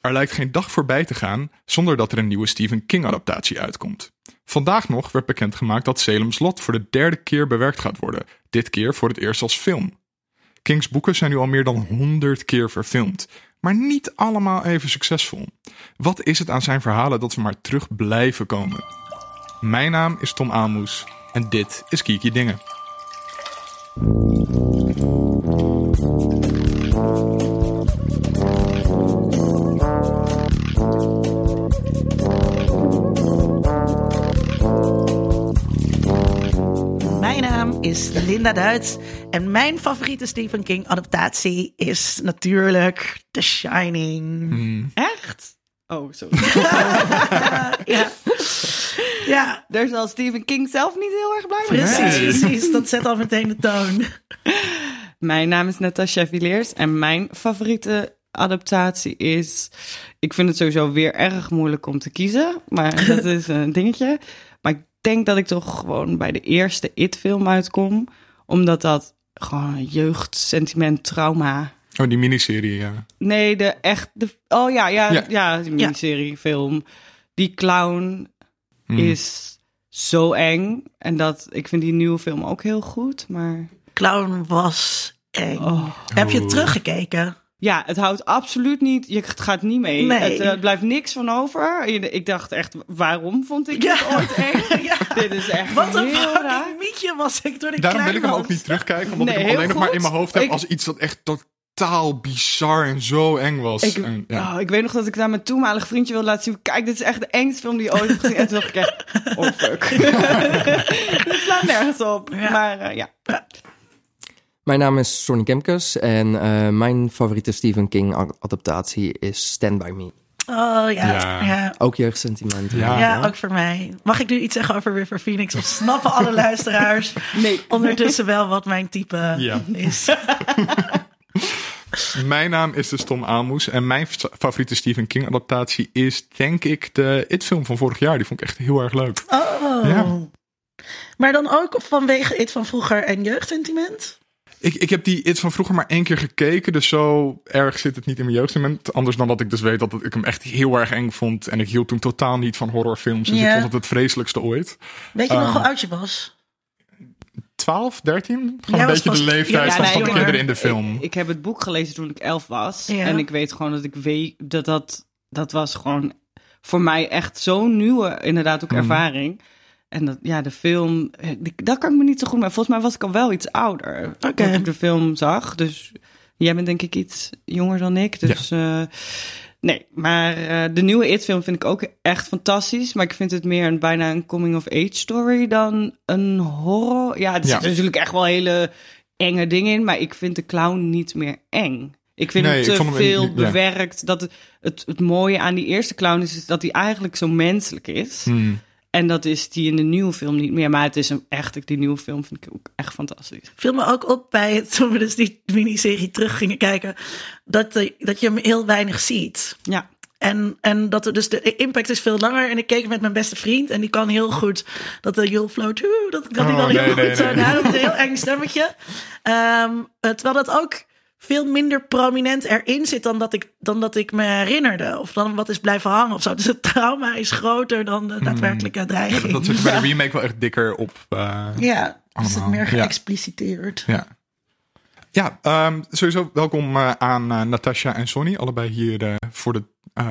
Er lijkt geen dag voorbij te gaan zonder dat er een nieuwe Stephen King adaptatie uitkomt. Vandaag nog werd bekendgemaakt dat Salem's Lot voor de derde keer bewerkt gaat worden, dit keer voor het eerst als film. Kings boeken zijn nu al meer dan 100 keer verfilmd, maar niet allemaal even succesvol. Wat is het aan zijn verhalen dat we maar terug blijven komen? Mijn naam is Tom Aalmoes en dit is Kiki Dingen. Is Linda Duits en mijn favoriete Stephen King adaptatie is natuurlijk The Shining. Hmm. Echt? Oh, sorry. Ja. ja, Daar zal Stephen King zelf niet heel erg blij mee precies, zijn. precies. Dat zet al meteen de toon. Mijn naam is Natasha Villiers en mijn favoriete adaptatie is... Ik vind het sowieso weer erg moeilijk om te kiezen, maar dat is een dingetje. Denk dat ik toch gewoon bij de eerste It-film uitkom, omdat dat gewoon jeugdsentiment, trauma... Oh, die miniserie, ja. Nee, de echt... De, oh ja, ja, Ja. ja. die miniserie, film. Die clown Hmm. is zo eng. En dat, ik vind die nieuwe film ook heel goed, maar... Clown was eng. Oh. Heb je teruggekeken? Ja, het houdt absoluut niet. Je het gaat niet mee. Nee. Het eh, blijft niks van over. Ik dacht echt, waarom vond ik Ja. dit ooit eng? Ja. Dit is echt Wat een heel raar. mietje was ik toen ik Daarom wil ik hem ook niet terugkijken, omdat Nee, ik hem alleen nog maar in mijn hoofd heb Ik- als iets dat echt totaal bizar en zo eng was. Ik, En, ja. oh, ik weet nog dat ik daar mijn toenmalige vriendje wilde laten zien. Kijk, dit is echt de engste film die je ooit hebt gezien. En toen dacht ik echt, oh fuck. dit slaat nergens op. Ja. Maar eh, ja. Mijn naam is Sonny Kemkes en eh, mijn favoriete Stephen King adaptatie is Stand By Me. Oh ja, Ja. ja. Ook jeugdsentiment. Ja. Ja, ook voor mij. Mag ik nu iets zeggen over River Phoenix? Of snappen alle luisteraars Nee. ondertussen wel wat mijn type Ja. is? Mijn naam is dus Tom Aalmoes en mijn fa- favoriete Stephen King adaptatie is denk ik de It-film van vorig jaar. Die vond ik echt heel erg leuk. Oh. Ja. Maar dan ook vanwege het van vroeger en jeugdsentiment? Ik, ik heb die It van vroeger maar één keer gekeken, dus zo erg zit het niet in mijn jeugdsentiment. Anders dan dat ik dus weet dat ik hem echt heel erg eng vond. En ik hield toen totaal niet van horrorfilms, dus Ja. ik vond het het vreselijkste ooit. Weet je nog Um, hoe oud je was? 12, 13? Gewoon Jij een was beetje de leeftijd Ja, van, nee, van de kinderen in de film. Ik, ik heb het boek gelezen toen ik elf was. Ja. En ik weet gewoon dat ik weet dat dat, dat was gewoon voor mij echt zo'n nieuwe, inderdaad ook Mhm. ervaring. En dat, ja, de film, eh, die- dat kan ik me niet zo goed maar Volgens mij was ik al wel iets ouder. Toen ik de film zag. Dus jij bent denk ik iets jonger dan ik. Dus eh, nee, maar eh, de nieuwe It-film vind ik ook echt fantastisch. Maar ik vind het meer een, bijna een coming-of-age story dan een horror. Ja, er Ja. zitten natuurlijk echt wel hele enge dingen in. Maar ik vind de clown niet meer eng. Ik vind Nee, ik te hem veel ja. bewerkt. Dat het, het, het mooie aan die eerste clown is, is dat hij eigenlijk zo menselijk is. Hmm. En dat is die in de nieuwe film niet meer. Maar het is een echt, die nieuwe film vind ik ook echt fantastisch. Viel me ook op bij het, toen we dus die miniserie terug gingen kijken, dat, de- dat je hem heel weinig ziet. Ja. En, en dat er dus de impact is veel langer. En ik keek met mijn beste vriend en die kan heel goed dat de You'll Float, oeh, dat kan hij Oh, dan heel nee, goed nee, zo nee. nadoen. Een heel eng stemmetje. Ehm, eh, terwijl dat ook veel minder prominent erin zit dan dat, ik, dan dat ik me herinnerde. Of dan wat is blijven hangen of zo. Dus het trauma is groter dan de daadwerkelijke dreiging. Hmm. Dat zit bij de remake wel echt dikker op. eh, Ja, is het meer geëxpliciteerd. Ja. Ja, ehm, sowieso welkom eh, aan eh, Natasha en Sonny. Allebei hier eh, voor de eh,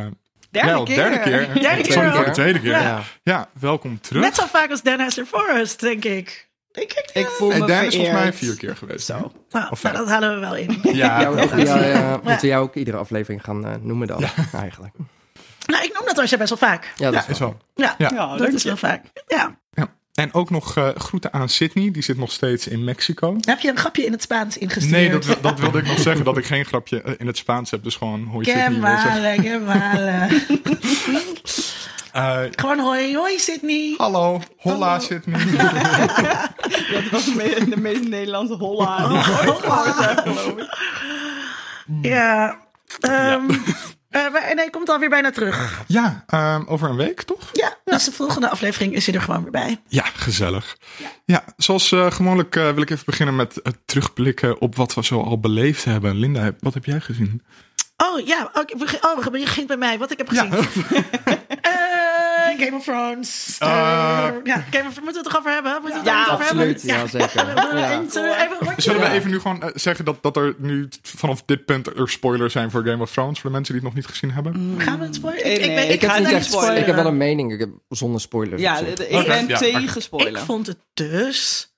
Derde ja, keer. derde keer. Derde keer Sonny al. voor de tweede keer. Ja. Ja, welkom terug. Net zo vaak als Dan Hester Forrest, denk ik. Ik. Ik voel en me Dan is volgens mij vier keer geweest. Zo. Nou, Of nou, dat halen we wel in. Ja, we- ja, ja, moeten jou ook iedere aflevering gaan eh, noemen dan, eigenlijk. Nou, ik noem dat als je best wel vaak. Ja, dat ja, is wel. Ja, Ja. Ja, dat is je. wel vaak. Ja. Ja. En ook nog eh, groeten aan Sydney. Die zit nog steeds in Mexico. Heb je een grapje in het Spaans ingestuurd? Nee, dat, dat wilde ik nog zeggen. Dat ik geen grapje eh, in het Spaans heb. Dus gewoon hoi Que Sydney. male, male. Eh, Gewoon hoi, hoi Sydney. hallo, holla Hallo. Sydney. Dat was de me- de meest Nederlandse holla die ik ooit gehoord heb, geloof ik. Ja. ehm eh, maar- en hij komt alweer bijna terug. ja, ehm, over een week toch? Ja, dus de volgende aflevering is hij er gewoon weer bij. Ja, gezellig. Ja, zoals eh, gewoonlijk eh, wil ik even beginnen met het terugblikken op wat we zo al beleefd hebben. Linda, wat heb jij gezien? Oh Oh ja, oh, je begint bij mij. Wat ik heb gezien. Eh, Game of Thrones. Eh. Eh, ja, Game of Thrones. Moeten we het toch over hebben? Moeten we het Ja, er over Absoluut, hebben? ja, zeker. Ja. Zullen we even een rondje- Zullen we Ja. even nu gewoon eh, zeggen dat, dat er nu vanaf dit punt er spoilers zijn voor Game of Thrones? Voor de mensen die het nog niet gezien hebben? Gaan we het spoilen? Nee, Ik, ik, nee, ik ik, ga ga niet niet echt spoilen. spoilen. Ik heb wel een mening, ik heb zonder spoilers. Ja, ik ben tegen oké. spoilen. Ik vond het dus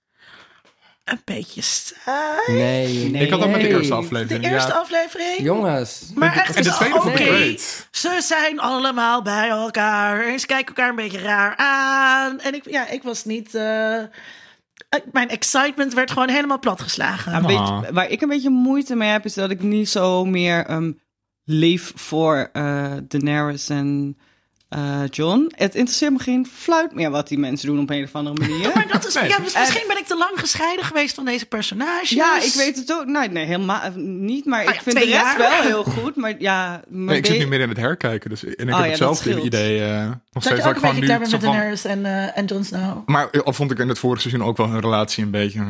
een beetje saai. Nee, Nee. Ik had dat met de eerste De aflevering. eerste ja. aflevering. Jongens. Maar echt En de tweede vond ik oké, great. Ze zijn allemaal bij elkaar. En ze kijken elkaar een beetje raar aan. En ik, ja, ik was niet. eh, mijn excitement werd gewoon helemaal platgeslagen. Een Ah. beetje, waar ik een beetje moeite mee heb, is dat ik niet zo meer ehm, leef voor eh Daenerys en eh, John. Het interesseert me geen fluit meer wat die mensen doen op een of andere manier. Maar dat is, Nee. ja, dus misschien ben ik te lang gescheiden geweest van deze personages. Ja, ik weet het ook. Nee, nee helemaal niet. Maar Ah ja, ik vind de rest jaar. wel heel goed. Maar ja, mijn Nee, ik zit nu meer in het herkijken. Dus, en ik Oh heb ja, hetzelfde idee. eh, nog Dat steeds ook een gewoon nu met. Daenerys en, eh, en Jon Snow. Maar eh, al vond ik in het vorige seizoen ook wel hun relatie een beetje...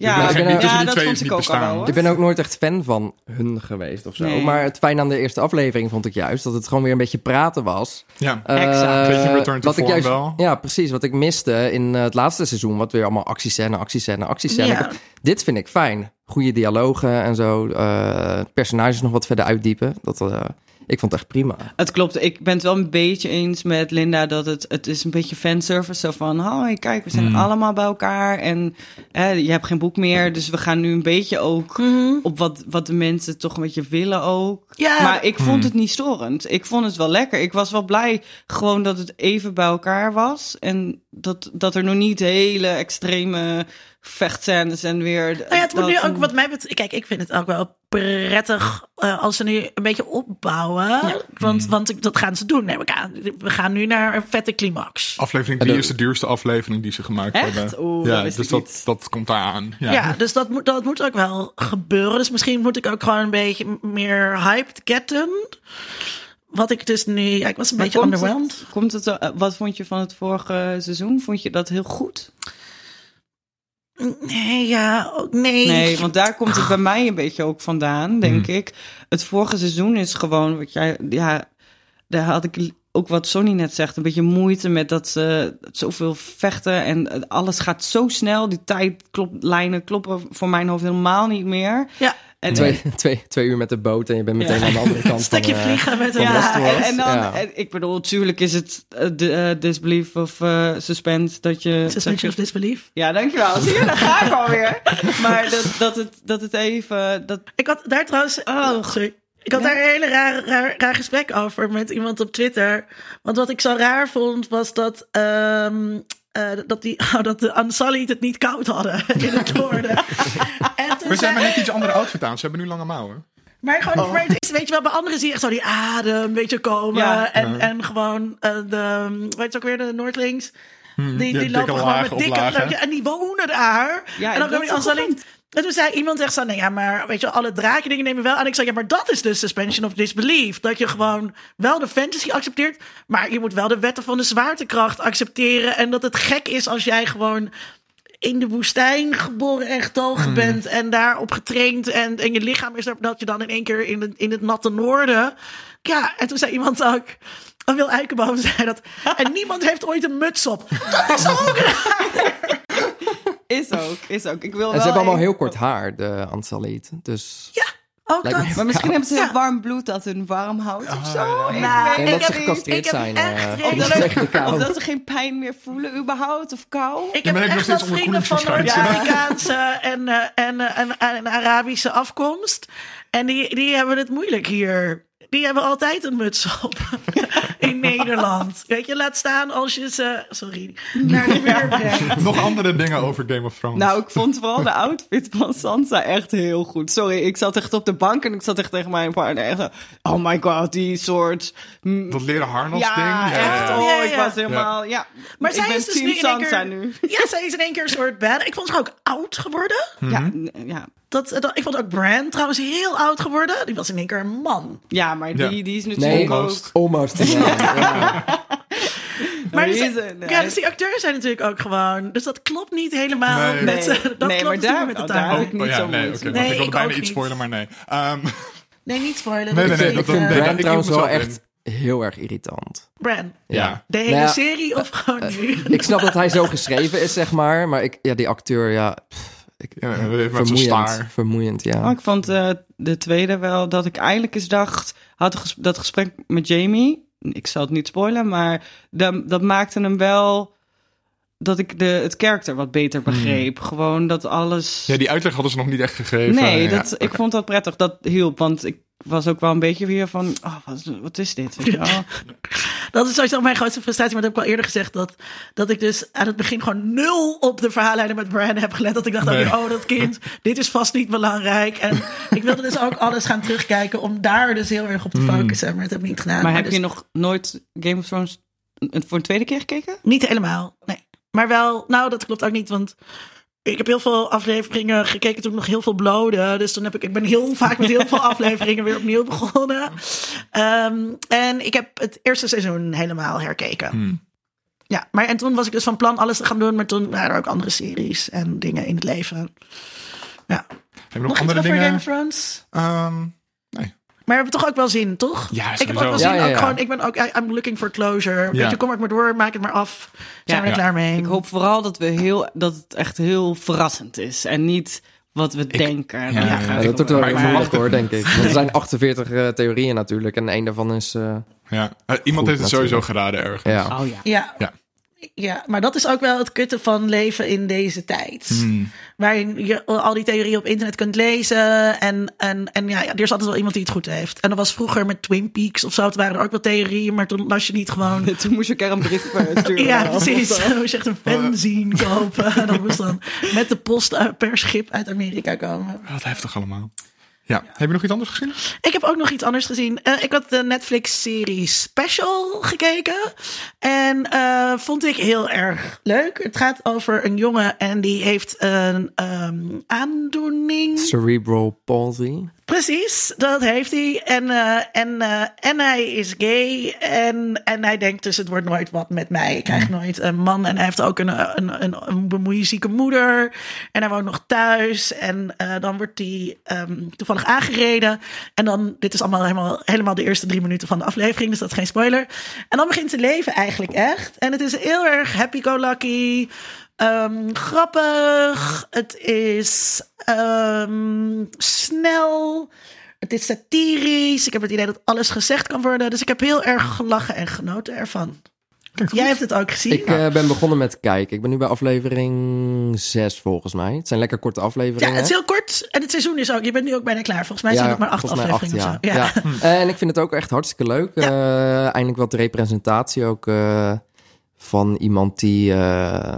Ja, ik ben- ja, dat twee vond ik niet ook al wel. Ik ben ook nooit echt fan van hun geweest of zo. Nee. Maar het fijn aan de eerste aflevering vond ik juist dat het gewoon weer een beetje praten was. Ja, Eh, Exact. Beetje return to wat ik form juist, wel. Ja, precies. Wat ik miste in eh, het laatste seizoen. Wat weer allemaal actiescène, actiescène, actiescène. Ja. Dit vind ik fijn. Goede dialogen en zo. eh, personages nog wat verder uitdiepen. Dat, eh, ik vond het echt prima. Het klopt. Ik ben het wel een beetje eens met Linda dat het, het is een beetje fanservice. Zo van, hoi, kijk, we zijn Hmm. allemaal bij elkaar. En hè, je hebt geen boek meer. Dus we gaan nu een beetje ook op wat, wat de mensen toch een beetje willen ook. Ja. Maar ik vond Hmm. het niet storend. Ik vond het wel lekker. Ik was wel blij gewoon dat het even bij elkaar was. En dat, dat er nog niet hele extreme vechtscènes en weer... Nou ja, het moet dat- nu ook wat mij betreft. Kijk, ik vind het ook wel prettig eh, als ze nu een beetje opbouwen. Want, Mm. want dat gaan ze doen. Nee, we, gaan, we gaan nu naar een vette climax. Aflevering En 3 de- is de duurste aflevering die ze gemaakt Echt? hebben. Oeh, dat ja, wist dus ik dat, niet. dat komt daar aan. Ja. Ja, dus dat moet, dat moet ook wel gebeuren. Dus misschien moet ik ook gewoon een beetje meer hyped getten. Wat ik dus nu... Ja, ik was een Maar beetje komt underwhelmed. Het, komt het, zo- eh, wat vond je van het vorige seizoen? Vond je dat heel goed? Nee, ja, ook nee. Nee, want daar komt het bij mij een beetje ook vandaan, denk ik. Het vorige seizoen is gewoon, wat jij, ja, daar had ik ook wat Sonny net zegt, een beetje moeite met dat ze zoveel vechten en alles gaat zo snel. Die tijdlijnen kloppen voor mijn hoofd helemaal niet meer. Ja, En, Twee, twee, twee uur met de boot en je bent meteen Ja. aan de andere kant. een stukje van, eh, vliegen met een... ja, en, en dan, Ja. en ik bedoel, natuurlijk is het eh, de eh, disbelief of eh, suspense dat je... Suspension of disbelief. Ja, dankjewel. Zie je, daar ga ik alweer. Maar dat, dat, het, dat het even... Dat, Ik had daar trouwens... Oh, sorry. Ik had daar een hele raar, raar, raar gesprek over met iemand op Twitter. Want wat ik zo raar vond, was dat... ehm, eh, dat, die, oh, dat de Ansali het niet koud hadden in het noorden. en toen Maar ze zei- hebben net iets andere outfit aan. Ze hebben nu lange mouwen. Maar gewoon, maar is, weet je wel, bij anderen zie je echt zo die adem een beetje komen. Ja. en, Ja. en gewoon eh, de, weet je ook weer, de Noordlings. Die, die dikke lopen gewoon met dikke, en die wonen daar. Ja, en dan kwam die is toch Ansali. En toen zei iemand echt zo, nee ja, maar weet je, alle draken dingen nemen wel aan. Ik zei, ja, maar dat is dus suspension of disbelief. Dat je gewoon wel de fantasy accepteert, maar je moet wel de wetten van de zwaartekracht accepteren. En dat het gek is als jij gewoon in de woestijn geboren en getogen bent en daarop getraind en, en je lichaam is er, dat je dan in één keer in het, in het natte noorden. Ja, en toen zei iemand ook, oh, Wil Eikenboom zei dat, en niemand heeft ooit een muts op. Dat is ook is ook, is ook. Ik wil En wel ze hebben allemaal heel kort haar, de Ansaliet. Dus Ja, ook dat. Maar misschien hebben ze Ja. warm bloed dat hun warm houdt of zo. ja. Ik Nou, weet en dat ze gecastreerd zijn. echt eh. Of dat ze geen pijn meer voelen überhaupt of kou. Ik Ja, heb echt onder vrienden van. Noord-Afrikaanse en, eh, en, eh, en, en Arabische afkomst. En die, die hebben het moeilijk hier. Die hebben altijd een muts op in Nederland. Weet je, laat staan als je ze, sorry, naar de brengt. Nog andere dingen over Game of Thrones. Nou, ik vond vooral de outfit van Sansa echt heel goed. Sorry, ik zat echt op de bank en ik zat echt tegen mijn partner. Echt, oh my god, die soort... dat leren harnas ja, ding. echt. ja. Oh, Ja, ik ja. was helemaal... Ja. Maar ik zij ben is dus team nu in één Sansa keer... nu. Ja, zij is in één keer een soort bad. Ik vond haar ook oud geworden. Ja, Mhm. n- ja. Dat, dat, ik vond ook Bran trouwens heel oud geworden. Die was in één keer een man. ja, maar Ja. die, die is Nee, natuurlijk Almost. ook... almost. ja. Ja. Maar die dus, is een- ja, dus die acteurs zijn natuurlijk ook gewoon. Dus dat klopt niet helemaal. Nee. Met, Nee, ze- dat nee, klopt maar daar- met de oh, taal. daar heb ik niet ja, zo nee, wacht, Nee, ik wilde ik bijna iets niet. spoilen, maar nee. Ehm, Nee, niet spoilen. Nee, nee, nee, dat- eh, nee, ik trouwens wel echt heel erg irritant. Bran. Ja. De hele Nou serie of gewoon nu? Ik snap dat hij zo geschreven is, zeg maar. Maar ik, ja, die acteur, ja, pff, ik, Ja, met zijn vermoeiend. staar. Vermoeiend, ja. Oh, ik vond eh, de tweede wel dat ik eigenlijk eens dacht... Had ges- dat gesprek met Jamie... Ik zal het niet spoilen, maar dat, dat maakte hem wel... Dat ik de, het karakter wat beter begreep. Gewoon dat alles... Ja, die uitleg hadden ze nog niet echt gegeven. nee, Ja, dat, ik vond dat prettig. Dat hielp, want ik was ook wel een beetje weer van... Oh, wat, wat is dit? Weet je wel? Dat is sowieso mijn grootste frustratie. Maar dat heb ik al eerder gezegd. Dat, dat ik dus aan het begin gewoon nul op de verhaallijnen met Bran heb gelet. Dat ik dacht, Nee. oh dat kind, dit is vast niet belangrijk. En ik wilde dus ook alles gaan terugkijken. Om daar dus heel erg op te focussen. Maar dat heb ik niet gedaan. Maar heb dus je nog nooit Game of Thrones een- voor een tweede keer gekeken? Niet helemaal, nee. Maar wel, nou dat klopt ook niet. Want ik heb heel veel afleveringen gekeken toen ik nog heel veel blode. Dus toen heb ik, ik ben heel vaak met heel veel afleveringen weer opnieuw begonnen. Ehm, en ik heb het eerste seizoen helemaal herkeken. Hmm. Ja, maar en toen was ik dus van plan alles te gaan doen. Maar toen waren er ook andere series en dingen in het leven. Ja. Heb je nog, andere over dingen? Game of Thrones? Maar we hebben toch ook wel zin, toch? Ja, ik heb ook wel zin. Ja, ja, Ook ja. gewoon, ik ben ook, I'm looking for closure. Ja. Weet je, kom ik maar door, maak het maar af. Zijn we er Ja. klaar mee? Ik hoop vooral dat, we heel, dat het echt heel verrassend is. En niet wat we denken. ja, ja, Ja, dat wordt wel Maar verwacht- hoor, denk ik. Want er zijn 48 eh, theorieën natuurlijk. En een daarvan is... eh, ja. Eh, iemand Goed, heeft het sowieso geraden ergens. ja. Oh ja. Ja. Ja. Maar dat is ook wel het kutte van leven in deze tijd. Hmm. Waarin je al die theorieën op internet kunt lezen. En, en, en ja, ja, er is altijd wel iemand die het goed heeft. En dat was vroeger met Twin Peaks of zo. Toen waren er ook wel theorieën, maar toen las je niet gewoon... Toen moest je elkaar een brief eh, sturen. Ja, precies. Dan moest je echt een fanzine kopen. En dan moest dan met de post per schip uit Amerika komen. Wat heftig allemaal. Ja. Heb je nog iets anders gezien? Ik heb ook nog iets anders gezien. Eh, ik had de Netflix-serie Special gekeken. En eh, vond ik heel erg leuk. Het gaat over een jongen en die heeft een ehm, aandoening. Cerebral palsy. Precies, dat heeft hij. En, eh, en, eh, en hij is gay. En, en hij denkt dus het wordt nooit wat met mij. Ik krijg nooit een man. En hij heeft ook een, een, een, een bemoeizieke moeder. En hij woont nog thuis. En eh, dan wordt hij ehm, toevallig aangereden. En dan, dit is allemaal helemaal, helemaal de eerste drie minuten van de aflevering. Dus dat is geen spoiler. En dan begint zijn leven eigenlijk echt. En het is heel erg happy-go-lucky. Ehm, grappig. Het is ehm, snel. Het is satirisch. Ik heb het idee dat alles gezegd kan worden. Dus ik heb heel erg gelachen en genoten ervan. Jij hebt het ook gezien. Ik eh, ben begonnen met kijken. Ik ben nu bij aflevering 6 volgens mij. Het zijn lekker korte ja, afleveringen. het is heel kort. En het seizoen is ook. Je bent nu ook bijna klaar. Volgens mij zijn het maar acht afleveringen acht, of zo. ja. Ja. Ja. En ik vind het ook echt hartstikke leuk. Eh, eindelijk wat representatie ook eh, van iemand die, eh,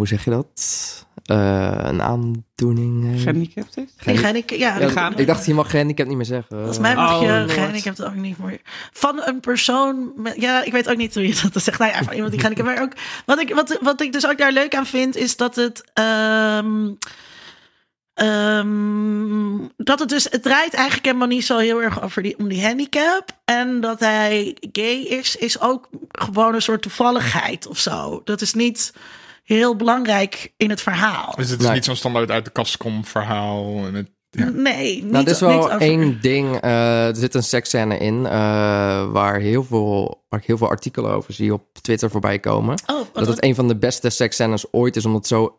hoe zeg je dat? Eh, een aandoening. Gehandicapt is? Ik, ja, Ja, ik dacht, je mag gehandicapt niet meer zeggen. Volgens mij mag Oh, je gehandicapt ook niet meer. Van een persoon. Met, ja, ik weet ook niet hoe je dat zegt. Nou ja, van iemand die gehandicapt. Maar ook. Wat ik, wat, wat ik dus ook daar leuk aan vind, is dat het. ehm, ehm, dat het dus. Het draait eigenlijk helemaal niet zo heel erg over die, om die handicap. En dat hij gay is, is ook gewoon een soort toevalligheid of zo. Dat is niet heel belangrijk in het verhaal. Dus het is Nee. niet zo'n standaard uit de kast kom verhaal. Met, ja. Nee, niet, Nou, er is wel over- één ding. eh, er zit een seksscène in eh, waar, heel veel, waar ik heel veel artikelen over zie op Twitter voorbij komen. Oh, dat het een van de beste seksscènes ooit is, omdat het zo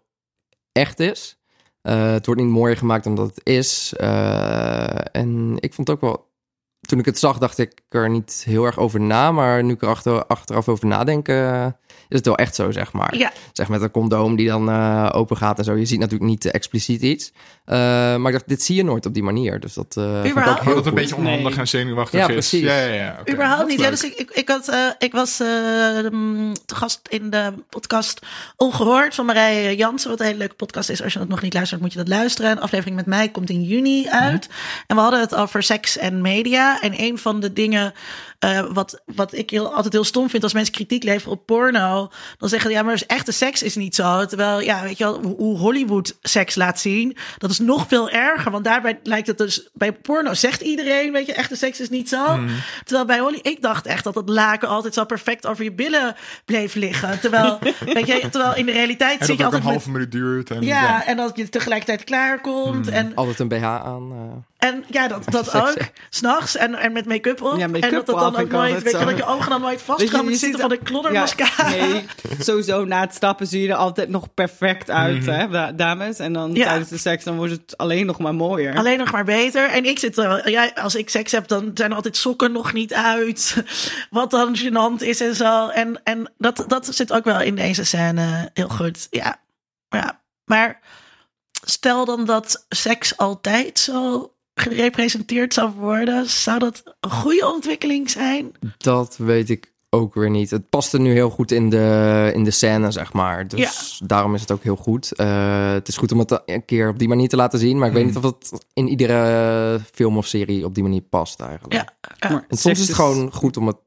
echt is. Eh, het wordt niet mooier gemaakt dan dat het is. Eh, en ik vond het ook wel... Toen ik het zag, dacht ik er niet heel erg over na. Maar nu ik er achter, achteraf over nadenk, eh, is het wel echt zo, zeg maar. Ja, Zeg met een condoom die dan eh, open gaat en zo. Je ziet natuurlijk niet expliciet iets. Eh, maar ik dacht, dit zie je nooit op die manier. Dus dat eh vond ik ook heel Dat het een beetje onhandig Nee. en zenuwachtig Ja, is. precies. Ja, ja, ja. Überhaupt Dat niet. Ja, dus ik, ik, ik, had, eh, ik was eh, mm, te gast in de podcast Ongehoord van Marije Jansen. Wat een hele leuke podcast is. Als je dat nog niet luistert, moet je dat luisteren. Een aflevering met mij komt in juni uit. En we hadden het over seks en media. En een van de dingen eh, wat, wat ik heel, altijd heel stom vind... als mensen kritiek leveren op porno... dan zeggen ze, ja, maar dus echte seks is niet zo. Terwijl, ja, weet je wel, hoe- Hollywood seks laat zien... dat is nog veel erger. Want daarbij lijkt het dus... bij porno zegt iedereen, weet je, echte seks is niet zo. Terwijl bij Holly, ik dacht echt dat het laken altijd zo perfect over je billen bleef liggen. Terwijl, weet je, terwijl in de realiteit En zit je dat het ook altijd een met... halve minuut duurt. En, Ja, en dat je tegelijkertijd klaarkomt. En Altijd een BH aan. eh. En ja, dat, dat ook. S'nachts en, en met make-up op. Ja, en dat dat dan ook nooit, weet je, zo. dat je ogen dan nooit vast gaan zitten van de kloddermascara. nee, sowieso na het stappen zie je er altijd nog perfect uit, hè, da- dames. En dan Ja. tijdens de seks, dan wordt het alleen nog maar mooier. Alleen nog maar beter. En ik zit er, ja, als ik seks heb, dan zijn er altijd sokken nog niet uit. Wat dan gênant is en zo. En, en dat, dat zit ook wel in deze scène heel goed. Ja. ja. Maar stel dan dat seks altijd zo gerepresenteerd zou worden. Zou dat een goede ontwikkeling zijn? Dat weet ik ook weer niet. Het paste nu heel goed in de, in de scène, zeg maar. Dus daarom is het ook heel goed. Eh, het is goed om het een keer op die manier te laten zien. Maar ik weet niet of het in iedere film of serie op die manier past eigenlijk. Ja. ja. Maar En soms is het gewoon goed om het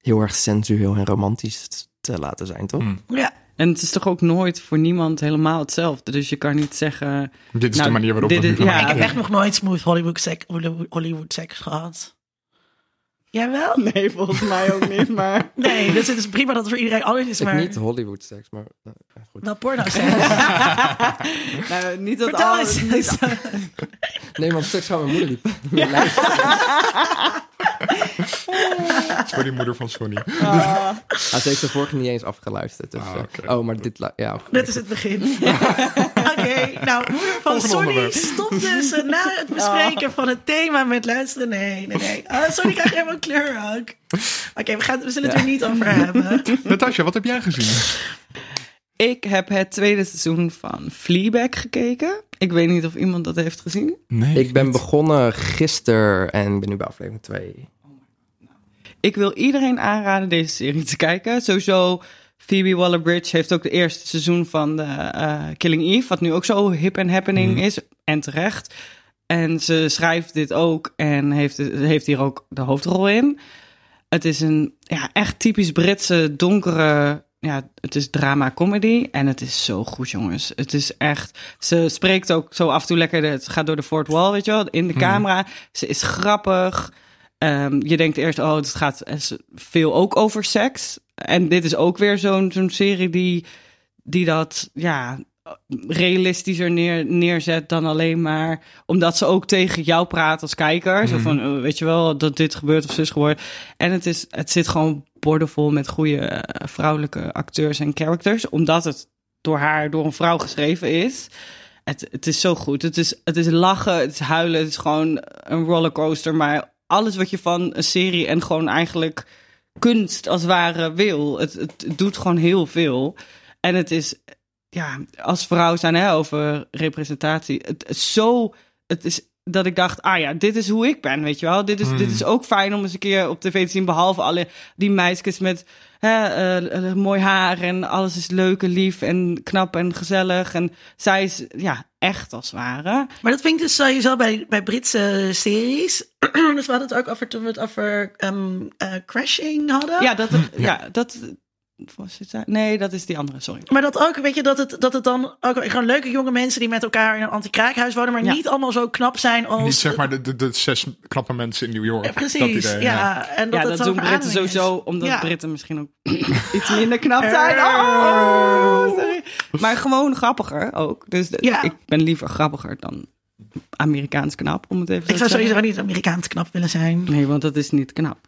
heel erg sensueel en romantisch te laten zijn, toch? Hmm. ja. En het is toch ook nooit voor niemand helemaal hetzelfde. Dus je kan niet zeggen... Dit is Nou, de manier waarop dit we het nu ja, Ik heb echt nog nooit smooth Hollywood seks, Hollywood seks gehad. Jij wel? Nee, volgens mij ook niet, maar... Nee, dus het is prima dat het voor iedereen anders is. Ik Maar niet Hollywood seks, maar ja, goed. wel porno seks. nou, niet dat Vertel al, eens. niet- Nee, want seks gaan mijn moeder die, die luistert. Dat is voor die moeder van Sonny. Ah. Ah, ze heeft de vorige niet eens afgeluisterd. Dus, Ah, eh. Oh, maar dit... Ja. Dit is het begin. Oké, nou, moeder van onderwerp. stopt dus na het bespreken van het thema met luisteren. Nee, nee, nee. Ah, Sonny krijgt helemaal kleur ook. Oké, we, gaan- we zullen het er niet over hebben. Natasja, wat heb jij gezien? Ik heb het tweede seizoen van Fleabag gekeken. Ik weet niet of iemand dat heeft gezien. Nee. Ik ben begonnen gisteren en ik ben nu bij aflevering 2. Ik wil iedereen aanraden deze serie te kijken. Sowieso, Phoebe Waller-Bridge heeft ook de eerste seizoen van de, eh, Killing Eve... wat nu ook zo hip en happening Mhm. is. En terecht. En ze schrijft dit ook en heeft, heeft hier ook de hoofdrol in. Het is een ja, echt typisch Britse, donkere... Ja, het is drama-comedy en het is zo goed, jongens. Het is echt... Ze spreekt ook zo af en toe lekker... Het gaat door de fourth wall, weet je wel, in de Mhm. camera. Ze is grappig. Ehm, je denkt eerst, oh, het gaat veel ook over seks. En dit is ook weer zo'n zo'n serie die, die dat ja, realistischer neer, neerzet dan alleen maar omdat ze ook tegen jou praat als kijker. Zo Mhm. van, eh, weet je wel, dat dit gebeurt of zus gebeurt. En het, is, het zit gewoon bordevol met goede eh, vrouwelijke acteurs en characters. Omdat het door haar, door een vrouw geschreven is. Het, het is zo goed. Het is, het is lachen, het is huilen, het is gewoon een rollercoaster. Maar alles wat je van een serie en gewoon eigenlijk kunst als ware wil. Het, het doet gewoon heel veel. En het is, ja, als vrouw zijn hè, over representatie. Het zo, het is dat ik dacht, ah ja, dit is hoe ik ben, weet je wel. Dit is, Hmm. dit is ook fijn om eens een keer op tv te zien. Behalve alle die meisjes met hè, eh, eh, mooi haar en alles is leuk en lief en knap en gezellig. En zij is, ja, echt als het ware. Maar dat vind ik dus sowieso bij, bij Britse series. dus we hadden het ook over toen we het over ehm, eh, Crashing hadden. Ja, dat, ja. dat, was het, daar? nee, dat is die andere, sorry. Maar dat ook, weet je, dat het, dat het dan ook gewoon leuke jonge mensen die met elkaar in een anti-kraakhuis wonen, maar Ja. niet allemaal zo knap zijn als. Niet zeg maar de, de, de zes knappe mensen in New York. Ja, precies, Dat idee, ja. En dat ja, het dat zo doen Britten sowieso, omdat Ja. Britten misschien ook iets minder knap zijn. Oh, sorry. Maar gewoon grappiger ook. Dus de- Ja. ik ben liever grappiger dan Amerikaans knap, om het even zo Ik te zou zeggen. sowieso niet Amerikaans knap willen zijn. Nee, want dat is niet knap.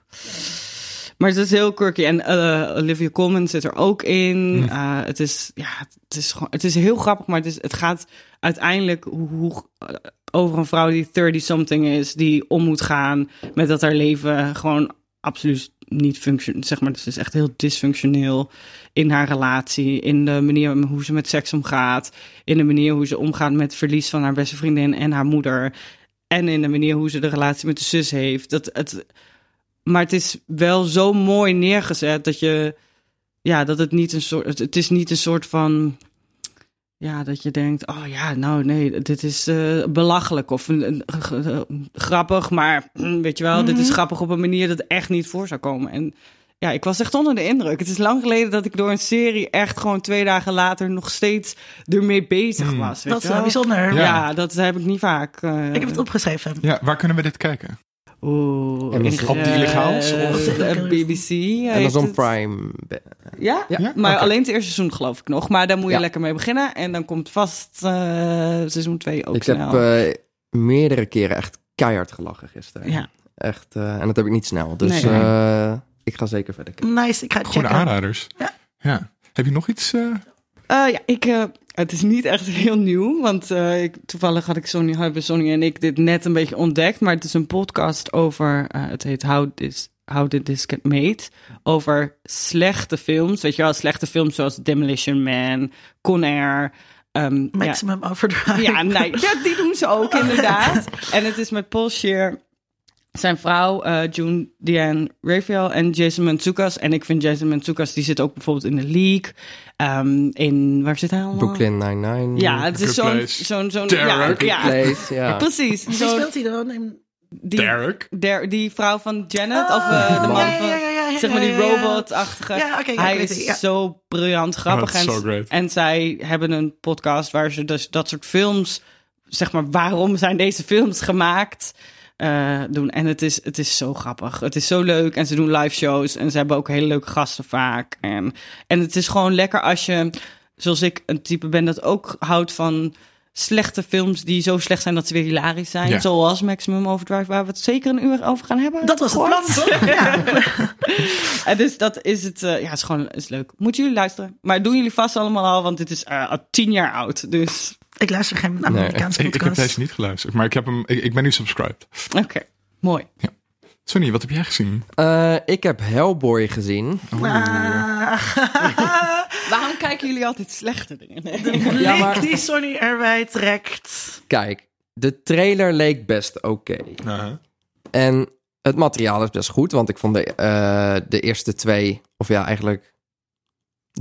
Maar het is heel quirky. En eh, Olivia Colman zit er ook in. Eh, het, is, ja, het, is gewoon, het is heel grappig, maar het, is, het gaat uiteindelijk hoe, hoe, eh, over een vrouw die 30-something is, die om moet gaan met dat haar leven gewoon absoluut niet functioneert. Zeg maar, dus het is echt heel dysfunctioneel in haar relatie, in de manier hoe ze met seks omgaat, in de manier hoe ze omgaat met het verlies van haar beste vriendin en haar moeder. En in de manier hoe ze de relatie met de zus heeft. Dat het, maar het is wel zo mooi neergezet dat je. Ja, dat het niet een soort. Het, is niet een soort van. Ja, dat je denkt, oh ja, nou nee, dit is eh, belachelijk of grappig, maar mm, weet je wel, dit is Mhm. grappig op een manier dat echt niet voor zou komen. En ja, ik was echt onder de indruk. Het is lang geleden dat ik door een serie echt gewoon twee dagen later nog steeds ermee bezig Hmm. was. Weet Dat is je wel wel? bijzonder. Ja. Ja. dat heb ik niet vaak. eh, Ik heb het opgeschreven. Ja, waar kunnen we dit kijken? Oeh, En dat ik, is op de eh, illegaals, of- BBC. heeft Amazon het. Prime. Ja? Ja? maar alleen het eerste seizoen geloof ik nog. Maar daar moet je Ja. lekker mee beginnen. En dan komt vast eh, seizoen 2 ook Ik snel. heb eh, meerdere keren echt keihard gelachen gisteren. Ja. Echt, eh, en dat heb ik niet snel. Dus Nee. eh, ik ga zeker verder kijken. Nice, ik ga Goede checken. aanraders. Ja. ja. Heb je nog iets? eh, Eh, ja, ik, eh, het is niet echt heel nieuw, want eh, ik, toevallig had ik Sonny, hebben Sonny en ik dit net een beetje ontdekt. Maar het is een podcast over, eh, het heet How This, How Did This Get Made? Over slechte films, weet je wel, slechte films zoals Demolition Man, Con Air. ehm, ja, Maximum Overdrive. ja, nee, ja, die doen ze ook inderdaad. En het is met Paul Scheer, zijn vrouw, eh June Diane Raphael en Jason Mantzoukas. En ik vind Jason Mantzoukas, die zit ook bijvoorbeeld in de League. Ehm, in, waar zit hij allemaal? Brooklyn Nine-Nine. Ja, het is zo'n... Zo'n zo'n Derek. ja, ja, Place, ja. precies. Wie Zo, speelt hij dan? In... die, Derek. der- die vrouw van Janet, of eh, de man ja, van... ja, ja, ja, Zeg maar die ja, ja, ja. robot-achtige. Ja, hij is zo briljant grappig. Oh, en, dat is so great. en zij hebben een podcast waar ze dus dat soort films, zeg maar, waarom zijn deze films gemaakt, eh, doen. En het is, het is zo grappig. Het is zo leuk. En ze doen live shows. En ze hebben ook hele leuke gasten vaak. En, en het is gewoon lekker als je, zoals ik, een type ben dat ook houdt van slechte films die zo slecht zijn dat ze weer hilarisch zijn. Ja. Zoals Maximum Overdrive, waar we het zeker een uur over gaan hebben. Dat was het plan, toch? Ja. En dus dat is het. eh, ja, het is gewoon is leuk. Moeten jullie luisteren. Maar doen jullie vast allemaal al, want dit is eh, al tien jaar oud. Dus Ik luister geen Amerikaanse Ik, ik heb deze niet geluisterd, maar ik, heb hem, ik, ik ben nu subscribed. oké, mooi. Sonny, wat heb jij gezien? Eh, ik heb Hellboy gezien. Ah. Waarom kijken jullie altijd slechte dingen? Nee. Ja, Link maar- die Sonny erbij trekt. Kijk, de trailer leek best oké. En het materiaal is best goed, want ik vond de, eh, de eerste twee, of ja, eigenlijk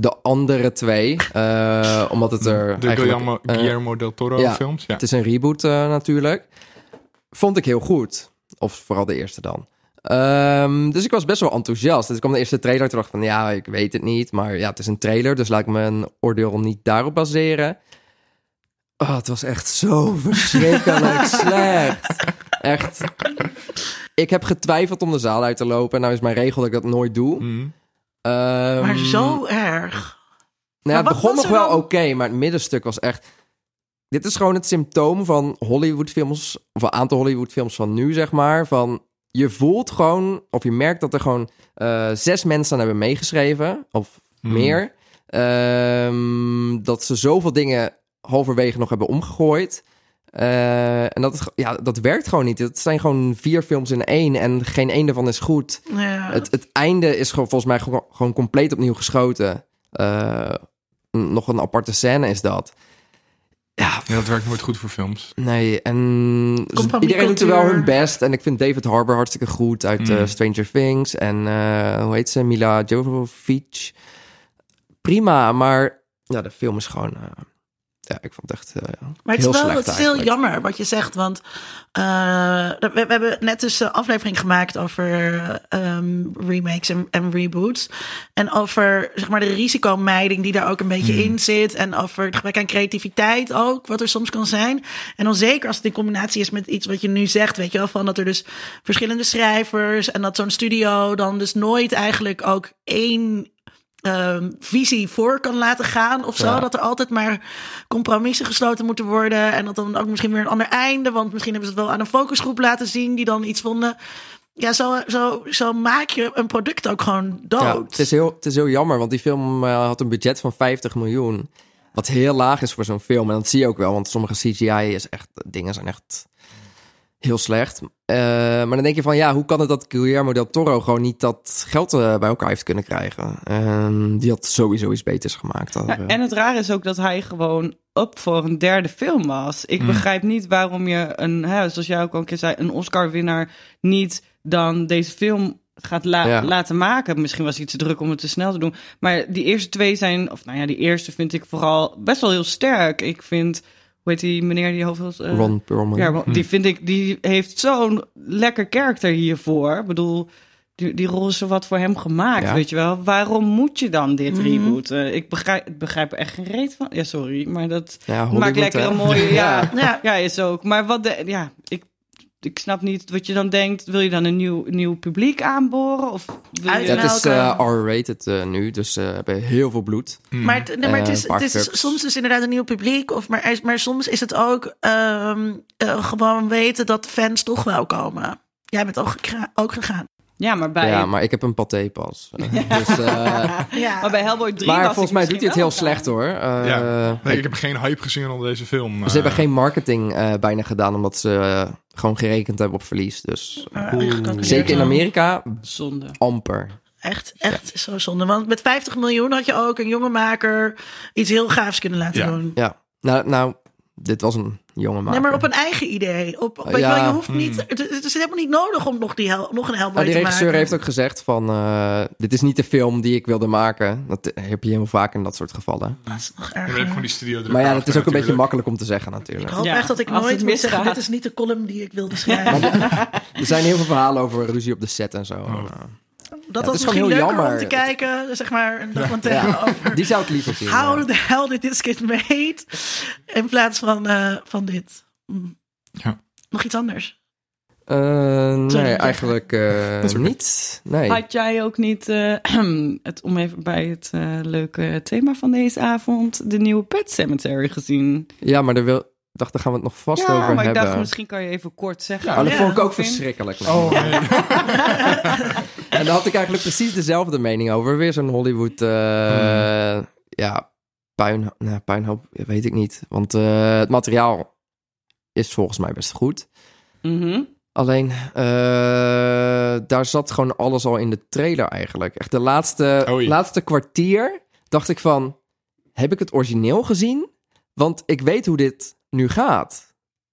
de andere twee, eh, omdat het er. De Guillermo, eh, Guillermo del Toro ja. films? Ja. Het is een reboot eh, natuurlijk. Vond ik heel goed. Of vooral de eerste dan. Ehm, dus ik was best wel enthousiast. Dus ik kwam de eerste trailer terug van ja, ik weet het niet. Maar ja, het is een trailer, dus laat ik mijn oordeel niet daarop baseren. Oh, het was echt zo verschrikkelijk slecht. Echt. Ik heb getwijfeld om de zaal uit te lopen. En nou is mijn regel dat ik dat nooit doe. Mhm. Ehm, Maar zo erg. nou het begon nog wel dan? oké, maar het middenstuk was echt... Dit is gewoon het symptoom van Hollywoodfilms, of een aantal Hollywoodfilms van nu, zeg maar. Van, je voelt gewoon, of je merkt dat er gewoon eh, zes mensen aan hebben meegeschreven, of Hmm. meer. Ehm, dat ze zoveel dingen halverwege nog hebben omgegooid. Eh, en dat, ja, dat werkt gewoon niet. Het zijn gewoon vier films in één en geen één daarvan is goed. Ja. Het, het einde is gewoon, volgens mij gewoon, gewoon compleet opnieuw geschoten. Eh, nog een aparte scène is dat. Ja, Ja, dat werkt nooit goed voor films. nee. En iedereen doet er wel hun best. En ik vind David Harbour hartstikke goed uit eh, Mm. Stranger Things. En eh, hoe heet ze? Mila Jovovich. Prima, maar ja, de film is gewoon... ja, ik vond het echt eh, Maar het heel is wel slecht het is heel jammer wat je zegt. Want eh, we, we hebben net dus een aflevering gemaakt over ehm, remakes en, en reboots. En over zeg maar, de risicomijding die daar ook een beetje in zit. En over het gebrek aan creativiteit ook, wat er soms kan zijn. En dan zeker als het in combinatie is met iets wat je nu zegt. Weet je wel, van dat er dus verschillende schrijvers. En dat zo'n studio dan dus nooit eigenlijk ook één ehm, visie voor kan laten gaan of zo. Ja. Dat er altijd maar compromissen gesloten moeten worden. En dat dan ook misschien weer een ander einde. Want misschien hebben ze het wel aan een focusgroep laten zien die dan iets vonden. Ja, zo, zo, zo maak je een product ook gewoon dood. Ja, het, is heel, het is heel jammer, want die film eh, had een budget van 50 miljoen. Wat heel laag is voor zo'n film. En dat zie je ook wel, want sommige CGI is echt, dingen zijn echt heel slecht. Eh, maar dan denk je van, ja, hoe kan het dat Guillermo del Toro gewoon niet dat geld eh, bij elkaar heeft kunnen krijgen? Ehm, die had sowieso iets beters gemaakt. dan, Ja, eh. en het rare is ook dat hij gewoon op voor een derde film was. Ik Mm. begrijp niet waarom je een, hè, zoals jij ook al een keer zei, een Oscar-winnaar niet dan deze film gaat la- Ja. laten maken. Misschien was hij te druk om het te snel te doen. Maar die eerste twee zijn, of nou ja, die eerste vind ik vooral best wel heel sterk. Ik vind, hoe heet die meneer die hoofd... eh, Ron Perlman. ja, die vind ik, die heeft zo'n lekker karakter hiervoor. Ik bedoel, die, die rol is wat voor hem gemaakt, Ja. weet je wel. Waarom moet je dan dit Mhm. rebooten? Ik begrijp, begrijp er echt geen reet van. Ja, sorry, maar dat Ja, maakt lekker een mooie... Ja, ja. Ja. is ook. Maar wat de... Ja, ik ik snap niet wat je dan denkt. Wil je dan een nieuw, nieuw publiek aanboren? Of wil je... Ja, het is eh, R-rated eh, nu, dus ze hebben heel veel bloed. Maar, het, nee, maar het Eh, is, paar het is soms dus inderdaad een nieuw publiek. Of, maar, maar soms is het ook ehm, eh, gewoon weten dat fans toch wel komen. Jij bent ook, ook gegaan. Ja, maar bij, Ja, maar ik heb een paté pas. dus, eh, Ja. maar bij Hellboy 3 maar was volgens mij doet hij het heel slecht hoor. Eh, Ja. Nee, ik- heb geen hype gezien onder deze film. ze eh. hebben geen marketing eh, bijna gedaan, omdat ze eh, gewoon gerekend hebben op verlies. Dus Eh, zeker in. Amerika, zonde. amper. Echt, echt zo zonde. Want met 50 miljoen had je ook een jonge maker iets heel gaafs kunnen laten Ja. doen. Ja, nou, nou dit was een jonge maker. Nee, maar op een eigen idee. Op, Ja. je hoeft niet, het, het is helemaal niet nodig om nog, die hel, nog een Hellboy Nou, die te regisseur maken. heeft ook gezegd van... eh, dit is niet de film die ik wilde maken. Dat heb je heel vaak in dat soort gevallen. Dat is nog Ja, maar gewoon die studio ja, dat is ook een beetje makkelijk om te zeggen Ik natuurlijk. hoop Ja, echt dat ik nooit moet zeggen, dit is niet de column die ik wilde schrijven. Er zijn heel veel verhalen over ruzie op de set en zo. Oh. Eh, dat was misschien heel leuker om te kijken, zeg maar, een documentaire Ja. over die zou ik liever zien. how ja. the hell did this get made, in plaats van, eh, van dit. Mm. Ja. Nog iets anders? Eh, nee, eigenlijk eh, Dat is oké. niet. Nee. Had jij ook niet, eh, het, om even bij het leuke thema van deze avond, de nieuwe Pet Cemetery gezien? Ja, maar daar wil, dacht, daar gaan we het nog vast ja, over maar ik hebben. dacht, misschien kan je even kort zeggen. Oh, dat Ja. vond ik ook Vind- verschrikkelijk. Oh, nee. En daar had ik eigenlijk precies dezelfde mening over. Weer zo'n Hollywood, eh, ja, puin, nou, puinhoop, weet ik niet. Want eh, het materiaal is volgens mij best goed. Mhm. Alleen, eh, daar zat gewoon alles al in de trailer eigenlijk. Echt de laatste, Oei. laatste kwartier dacht ik van... Heb ik het origineel gezien? Want ik weet hoe dit nu gaat.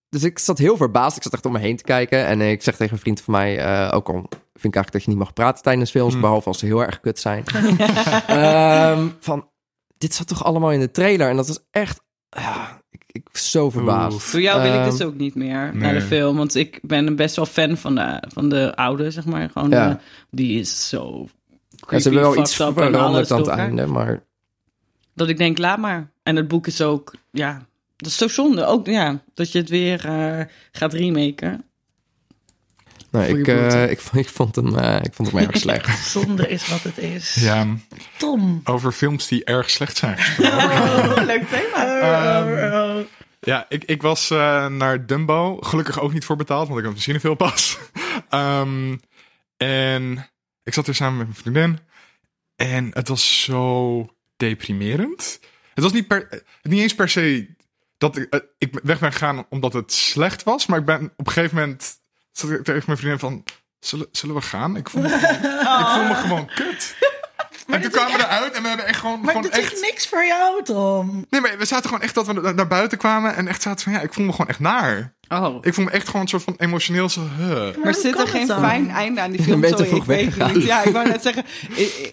Dus ik zat heel verbaasd. Ik zat echt om me heen te kijken. En ik zeg tegen een vriend van mij... eh, ook al vind ik eigenlijk dat je niet mag praten tijdens films... Hmm. behalve als ze heel erg kut zijn. Ehm, van, dit zat toch allemaal in de trailer? En dat was echt... ja, ik, ik was zo verbaasd. Oef. Door jou wil ik Ehm, dus ook niet meer naar de film. Want ik ben best wel fan van de, van de oude, zeg maar. Gewoon Ja. de- die is zo Ja, ze hebben wel iets veranderd aan het einde, maar... Dat ik denk, laat maar. En het boek is ook, ja, dat is zo zonde. Ook, ja, dat je het weer eh, gaat remaken. Je ik, eh, bloed. ik, vond- ik vond hem, eh, ik vond hem erg slecht. Zonde is wat het is. ja, Tom. over films die erg slecht zijn. Oh, leuk thema. Ehm, Oh, oh. Ja, ik, ik was eh, naar Dumbo. Gelukkig ook niet voor betaald, want ik had misschien veel pas. Ehm, en ik zat er samen met mijn vriendin. En het was zo deprimerend. Het was niet, per, niet eens per se dat ik, eh, ik weg ben gegaan omdat het slecht was. Maar ik ben op een gegeven moment... zat ik tegen mijn vriendin van... Zullen, zullen we gaan? Ik voel me, gewoon- ik voel me gewoon kut. en toen kwamen we echt- eruit en we hebben echt gewoon, Maar gewoon echt... niks voor jou, Tom. Nee, maar we zaten gewoon echt dat we naar naar buiten kwamen en echt zaten van ja, ik voel me gewoon echt naar. Oh. Ik voel me echt gewoon een soort van emotioneel zo. huh. Maar Maar zit er geen het dan? fijn einde aan die film? Sorry, vroeg ik weet weggegaan. niet. Ja, ik wou net zeggen,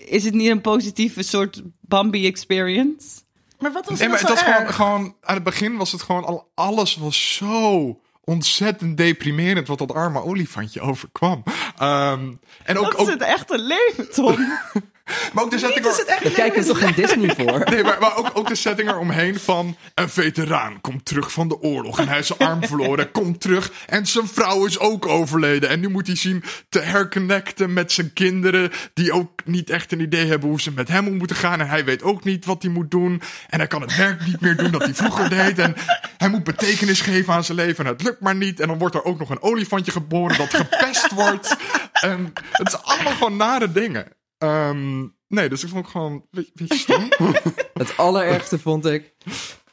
is het niet een positieve soort Bambi experience? Maar wat was Nee, er maar het was gewoon, gewoon aan het begin was het gewoon al alles was zo ontzettend deprimerend wat dat arme olifantje overkwam. Ehm, en ook, Dat is het echte leven, Tom. maar ook de setting het echt Daar kijk je toch geen Disney voor? Nee, maar, maar ook, ook de setting eromheen van... een veteraan komt terug van de oorlog en hij is zijn arm verloren. Komt terug en zijn vrouw is ook overleden. En nu moet hij zien te herconnecten met zijn kinderen... die ook niet echt een idee hebben hoe ze met hem om moeten gaan. En hij weet ook niet wat hij moet doen. En hij kan het werk niet meer doen dat hij vroeger deed. En hij moet betekenis geven aan zijn leven en het lukt maar niet. En dan wordt er ook nog een olifantje geboren dat gepest wordt. En het is allemaal gewoon nare dingen. Ehm, nee, dus ik vond het gewoon een beetje, beetje stom. Het allerergste vond ik...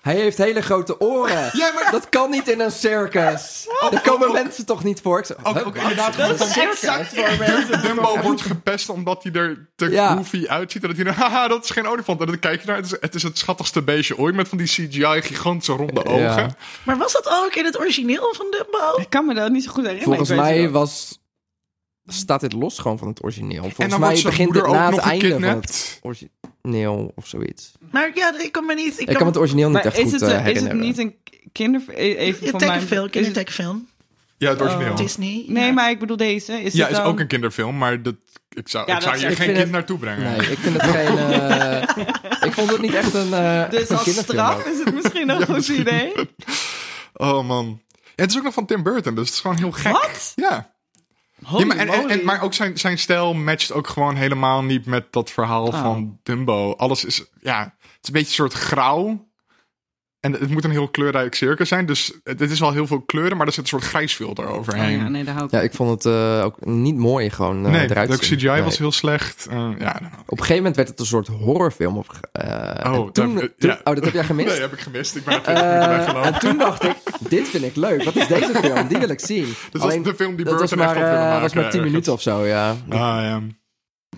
Hij heeft hele grote oren. Ja, maar- Dat kan niet in een circus. Daar komen ook- mensen toch niet voor? Ik zei, Ook, inderdaad Dat is exact Dumbo, Dumbo wordt gepest omdat hij er te Ja. goofy uitziet. En dat hij dan, haha, dat is geen olifant. En dan kijk je naar, het is het, is het schattigste beestje ooit met van die CGI gigantische ronde Ja. ogen. Maar was dat ook in het origineel van Dumbo? Ik kan me dat niet zo goed herinneren. Volgens mij was... Staat dit los gewoon van het origineel? Volgens en dan mij begint het na ook het einde van het origineel of zoiets. Maar ja, ik kan me niet... Ik Ik kan het origineel niet echt is goed het, eh, eh, is het herinneren. niet een kinder... Even Een van mijn... kindertekenfilm. Ja, het origineel. Disney. Nee, ja. maar ik bedoel deze. Is ja, het is dan- ook een kinderfilm, maar dat, ik zou, Ja, ik zou dat- hier ik geen kind het- naartoe brengen. Nee, ik vind het geen... eh, ik vond het niet echt een, eh Dus een als kinderfilm straf ook. is het misschien een goed idee. Oh man. het is ook nog van Tim Burton, dus het is gewoon heel gek. Wat? Ja. Holy ja maar, en, en, moly. en- maar ook zijn, zijn stijl matcht ook gewoon helemaal niet met dat verhaal Oh. van Dumbo. Alles is, ja, het is een beetje een soort grauw. En het moet een heel kleurrijk circus zijn. Dus het, het is wel heel veel kleuren, maar er zit een soort grijsfilter Oh overheen. ja, nee, daar hou ik Ja, ik vond het eh, ook niet mooi gewoon eh, nee, eruit de CGI. Nee. was heel slecht. Eh, ja, dan ook. Op een gegeven moment werd het een soort horrorfilm. Op, eh, Oh, en toen, dat- toen- ja. oh, dat heb jij gemist? Nee, heb ik gemist. Ik ben twintig minuten weggelopen. en toen dacht ik, dit vind ik leuk. Wat is deze film? Die wil ik zien. Dat was de film die dat was Burton maar, echt had willen maken. was maar 10 ergens. minuten of zo, ja. Ah, ja.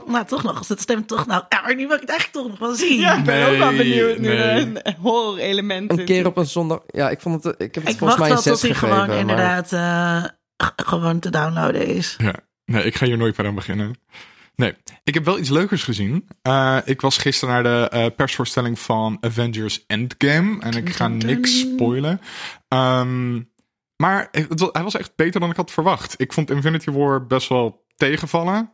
Nou, toch nog. Als het stemt toch nou. Ja, maar nu wil ik het eigenlijk toch nog wel zien. Ja, ik ben ook wel benieuwd nu nee. een horror element Een keer op een zondag. Ja, ik vond het. Ik heb het Ik volgens wacht mij een wel 6 tot hij gegeven. gewoon maar- inderdaad eh, gewoon te downloaden is. Ja, nee, ik ga hier nooit meer aan beginnen. Nee, ik heb wel iets leukers gezien. Eh, ik was gisteren naar de eh, persvoorstelling van Avengers Endgame. En ik ga niks spoilen. Ehm, maar het was- hij was echt beter dan ik had verwacht. Ik vond Infinity War best wel tegenvallen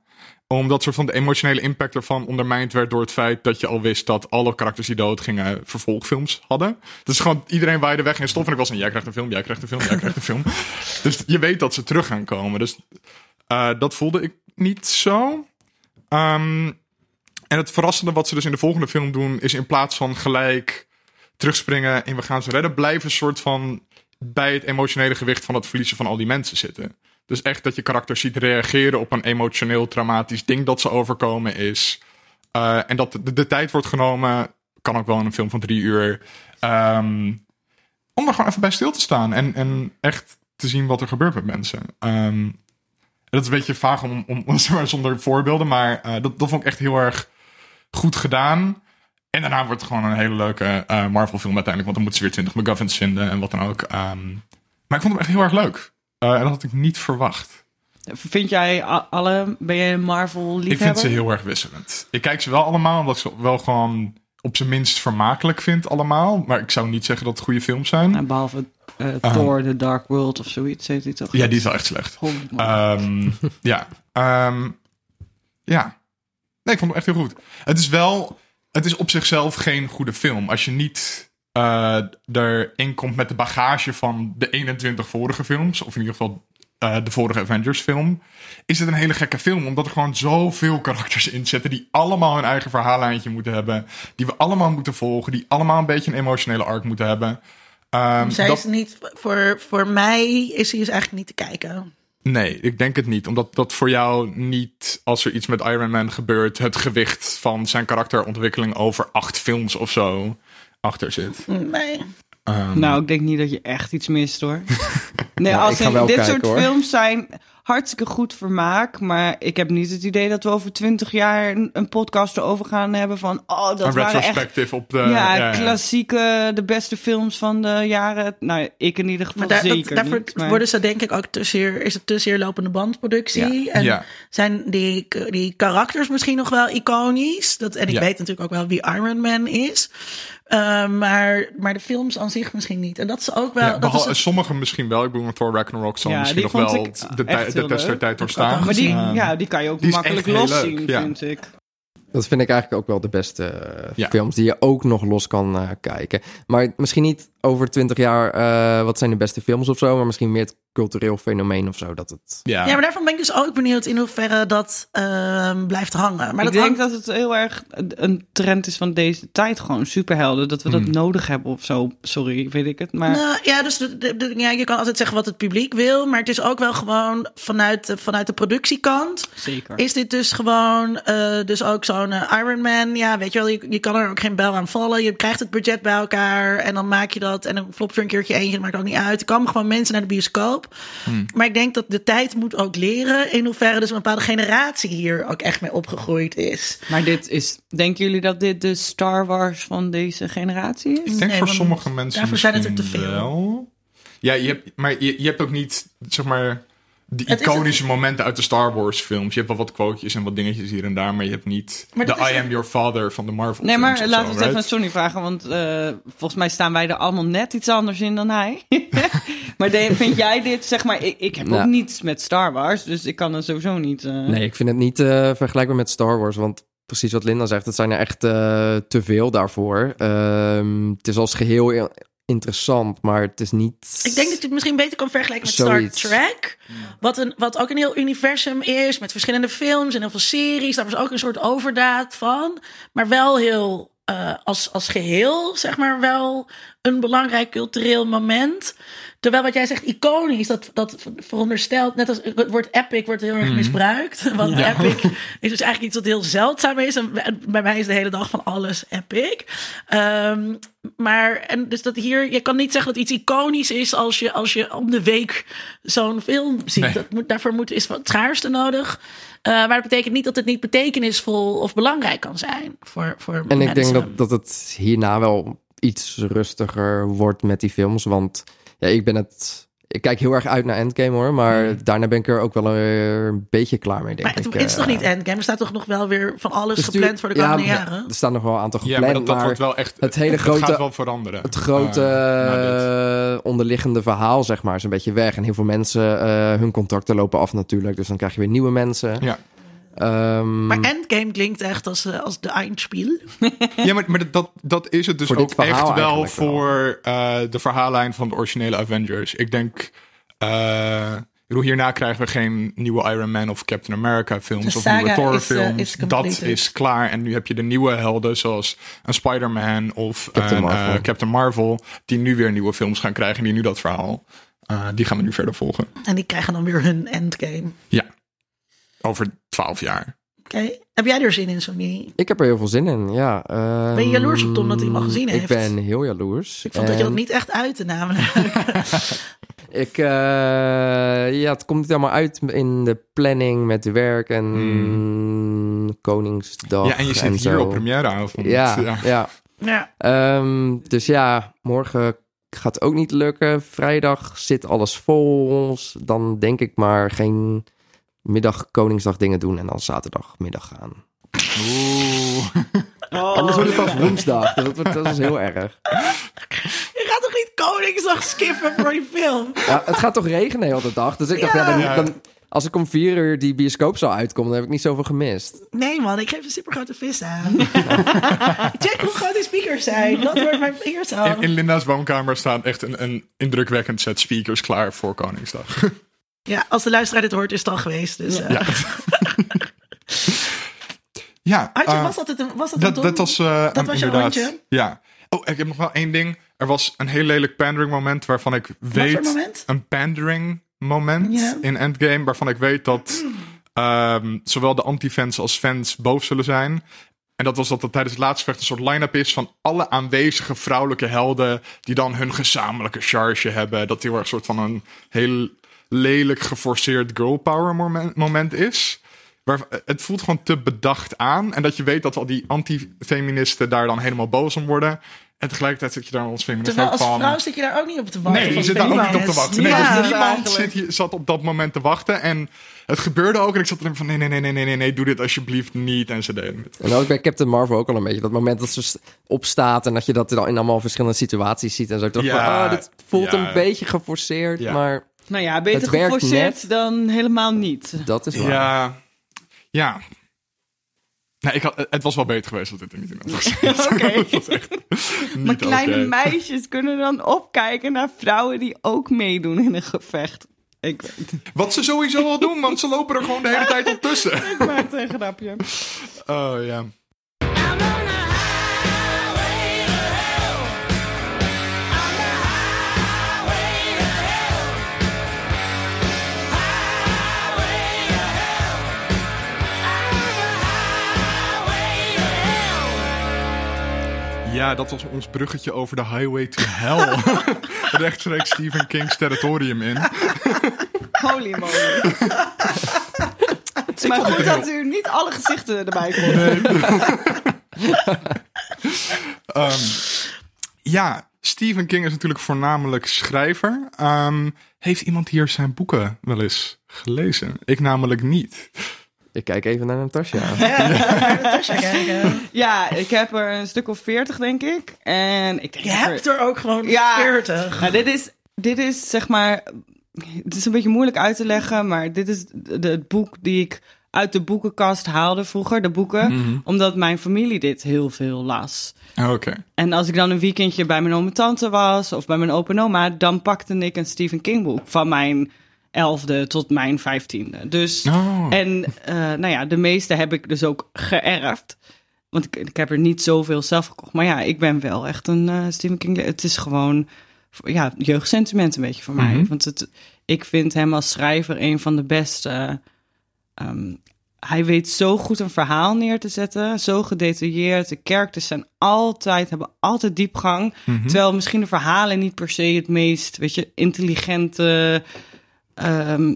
omdat soort van de emotionele impact ervan ondermijnd werd door het feit dat je al wist dat alle karakters die doodgingen vervolgfilms hadden. Dus gewoon iedereen waaide weg in stof. En ik was van, jij krijgt een film, jij krijgt een film, jij krijgt een film. Dus je weet dat ze terug gaan komen. Dus eh, dat voelde ik niet zo. Ehm, en het verrassende wat ze dus in de volgende film doen, is in plaats van gelijk terugspringen en we gaan ze redden, blijven een soort van bij het emotionele gewicht van het verliezen van al die mensen zitten. Dus echt dat je karakters ziet reageren op een emotioneel traumatisch ding dat ze overkomen is. Eh, en dat de, tijd wordt genomen, kan ook wel in een film van drie uur, ehm, om er gewoon even bij stil te staan en, en echt te zien wat er gebeurt met mensen. Ehm, dat is een beetje vaag om, om, zonder voorbeelden, maar eh, dat, dat vond ik echt heel erg goed gedaan. En daarna wordt het gewoon een hele leuke eh, Marvel-film uiteindelijk, want dan moeten ze weer 20 McGuffins vinden en wat dan ook. Ehm, maar ik vond hem echt heel erg leuk. Eh, en dat had ik niet verwacht. Vind jij alle, ben je een Marvel Ik liefhebber? vind ze heel erg wisselend. Ik kijk ze wel allemaal, omdat ik ze wel gewoon op zijn minst vermakelijk vind allemaal. Maar ik zou niet zeggen dat het goede films zijn. Nou, behalve eh, Ah. Thor, The Dark World of zoiets heet die toch? Ja, die is wel echt slecht. Ehm, ja. Ehm, ja. Nee, ik vond hem echt heel goed. Het is wel... Het is op zichzelf geen goede film. Als je niet eh erin komt met de bagage van de 21 vorige films... of in ieder geval eh, de vorige Avengers film... is het een hele gekke film. Omdat er gewoon zoveel karakters in zitten... die allemaal hun eigen verhaallijntje moeten hebben. Die we allemaal moeten volgen. Die allemaal een beetje een emotionele arc moeten hebben. Ehm, Zij dat- is niet, voor, voor mij is hij dus eigenlijk niet te kijken. Nee, ik denk het niet. Omdat dat voor jou niet, als er iets met Iron Man gebeurt, het gewicht van zijn karakterontwikkeling over acht films of zo achter zit. Nee. Ehm, Nou, ik denk niet dat je echt iets mist hoor. Nee, Nou, als ik ga in, wel dit kijken, soort hoor. films zijn hartstikke goed vermaak. Maar ik heb niet het idee dat we over twintig jaar een, een podcast erover gaan hebben van... Oh, dat een waren echt op de... ja, klassieke, de beste films van de jaren. Nou, ik in ieder geval Maar daar, dat- zeker daarvoor niet. Maar... worden ze denk ik ook te zeer, is het te zeer lopende bandproductie. En Ja. zijn die, die karakters misschien nog wel iconisch. Dat, en ik Ja. weet natuurlijk ook wel wie Iron Man is. Uh, maar, maar de films aan zich misschien niet. En dat is ook wel... Ja, dat is het- Sommigen misschien wel. Ik bedoel, Thor Ragnarok zal Ja, misschien nog wel ik de, tij- de test der tijd doorstaan. maar die, Ehm, ja, die kan je ook die makkelijk los zien, ja. vind ik. Dat vind ik eigenlijk ook wel de beste eh, Ja. films die je ook nog los kan eh, kijken. Maar misschien niet over twintig jaar eh, wat zijn de beste films of zo, maar misschien meer het cultureel fenomeen of zo. Dat het... ja. Ja, maar daarvan ben ik dus ook benieuwd in hoeverre dat ehm, blijft hangen. Maar ik dat denk hangt- dat het heel erg een trend is van deze tijd. Gewoon superhelden. Dat we dat Hmm. nodig hebben of zo. Sorry, weet ik het. Maar Nou, ja, dus de, de- de- ja, je kan altijd zeggen wat het publiek wil. Maar het is ook wel gewoon vanuit, de- vanuit de productiekant. zeker. Is dit dus gewoon, eh, dus ook zo'n eh, Iron Man? Ja, weet je wel, je, je kan er ook geen bel aan vallen. Je krijgt het budget bij elkaar en dan maak je dat. En dan flopt er een keertje eentje, dat maakt ook niet uit. Er komen gewoon mensen naar de bioscoop. Maar ik denk dat de tijd moet ook leren in hoeverre dus een bepaalde generatie hier ook echt mee opgegroeid is. Maar dit is, denken jullie dat dit de Star Wars van deze generatie is? Ik denk Nee, voor sommige mensen daarvoor zijn het er te veel. wel. Ja, je hebt, maar je, je hebt ook niet, zeg maar, de Het iconische momenten uit de Star Wars films. Je hebt wel wat quotejes en wat dingetjes hier en daar, maar je hebt niet de I am your father van de Marvel Nee, maar laten we het even aan? Sonny vragen. Want eh, volgens mij staan wij er allemaal net iets anders in dan hij. maar de- vind jij dit, zeg maar... Ik, ik heb Nou. ook niets met Star Wars. Dus ik kan er sowieso niet... eh, Nee, ik vind het niet eh, vergelijkbaar met Star Wars, want precies wat Linda zegt, het zijn er echt eh, te veel daarvoor. Ehm, het is als geheel interessant, maar het is niet... Ik denk dat je het misschien beter kan vergelijken met Zoiets. Star Trek. Wat, een, wat ook een heel universum is. Met verschillende films en heel veel series. Daar was ook een soort overdaad van. Maar wel heel eh, als, als geheel, zeg maar, wel een belangrijk cultureel moment. Terwijl wat jij zegt, iconisch, dat, dat veronderstelt, net als het woord epic wordt heel erg misbruikt. Want epic is dus eigenlijk iets wat heel zeldzaam is. En bij mij is de hele dag van alles epic. Ehm, maar, en dus dat hier, je kan niet zeggen dat iets iconisch is als je, als je om de week zo'n film ziet. Nee. Dat moet, daarvoor moet, is wat schaarste nodig. Eh, maar dat betekent niet dat het niet betekenisvol of belangrijk kan zijn voor, voor En mensen. ik denk dat, dat het hierna wel iets rustiger wordt met die films. Want ja, ik ben het. Ik kijk heel erg uit naar Endgame hoor. Maar daarna ben ik er ook wel eh, een beetje klaar mee. Denk Maar het, ik. is Eh, toch niet Endgame? Er staat toch nog wel weer van alles dus gepland voor de komende ja, jaren? Er staan nog wel een aantal Ja, gepland. maar dat, dat maar wordt wel echt... het hele Het grote- gaat wel veranderen. het grote Eh, eh, onderliggende verhaal, zeg maar, is een beetje weg. En heel veel mensen, eh, hun contacten lopen af natuurlijk. Dus dan krijg je weer nieuwe mensen. Ja. Ehm, Maar Endgame klinkt echt als, eh, als de Eindspiel. Ja, maar, maar dat, dat is het dus ook echt wel voor eh, de verhaallijn van de originele Avengers. Ik denk, eh, ik bedoel, hierna krijgen we geen nieuwe Iron Man of Captain America films De of nieuwe Thor is, films. is dat is klaar. En nu heb je de nieuwe helden zoals een Spider-Man of Captain een, eh, Marvel. Captain Marvel, die nu weer nieuwe films gaan krijgen en die nu dat verhaal, eh, die gaan we nu verder volgen. En die krijgen dan weer hun Endgame. Ja, over twaalf jaar. Oké. Heb jij er zin in, Sony? Ik heb er heel veel zin in, ja. Ben je jaloers op Tom dat hij hem al gezien heeft? Ik ben heel jaloers. Ik vond dat je dat niet echt uitte namelijk. Ik, eh, ja, het komt niet allemaal uit in de planning met werk en Koningsdag. Hmm. ja, en je zit hier zo. op premièreavond. Ja, ja. ja. Ehm, dus ja, morgen gaat ook niet lukken. Vrijdag zit alles vol. Dan denk ik maar geen middag Koningsdag dingen doen en dan zaterdagmiddag gaan. Oeh. Anders wordt het pas woensdag. Dat, wordt, dat is heel erg. Je gaat toch niet Koningsdag skippen voor die film? Ja, het gaat toch regenen de hele dag. Dus ik dacht, ja. Ja. dan, dan, als ik om vier uur die bioscoop zou uitkomen, dan heb ik niet zoveel gemist. Nee man, ik geef een supergrote vis aan. Check hoe groot die speakers zijn. Dat wordt mijn vingers In, aan. in Linda's woonkamer staan echt een, een indrukwekkend set speakers klaar voor Koningsdag. Ja, als de luisteraar dit hoort, is het al geweest. Dus, eh Ja. ja, Hartje, eh, was dat het? een- Was dat, dat, een dat was, eh, Dat een- was jouw inderdaad. rondje? Ja. Oh, ik heb nog wel één ding. Er was een heel lelijk pandering moment waarvan ik voor weet... moment? Een pandering moment Ja. in Endgame waarvan ik weet dat ehm, zowel de anti-fans als fans boos zullen zijn. En dat was dat er tijdens het laatste vecht een soort line-up is van alle aanwezige vrouwelijke helden die dan hun gezamenlijke charge hebben. Dat heel erg een soort van een heel lelijk geforceerd girl power moment, moment is. Waar, het voelt gewoon te bedacht aan. En dat je weet dat al die anti-feministen daar dan helemaal boos om worden. En tegelijkertijd zit je daar als feminist Terwijl ook als van... vrouw zit je daar ook niet op te wachten. Nee, je zit daar ook niet op te wachten. Nee, Ja, dus niemand zit hier, zat op dat moment te wachten. En het gebeurde ook. En ik zat erin van nee, nee, nee, nee, nee, nee, nee, doe dit alsjeblieft niet. En ze deden het. En ook bij Captain Marvel ook al een beetje. Dat moment dat ze st- opstaat en dat je dat dan in allemaal verschillende situaties ziet. En zo. Ik dacht Ja, van, oh, dit voelt ja. een beetje geforceerd, Ja. maar Nou ja, beter geforceerd dan helemaal niet. dat is waar. Ja, ja. Nee, ik had, het was wel beter geweest dat dit er niet in was. Oké. Maar kleine meisjes kunnen dan opkijken naar vrouwen die ook meedoen in een gevecht. Ik weet het. Wat ze sowieso al doen, want ze lopen er gewoon de hele tijd op tussen. Ik maak een grapje. Oh ja. Ja, dat was ons bruggetje over de Highway to Hell. Rechtstreeks Stephen King's territorium in. Holy moly. Het is maar goed dat u niet alle gezichten erbij komt. Ehm, ja, Stephen King is natuurlijk voornamelijk schrijver. Ehm, heeft iemand hier zijn boeken wel eens gelezen? Ik namelijk niet. Ik kijk even naar Natasja. Natasja kijken. Ja, ik heb er een stuk of veertig, denk ik. En ik denk Je er- hebt er ook gewoon Ja. 40. Nou, dit is, dit is zeg maar. Het is een beetje moeilijk uit te leggen, maar dit is de, het boek die ik uit de boekenkast haalde vroeger, de boeken. Mhm. Omdat mijn familie dit heel veel las. Oh, Oké. En als ik dan een weekendje bij mijn oom en tante was of bij mijn opa en oma, dan pakte ik een Stephen King boek van mijn elfde tot mijn vijftiende. Dus Oh. en eh, nou ja, de meeste heb ik dus ook geërfd. Want ik, ik heb er niet zoveel zelf gekocht. Maar ja, ik ben wel echt een eh, Stephen King. Het is gewoon ja, jeugdsentiment een beetje voor mij. Mhm. Want het, ik vind hem als schrijver een van de beste. ehm, hij weet zo goed een verhaal neer te zetten. Zo gedetailleerd. De characters zijn altijd, hebben altijd diepgang. Mhm. Terwijl misschien de verhalen niet per se het meest, weet je, intelligente. Ehm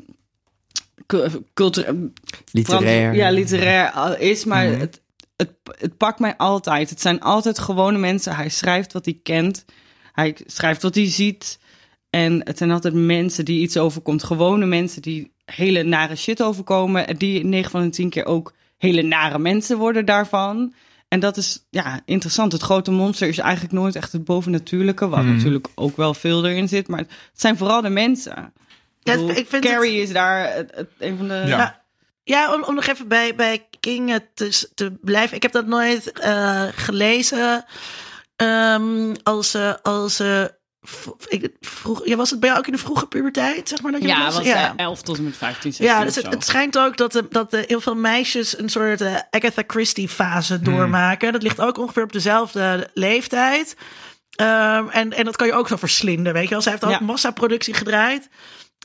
cultureel Literair. ja, literair uh, is, maar Mhm. het, het, het pakt mij altijd. Het zijn altijd gewone mensen. Hij schrijft wat hij kent. Hij schrijft wat hij ziet. En het zijn altijd mensen die iets overkomt. Gewone mensen die hele nare shit overkomen. En die 9 van de 10 keer ook hele nare mensen worden daarvan. En dat is ja, interessant. Het grote monster is eigenlijk nooit echt het bovennatuurlijke. Wat Mhm. natuurlijk ook wel veel erin zit. Maar het zijn vooral de mensen. Ja, bedoel, ik vind Carrie is daar het, het- een van de... Ja. Ja. Ja, om, om nog even bij, bij King eh, te, te blijven. Ik heb dat nooit eh, gelezen. Ehm, als eh, als eh, v- ik, vroeg, ja, was het bij jou ook in de vroege puberteit? Zeg maar, dat je Ja, was ja. eh, 11 tot en met 15, 16 Ja, of dus het, zo. het schijnt ook dat, de, dat de, heel veel meisjes een soort eh, Agatha Christie-fase Hmm. doormaken. Dat ligt ook ongeveer op dezelfde leeftijd. Ehm, en, en dat kan je ook zo verslinden, weet je wel. Zij heeft ook Ja. massaproductie gedraaid.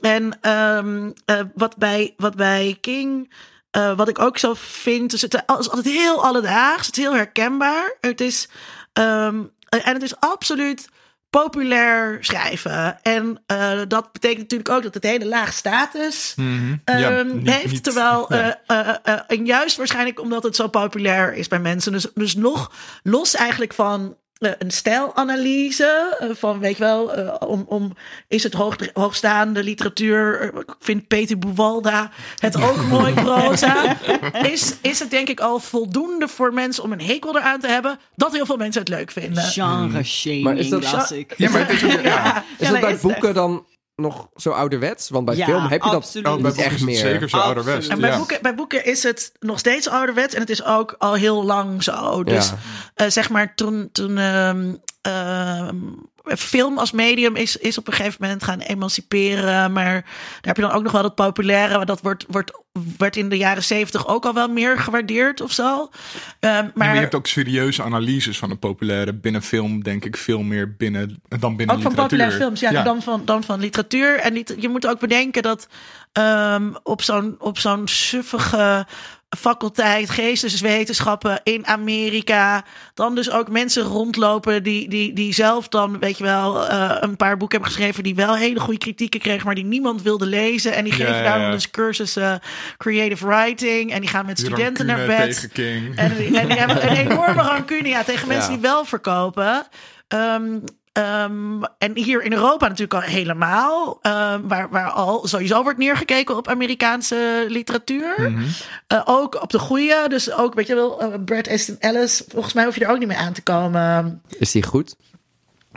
En ehm, eh, wat, bij, wat bij King... eh, wat ik ook zo vind, dus het is altijd heel alledaags. Het is heel herkenbaar. Het is, ehm, en het is absoluut populair schrijven. En eh, dat betekent natuurlijk ook dat het hele laag status Ja, niet- heeft. niet- terwijl, ja. en juist waarschijnlijk omdat het zo populair is bij mensen. Dus, dus nog los eigenlijk van een stijlanalyse. eh, van, weet je wel, eh, om, om, is het hoog, hoogstaande literatuur? eh, ik vind Peter Buwalda het ook mooi proza. Is, is het denk ik al voldoende voor mensen om een hekel eraan te hebben... dat heel veel mensen het leuk vinden. Genre shaming Maar is dat-. Ja, maar het is ook, ja. Ja, Is ja, dat bij is boeken dan nog zo ouderwets? Want bij Ja, film heb je dat. Oh, niet echt meer. zeker zo Absoluut. ouderwets. En bij, ja. boeken, bij boeken is het nog steeds ouderwets en het is ook al heel lang zo. Dus Ja. eh, zeg maar toen, toen ehm, ehm, film als medium is, is op een gegeven moment gaan emanciperen. Maar daar heb je dan ook nog wel dat populaire. Dat wordt, wordt, werd in de jaren zeventig ook al wel meer gewaardeerd of zo. Ehm, maar maar je hebt ook serieuze analyses van het populaire binnen film, denk ik, veel meer binnen dan binnen Ook van populaire films, ja, Dan, van, dan van literatuur. En je moet ook bedenken dat ehm, op zo'n op zo'n suffige faculteit geesteswetenschappen in Amerika dan dus ook mensen rondlopen die, die, die zelf dan, weet je wel, eh, een paar boeken hebben geschreven die wel hele goede kritieken kregen, maar die niemand wilde lezen. En die geven ja, daar ja. dan dus cursussen creative writing en die gaan met Die studenten naar bed. tegen King. En, die- en die hebben een enorme rancune ja, tegen mensen Ja. die wel verkopen. Ehm, ehm, en hier in Europa natuurlijk al helemaal. ehm, waar, waar al sowieso wordt neergekeken op Amerikaanse literatuur. Mhm. Eh, ook op de goede. Dus ook, weet je wel, eh, Brad Easton Ellis. Volgens mij hoef je er ook niet mee aan te komen. Is die goed?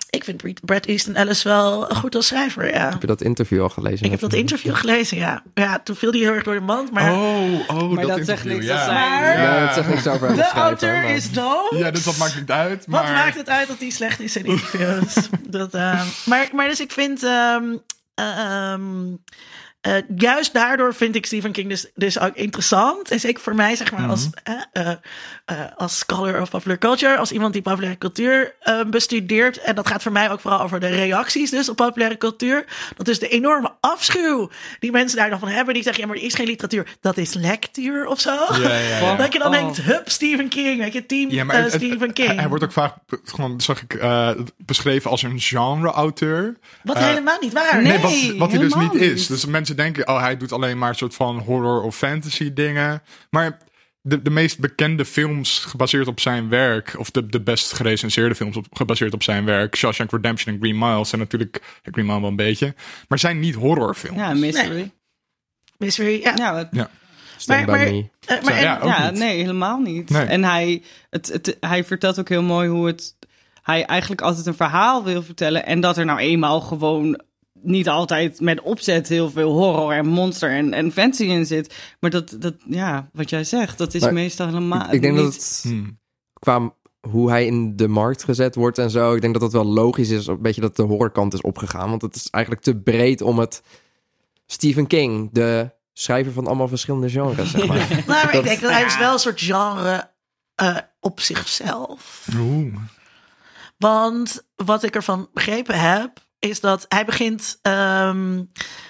Ik vind Brad- Easton Ellis wel goed als schrijver, ja. Heb je dat interview al gelezen? Ik heb dat interview gelezen, ja. Ja, toen viel hij heel erg door de mand. Maar Oh, oh, Maar dat, dat zegt niks ja. Maar- Ja. Dat zegt niks over hem de auteur maar- is dood. Ja, dus dat maakt niet uit. Maar... Wat maakt het uit dat die slecht is in interviews? dat, ehm, maar, maar dus ik vind... ehm, ehm, eh, juist daardoor vind ik Stephen King dus, dus ook interessant. En zeker voor mij, zeg maar, als, eh, eh, eh, als scholar of popular culture, als iemand die populaire cultuur bestudeert. En dat gaat voor mij ook vooral over de reacties dus op populaire cultuur. Dat is de enorme afschuw die mensen daar dan van hebben. Die zeggen, ja, maar er is geen literatuur. Dat is lectuur of zo. Ja, ja, ja. Dat je dan Oh. denkt, hup, Stephen King. Weet je, team Ja, maar het- Stephen King. Hij, hij wordt ook vaak, gewoon, zag ik, eh, beschreven als een genre-auteur. Wat helemaal niet waar. Nee. Nee, wat, wat hij dus niet is. Dus mensen denken, oh, hij doet alleen maar een soort van horror of fantasy dingen. Maar de, de meest bekende films gebaseerd op zijn werk, of de, de best gerecenseerde films op, gebaseerd op zijn werk, Shawshank Redemption en Green Mile, zijn natuurlijk, ja, Green Mile wel een beetje, maar zijn niet horrorfilms. Ja, mystery. Mystery, ja. Ja, wat- Ja. Maar- maar-. Eh, maar Zo, ja, en- ja nee, helemaal niet. Nee. En hij, het, het, hij vertelt ook heel mooi hoe het... Hij eigenlijk altijd een verhaal wil vertellen. En dat er nou eenmaal gewoon niet altijd met opzet heel veel horror en monster en, en fancy in zit. Maar dat, dat, ja, wat jij zegt, dat is Maar meestal helemaal ik, ik denk niet... dat het Hmm. qua hoe hij in de markt gezet wordt en zo. Ik denk dat dat wel logisch is, een beetje dat de horrorkant is opgegaan. Want het is eigenlijk te breed om het Stephen King, de schrijver van allemaal verschillende genres, zeg maar. Nou, maar ik denk dat hij is wel een soort genre eh, op zichzelf. Oeh. Want wat ik ervan begrepen heb, is dat hij begint. ehm,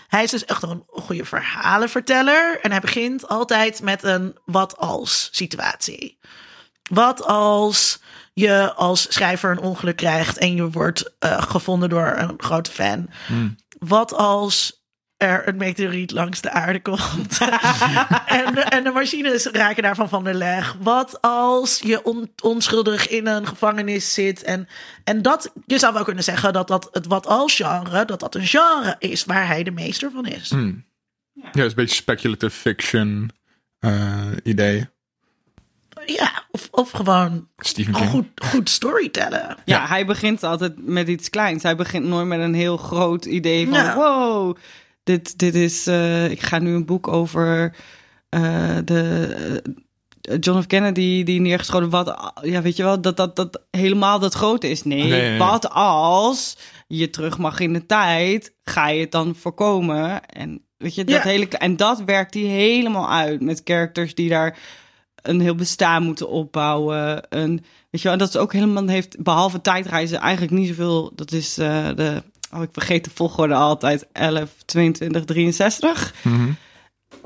hij is dus echt een goede verhalenverteller. En hij begint altijd met een wat als situatie. Wat als je als schrijver een ongeluk krijgt en je wordt eh, gevonden door een grote fan? Hmm. Wat als er een meteoriet langs de aarde komt en, de, en de machines raken daarvan van de leg? Wat als je on- onschuldig in een gevangenis zit? En, en dat, je zou wel kunnen zeggen dat dat het wat als genre, dat dat een genre is waar hij de meester van is. Hmm. Ja, het is een beetje speculative fiction eh, idee. Ja, of, of gewoon goed, goed storytellen. Ja, hij begint altijd met iets kleins. Hij begint nooit met een heel groot idee van... Ja. wow, dit, dit is... eh, ik ga nu een boek over eh, de... eh, John F. Kennedy die neergeschoten... Wat, ja, weet je wel, dat dat, dat helemaal dat grote is. Nee, Nee, nee, nee. wat als je terug mag in de tijd... ga je het dan voorkomen? En weet je, dat Ja. hele... En dat werkt hij helemaal uit met characters die daar een heel bestaan moeten opbouwen. Een, weet je wel, en dat is ook helemaal heeft, behalve tijdreizen, eigenlijk niet zoveel. Dat is de, oh, ik vergeet de volgorde altijd, 11, 22, 63. Mhm.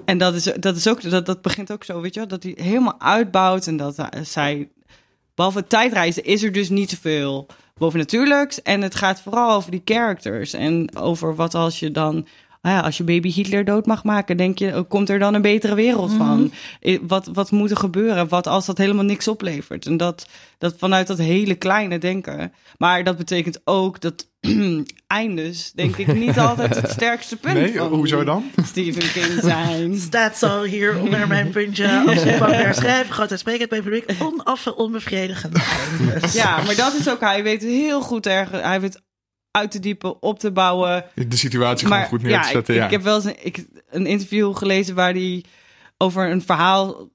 En dat is, dat is ook, dat, dat begint ook zo, weet je wel, dat hij helemaal uitbouwt en dat eh, zij, behalve tijdreizen, is er dus niet zoveel bovennatuurlijks. En het gaat vooral over die characters en over wat als je dan nou ja, als je baby Hitler dood mag maken, denk je, oh, komt er dan een betere wereld van? Eh, Wat, wat moet er gebeuren? Wat als dat helemaal niks oplevert? En dat, dat vanuit dat hele kleine denken. Maar dat betekent ook dat eindes, denk ik, niet altijd het sterkste punt Nee, van hoezo dan? Stephen King zijn. Staat zo hier onder mijn puntje. Als je populair schrijven, groot sprekend bij het publiek. Onaf onbevredigend. eindes. Ja, maar dat is ook, hij weet heel goed erg, hij weet uit te diepen, op te bouwen. De situatie gewoon goed neer ja, te zetten. ik, Ja, ik heb wel eens een, ik, een interview gelezen waar hij over een verhaal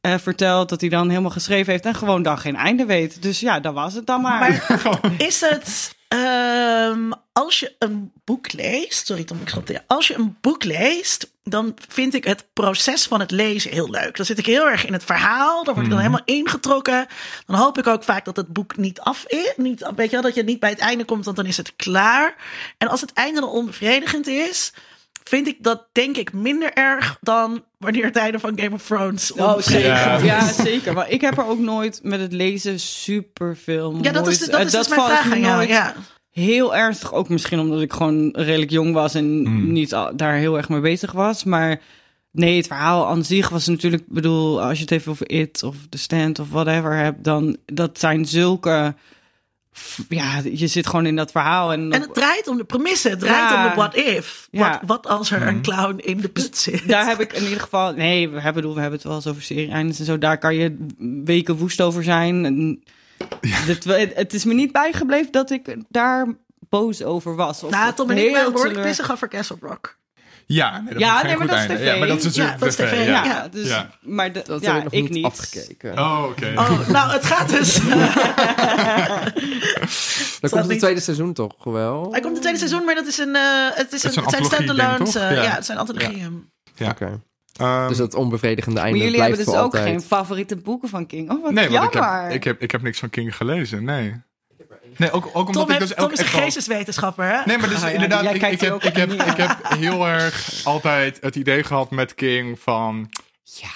eh, vertelt dat hij dan helemaal geschreven heeft en gewoon dan geen einde weet. Dus ja, dat was het dan maar. Maar is het... ehm, als je een boek leest... Sorry Tom, ik Als je een boek leest... dan vind ik het proces van het lezen heel leuk. Dan zit ik heel erg in het verhaal. Dan word ik dan helemaal ingetrokken. Dan hoop ik ook vaak dat het boek niet af is. Niet, weet je wel, dat je niet bij het einde komt, want dan is het klaar. En als het einde dan onbevredigend is... vind ik dat denk ik minder erg dan wanneer einde van Game of Thrones Oh, zeker. Ja. Ja. zeker. Maar ik heb er ook nooit met het lezen superveel Ja, dat is, moeite- dat eh, is dus mijn vraag aan jou. nooit Ja. Heel ernstig, ook misschien omdat ik gewoon redelijk jong was en Hmm. niet al- daar heel erg mee bezig was. Maar nee, het verhaal aan zich was natuurlijk, ik bedoel, als je het even over It of The Stand of whatever hebt, dan dat zijn zulke, ja, je zit gewoon in dat verhaal. En, En het draait om de premisse. Het draait Ja. om de what if. Ja. Wat, wat als er een clown in de put zit? daar heb ik in ieder geval, nee, we hebben, we hebben het wel eens over serie-eindes en zo. Daar kan je weken woest over zijn. En dit- het is me niet bijgebleven dat ik daar boos over was. Of Nou, Tom en ik waren behoorlijk pissig over Castle Rock. Ja, nee, dat Ja, nee, maar dat is tv. Ja, maar dat is Ja, natuurlijk dat is tv, Ja, Ja. dus, Ja. maar de, Dat ja, nog ik niet, afgekeken. Oh, oké. Oh, nou, het gaat dus. Dan komt niet- het tweede seizoen toch wel? Hij komt het tweede seizoen, maar dat is een, eh, het, is een, een het zijn standalones. eh, ja. Ja. het zijn antologieën. Ja. Oké. Ehm, Dus dat onbevredigende einde Maar jullie blijft hebben dus ook altijd. geen favoriete boeken van King. Oh, wat nee, want ik jammer. heb, ik, heb, ik heb niks van King gelezen, nee. Nee, ook, ook omdat Tom, ik heeft, dus Tom ook is een geesteswetenschapper, hè? Nee, maar dus Ah, ja, inderdaad, jij ik, kijkt ik, heb, ook ik, heb, niet. ik heb heel erg altijd het idee gehad met King van... Ja,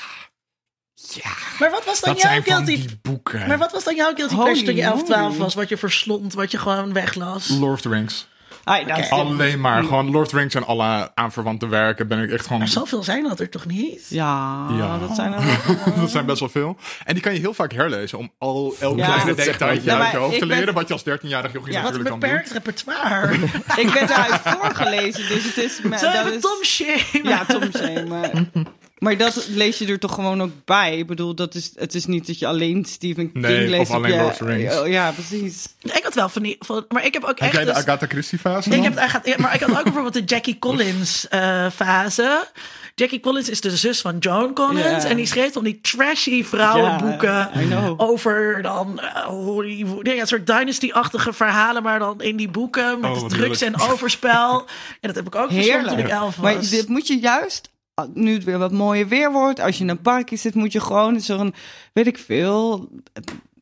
ja, Maar wat was dan dat jouw guilty... die boeken. Maar wat was dan jouw guilty pleasure toen je 11, 12 moly. was? Wat je verslond, wat je gewoon weglas? Lord of the Rings. Ah, nou, Alleen maar, gewoon Lord of the Rings en alle aanverwante werken ben ik echt gewoon... Maar zoveel zijn dat er toch niet? Ja, Ja. dat zijn er dat zijn best wel veel. En die kan je heel vaak herlezen om al elk Ja, kleine detailtje uit je hoofd te ben- leren. Wat je als 13-jarig jochie Ja, natuurlijk kan doen. beperkt repertoire. Ik werd eruit voorgelezen, dus het is... me- Zo dat is- Tom shame. Ja, Tom Shame. maar Maar dat lees je er toch gewoon ook bij. Ik bedoel, dat is, het is niet dat je alleen Stephen King Nee, leest. of alleen je- Lord of the Rings. Oh, Ja, precies. Ik had wel van die... Van, maar ik heb ook Heb echt... jij de dus- Agatha Christie fase Ik heb, maar ik had ook bijvoorbeeld de Jackie Collins eh, fase. Jackie Collins is de zus van Joan Collins. En die schreef dan die trashy vrouwenboeken. Ja, I know. over dan eh, Hollywood. Ja, een soort dynasty-achtige verhalen. Maar dan in die boeken met Oh, drugs heerlijk. en overspel. En dat heb ik ook verzonnen toen ik Heerlijk. elf Maar was. dit moet je juist, nu het weer wat mooier weer wordt, als je in een parkje zit, moet je gewoon zo'n, weet ik veel.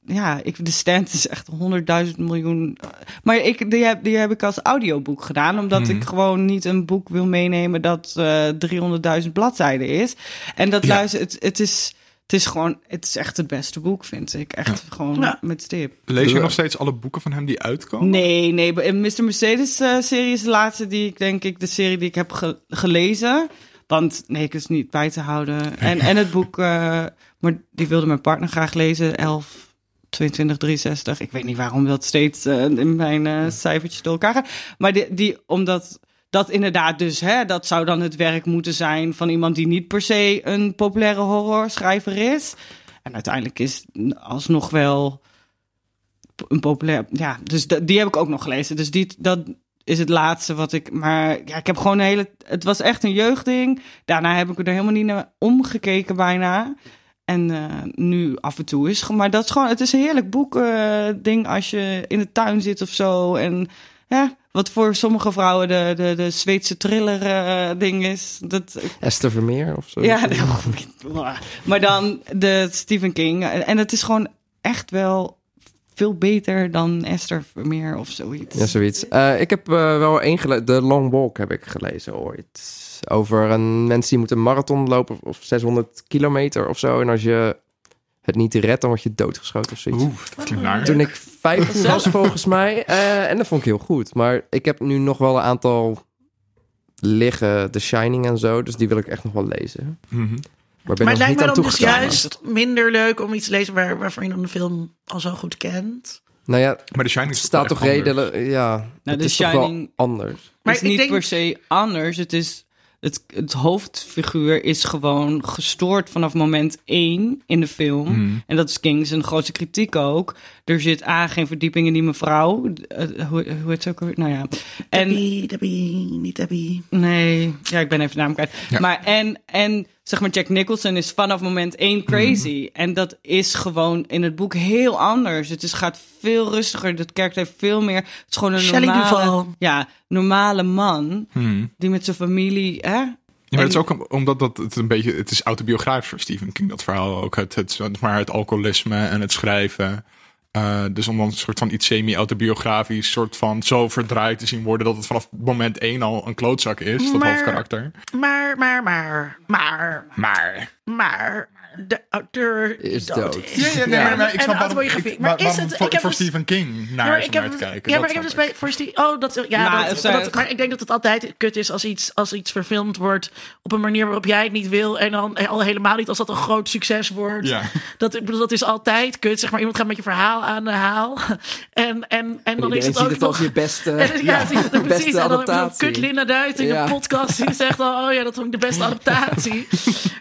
Ja, ik, de stand is echt 100.000 miljoen. Maar ik, die, heb, die heb ik als audioboek gedaan, omdat Mhm. ik gewoon niet een boek wil meenemen dat eh 300.000 bladzijden is. En dat Ja. luister, het, het is. Het is gewoon, het is echt het beste boek, vind ik. Echt gewoon Ja. met stip. Lees je nog steeds alle boeken van hem die uitkomen? Nee, nee. Mr. Mercedes-serie is de laatste die ik denk ik de serie die ik heb ge- gelezen. Want nee, ik is niet bij te houden. En, en het boek, eh, maar die wilde mijn partner graag lezen. 11, 22, 63. Ik weet niet waarom dat steeds eh, in mijn eh, cijfertjes door elkaar gaan. Maar die, die omdat dat inderdaad dus, hè, dat zou dan het werk moeten zijn van iemand die niet per se een populaire horrorschrijver is. En uiteindelijk is alsnog wel een populair. Ja, dus die heb ik ook nog gelezen. Dus die, dat is het laatste wat ik. Maar ja, ik heb gewoon een hele. Het was echt een jeugdding. Daarna heb ik er helemaal niet naar omgekeken bijna. En eh, nu af en toe is. Maar dat is gewoon. Het is een heerlijk boek, eh, ding als je in de tuin zit of zo. En ja, wat voor sommige vrouwen de, de, de Zweedse thriller eh, ding is. Dat, Esther Vermeer of zo. ja, maar dan de Stephen King. En het is gewoon echt wel veel beter dan Esther Vermeer of zoiets. Ja, zoiets. Eh, ik heb eh, wel één gelezen. The Long Walk heb ik gelezen ooit. Over een mensen die moeten een marathon lopen of 600 kilometer of zo. En als je het niet redt, dan word je doodgeschoten of zoiets. Oeh, dat klinkt naar. Toen ik 15 was volgens mij. eh, en dat vond ik heel goed. Maar ik heb nu nog wel een aantal liggen. The Shining en zo. Dus die wil ik echt nog wel lezen. Mhm. Maar ik ben maar het lijkt niet me dan dus juist minder leuk om iets te lezen waar, waarvan je dan de film al zo goed kent. Nou ja, Maar de Shining het staat toch redelijk... Ja, het The is toch wel Shining- anders. Maar het is niet denk- per se anders. Het is het, het hoofdfiguur is gewoon gestoord vanaf moment één in de film. Mhm. En dat is King zijn grootste kritiek ook. Er zit A, geen verdieping in die mevrouw. Eh, hoe, hoe heet ze ook? Nou ja. En, Debbie, Debbie, niet Debbie. Nee, ja, ik ben even de naam kwijt. Ja. Maar en, en zeg maar, Jack Nicholson is vanaf moment één crazy. En dat is gewoon in het boek heel anders. Het is, gaat veel rustiger. Dat kerk heeft veel meer. Het is gewoon een Shelley normale, ja, normale man Mhm. die met zijn familie. Hè? Ja, maar het is ook om- omdat dat het een beetje, het is autobiografisch voor Stephen King, dat verhaal ook. Het, het, maar het alcoholisme en het schrijven. Eh, dus om dan een soort van iets semi-autobiografisch, soort van zo verdraaid te zien worden dat het vanaf moment één al een klootzak is, dat Maar- hoofdkarakter. Maar, maar, maar, maar, Maar. maar, de auteur Is dood, dood. is. Ja, ja, nee, Ja. maar, maar ik En snap waarom, autobiografie. ik, Maar maar is waarom het- voor, ik heb voor dus- Stephen King naar Ja, ik heb, kijken. ja, dat maar ik heb dus bij voor. Oh, dat ja, Nou, dat, zij- dat- maar ik denk dat het altijd kut is als iets als iets verfilmd wordt op een manier waarop jij het niet wil en dan al helemaal niet als dat een groot succes wordt. Ja. Dat ik bedoel, dat is altijd kut. Zeg maar iemand gaat met je verhaal aan de haal en en en dan is het ziet ook het nog als je beste, en, ja, je het precies. beste En dan kut Linda Duit in Ja. de podcast. Die zegt al, oh ja, dat vond ik de beste adaptatie.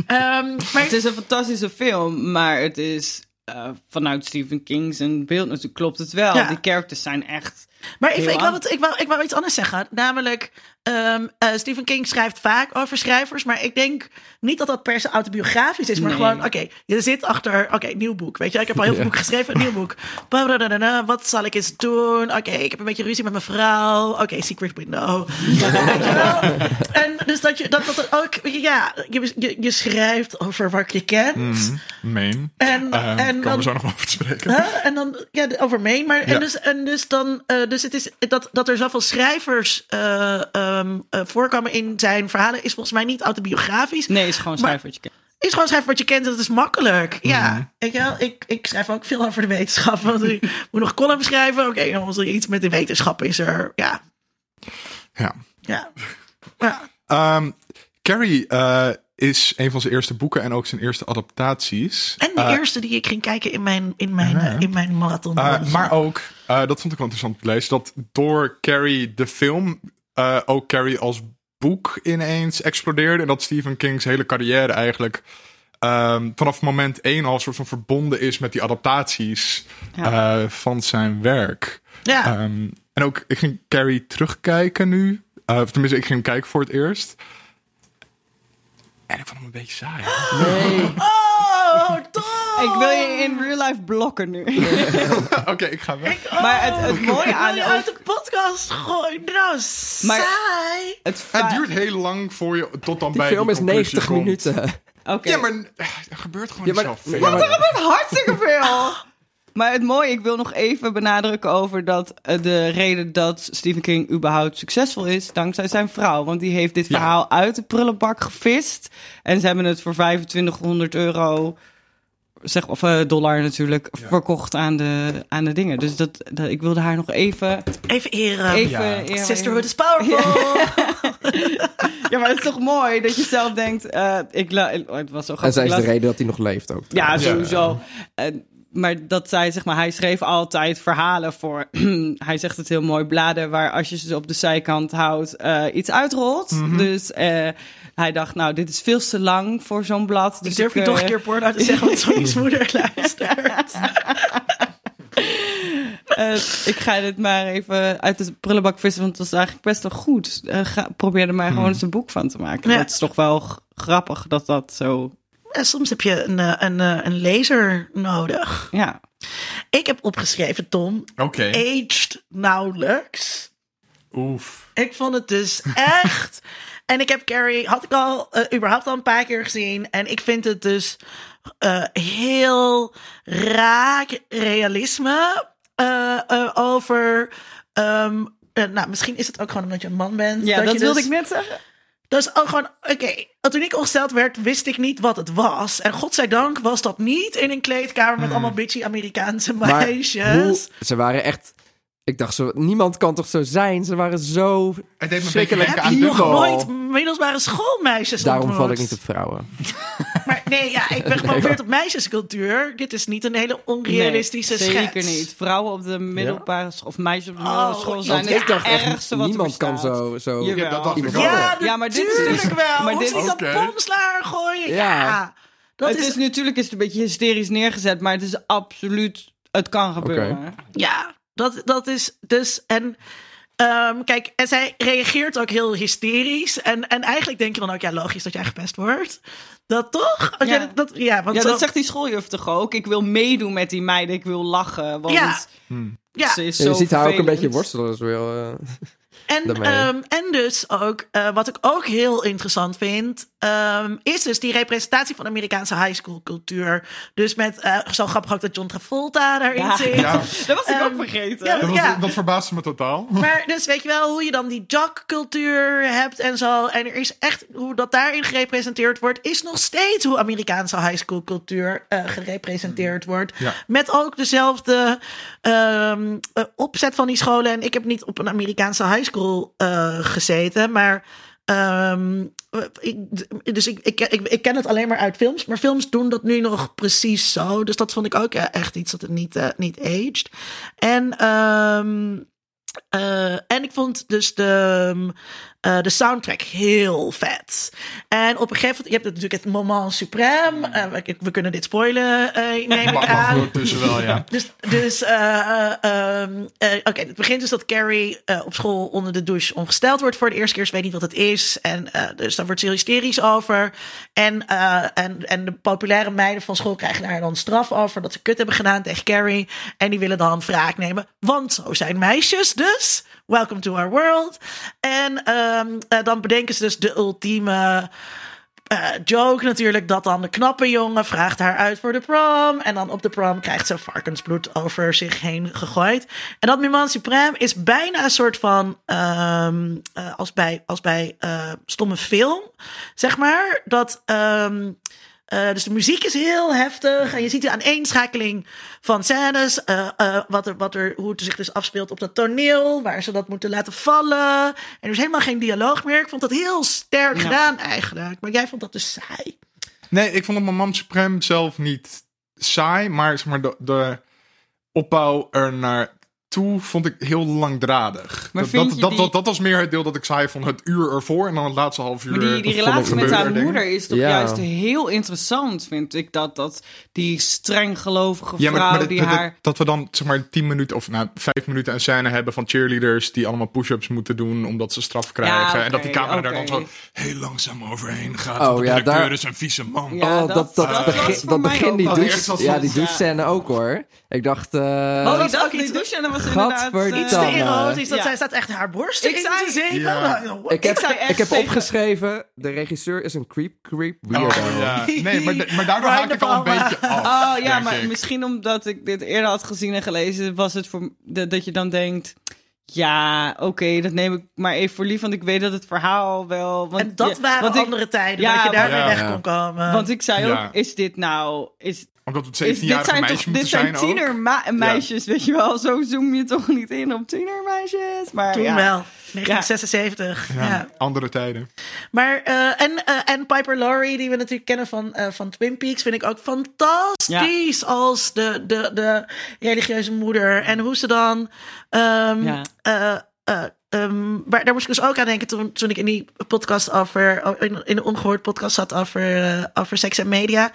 Ehm, maar Het is een fantastische film, maar het is eh, vanuit Stephen King zijn beeld natuurlijk klopt het wel. Ja. Die characters zijn echt. Maar ik, ik, wou wat, ik, wou, ik wou iets anders zeggen. Namelijk, ehm, eh, Stephen King schrijft vaak over schrijvers. Maar ik denk niet dat dat per se autobiografisch is. Maar Nee. gewoon, oké, je zit achter... Oké, nieuw boek. Weet je, ik heb al heel veel boeken geschreven. Nieuw boek. Wat zal ik eens doen? Oké, ik heb een beetje ruzie met mijn vrouw. Oké, Secret Window. En dus dat je dat, dat er ook... Ja, je, je, je schrijft over wat je kent. Meen. En, Eh, en komen dan, we zo nog over te spreken. Huh? En dan ja, over Maine. Maar Ja. en dus, en dus dan, eh, dus het is dat, dat er zoveel schrijvers eh, ehm, eh, voorkomen in zijn verhalen, is volgens mij niet autobiografisch. Nee, is gewoon schrijf wat je kent. Is gewoon schrijven wat je kent en dat is makkelijk. Ja, Mhm. je wel? Ik, ik schrijf ook veel over de wetenschap. Want ik moet nog column schrijven. Oké, dan was er iets met de wetenschap is er. Ja, Ja. ja. ja. Ehm, Carrie eh, is een van zijn eerste boeken en ook zijn eerste adaptaties. En de eerste die ik ging kijken in mijn, in mijn, Ja. in mijn marathon. Uh, maar ook, uh, dat vond ik wel interessant te lezen, dat door Carrie de film uh, ook Carrie als boek ineens explodeerde. En dat Stephen King's hele carrière eigenlijk ehm, vanaf moment één al soort van verbonden is met die adaptaties Ja. eh, van zijn werk. Ja. Ehm, en ook, ik ging Carrie terugkijken nu. Eh, of tenminste, ik ging hem kijken voor het eerst. En ik vond hem een beetje saai. Nee. Oh! Ik wil je in real life blokken nu. Oké, ik ga weg. maar het, het mooie Ik wil aan je de uit de podcast gooien. Nou, Maar- saai. het Het duurt heel lang voor je tot dan Die bij film die is conclusie 90 komt. minuten. Oké. Ja, Ja, maar eh, er gebeurt gewoon Ja, maar- niet zoveel. ja, maar- Het hartstikke veel. Maar het mooie, ik wil nog even benadrukken over dat eh, de reden dat Stephen King überhaupt succesvol is, dankzij zijn vrouw. Want die heeft dit Ja. verhaal uit de prullenbak gevist. En ze hebben het voor 2500 euro, zeg, of eh, dollar natuurlijk, verkocht aan de, aan de dingen. Dus dat, dat, ik wilde haar nog even... Even eren. even Ja. eer- Sisterhood is powerful. Ja, maar het is toch mooi dat je zelf denkt, eh, ik oh, het was zo En grappig. zij is de reden dat hij nog leeft ook. Ja, Ja. sowieso. En- maar dat zij, zeg maar, hij schreef altijd verhalen voor, hij zegt het heel mooi, bladen waar als je ze op de zijkant houdt, eh, iets uitrolt. Mhm. Dus eh, hij dacht, nou, dit is veel te lang voor zo'n blad. Dus Dus durf je ik, toch eh, een keer porno te zeggen, want Sonny's moeder luistert. eh, ik ga dit maar even uit de prullenbak vissen, want het was eigenlijk best wel goed. Eh, ga, probeer er maar gewoon eens een boek van te maken. Ja. Dat is toch wel grappig dat dat zo, En soms heb je een, eh, een, eh, een laser nodig. ja. Ik heb opgeschreven, Tom, Oké. aged nauwelijks. Oef. Ik vond het dus echt. en ik heb Carrie, had ik al eh, überhaupt al een paar keer gezien. En ik vind het dus eh, heel raak realisme eh, eh, over. ehm, eh, nou, misschien is het ook gewoon omdat je een man bent. Ja, dat, je wilde dus- ik net zeggen. Dat is ook gewoon, oké, toen ik ongesteld werd, wist ik niet wat het was. En godzijdank was dat niet in een kleedkamer met allemaal bitchy Amerikaanse Maar meisjes. hoe, ze waren echt... Ik dacht zo, niemand kan toch zo zijn? Ze waren zo Het deed me een beetje verschrikkelijk denken Heb aan je nog Dumbo. nooit middelbare schoolmeisjes Daarom ontmoet? val ik niet op vrouwen. Maar nee, ja, ik ben gepromoveerd op meisjescultuur. Dit is niet een hele onrealistische nee, schets. Zeker niet. Vrouwen op de middelbare school, of meisjes op de middelbare Oh, school ja. zijn Want het ik dacht echt, ergste wat er niemand kan bestaat. zo... zo Jawel. Ja, dat dacht ik iemand ook. Ja, Ja, maar dit is natuurlijk dus- wel. maar Hoe dit ze dat Oké. pomslaar gooien. Ja, Ja. dat het is, is, natuurlijk is het een beetje hysterisch neergezet, maar het is absoluut, het kan gebeuren. ja, dat, dat is dus en. ehm, kijk, en zij reageert ook heel hysterisch. En, en eigenlijk denk je dan ook, ja, logisch dat jij gepest wordt. Dat toch? Ja. jij dat, ja, want Ja, zo- dat zegt die schooljuf toch ook? Ik wil meedoen met die meiden, ik wil lachen, want Ja. ja. ze is Ja, zo je ziet haar ook een beetje worstelen. Dus wel, eh, En, ehm, en dus ook, eh, wat ik ook heel interessant vind, ehm, is dus die representatie van Amerikaanse high school cultuur. Dus met, eh, zo grappig ook dat John Travolta daarin Ja. zit. Ja. Dat was ik Ehm, ook vergeten. ja, Dat, was, dat verbaasde me totaal. Maar dus weet je wel, hoe je dan die jockcultuur hebt en zo. En er is echt, hoe dat daarin gerepresenteerd wordt, is nog steeds hoe Amerikaanse high school cultuur eh, gerepresenteerd wordt. Ja. Met ook dezelfde ehm, opzet van die scholen. En ik heb niet op een Amerikaanse high school eh, gezeten, maar. ehm, ik, dus ik, ik, ik, ik ken het alleen maar uit films. Maar films doen dat nu nog precies zo. Dus dat vond ik ook echt iets dat het niet, eh, niet aged. En, ehm, eh, en ik vond dus de, eh, de soundtrack heel vet. En op een gegeven moment, je hebt natuurlijk het moment suprême. Eh, we, we kunnen dit spoilen, eh neem ik mag aan. ondertussen wel, ja. Dus, dus eh, eh, ehm, eh, oké, het begint dus dat Carrie op school onder de douche ongesteld wordt voor de eerste keer. Ze weet niet wat het is. En dus daar wordt ze heel hysterisch over. En, en, en de populaire meiden van school krijgen daar dan straf over dat ze kut hebben gedaan tegen Carrie. En die willen dan wraak nemen. Want zo zijn meisjes dus. Welcome to our world. En ehm, eh, dan bedenken ze dus de ultieme eh, joke natuurlijk dat dan de knappe jongen vraagt haar uit voor de prom. En dan op de prom krijgt ze varkensbloed over zich heen gegooid. En dat Moment Supreme is bijna een soort van, ehm, eh, als bij, als bij stomme film, zeg maar. Dat, ehm, eh, dus de muziek is heel heftig. En je ziet de aaneenschakeling van scènes. eh, eh, wat er, wat er, hoe het zich dus afspeelt op dat toneel. Waar ze dat moeten laten vallen. En er is helemaal geen dialoog meer. Ik vond dat heel sterk Ja. gedaan eigenlijk. Maar jij vond dat dus saai. Nee, ik vond het Mam Supreme zelf niet saai, maar zeg maar de, de opbouw er naar toe vond ik heel langdradig. Maar dat, vind dat, je dat, die- dat, dat was meer het deel dat ik zei van het uur ervoor en dan het laatste half uur. Maar die, die relatie met haar moeder is toch Ja. juist heel interessant, vind ik. Dat, dat die streng gelovige Ja, vrouw maar, maar dat, die dat- haar... dat we dan zeg maar 10 minuten of nou, 5 minuten een scène hebben van cheerleaders die allemaal push-ups moeten doen omdat ze straf krijgen. en dat die camera daar dan zo heel langzaam overheen gaat. Oh, de ja, directeur daar- is een vieze man. Ja, oh, dat- dat, dat, dat begin, dat die douche, ja, die ja. douche-scène ook hoor. Ik dacht, eh, Oh, die douche en dan was inderdaad... Gadverdamme. Iets te erotisch, dat Ja. zij staat echt haar borsten Ik in zei- te zeven. Ja. Nou, ik heb, zei echt ik heb tegen- opgeschreven, de regisseur is een creep, creep, Oh, weirdo. ja. Nee, maar, maar daardoor haak ik al een beetje af. Oh ja, maar ik. misschien omdat ik dit eerder had gezien en gelezen, was het voor de- dat je dan denkt. Ja, oké, dat neem ik maar even voor lief, want ik weet dat het verhaal wel. Want, En dat ja, waren ik- andere tijden, Ja, dat je daarmee ja. weg Ja. kon komen. Want ik zei Ja. ook, is dit nou, is, Omdat het is, dit 17-jarige zijn meisjes toch, dit zijn zijn tienermeisjes, weet je wel? Zo zoom je toch niet in op tienermeisjes? Maar Toen ja. wel, 1976. Ja, Ja. andere tijden. Maar, eh, en, eh, en Piper Laurie, die we natuurlijk kennen van, eh, van Twin Peaks, vind ik ook fantastisch als de, de, de religieuze moeder. En hoe ze dan. ehm, Eh, eh, ehm, maar daar moest ik dus ook aan denken toen, toen ik in die podcast over. in, in de ongehoord podcast zat over, eh, over seks en media.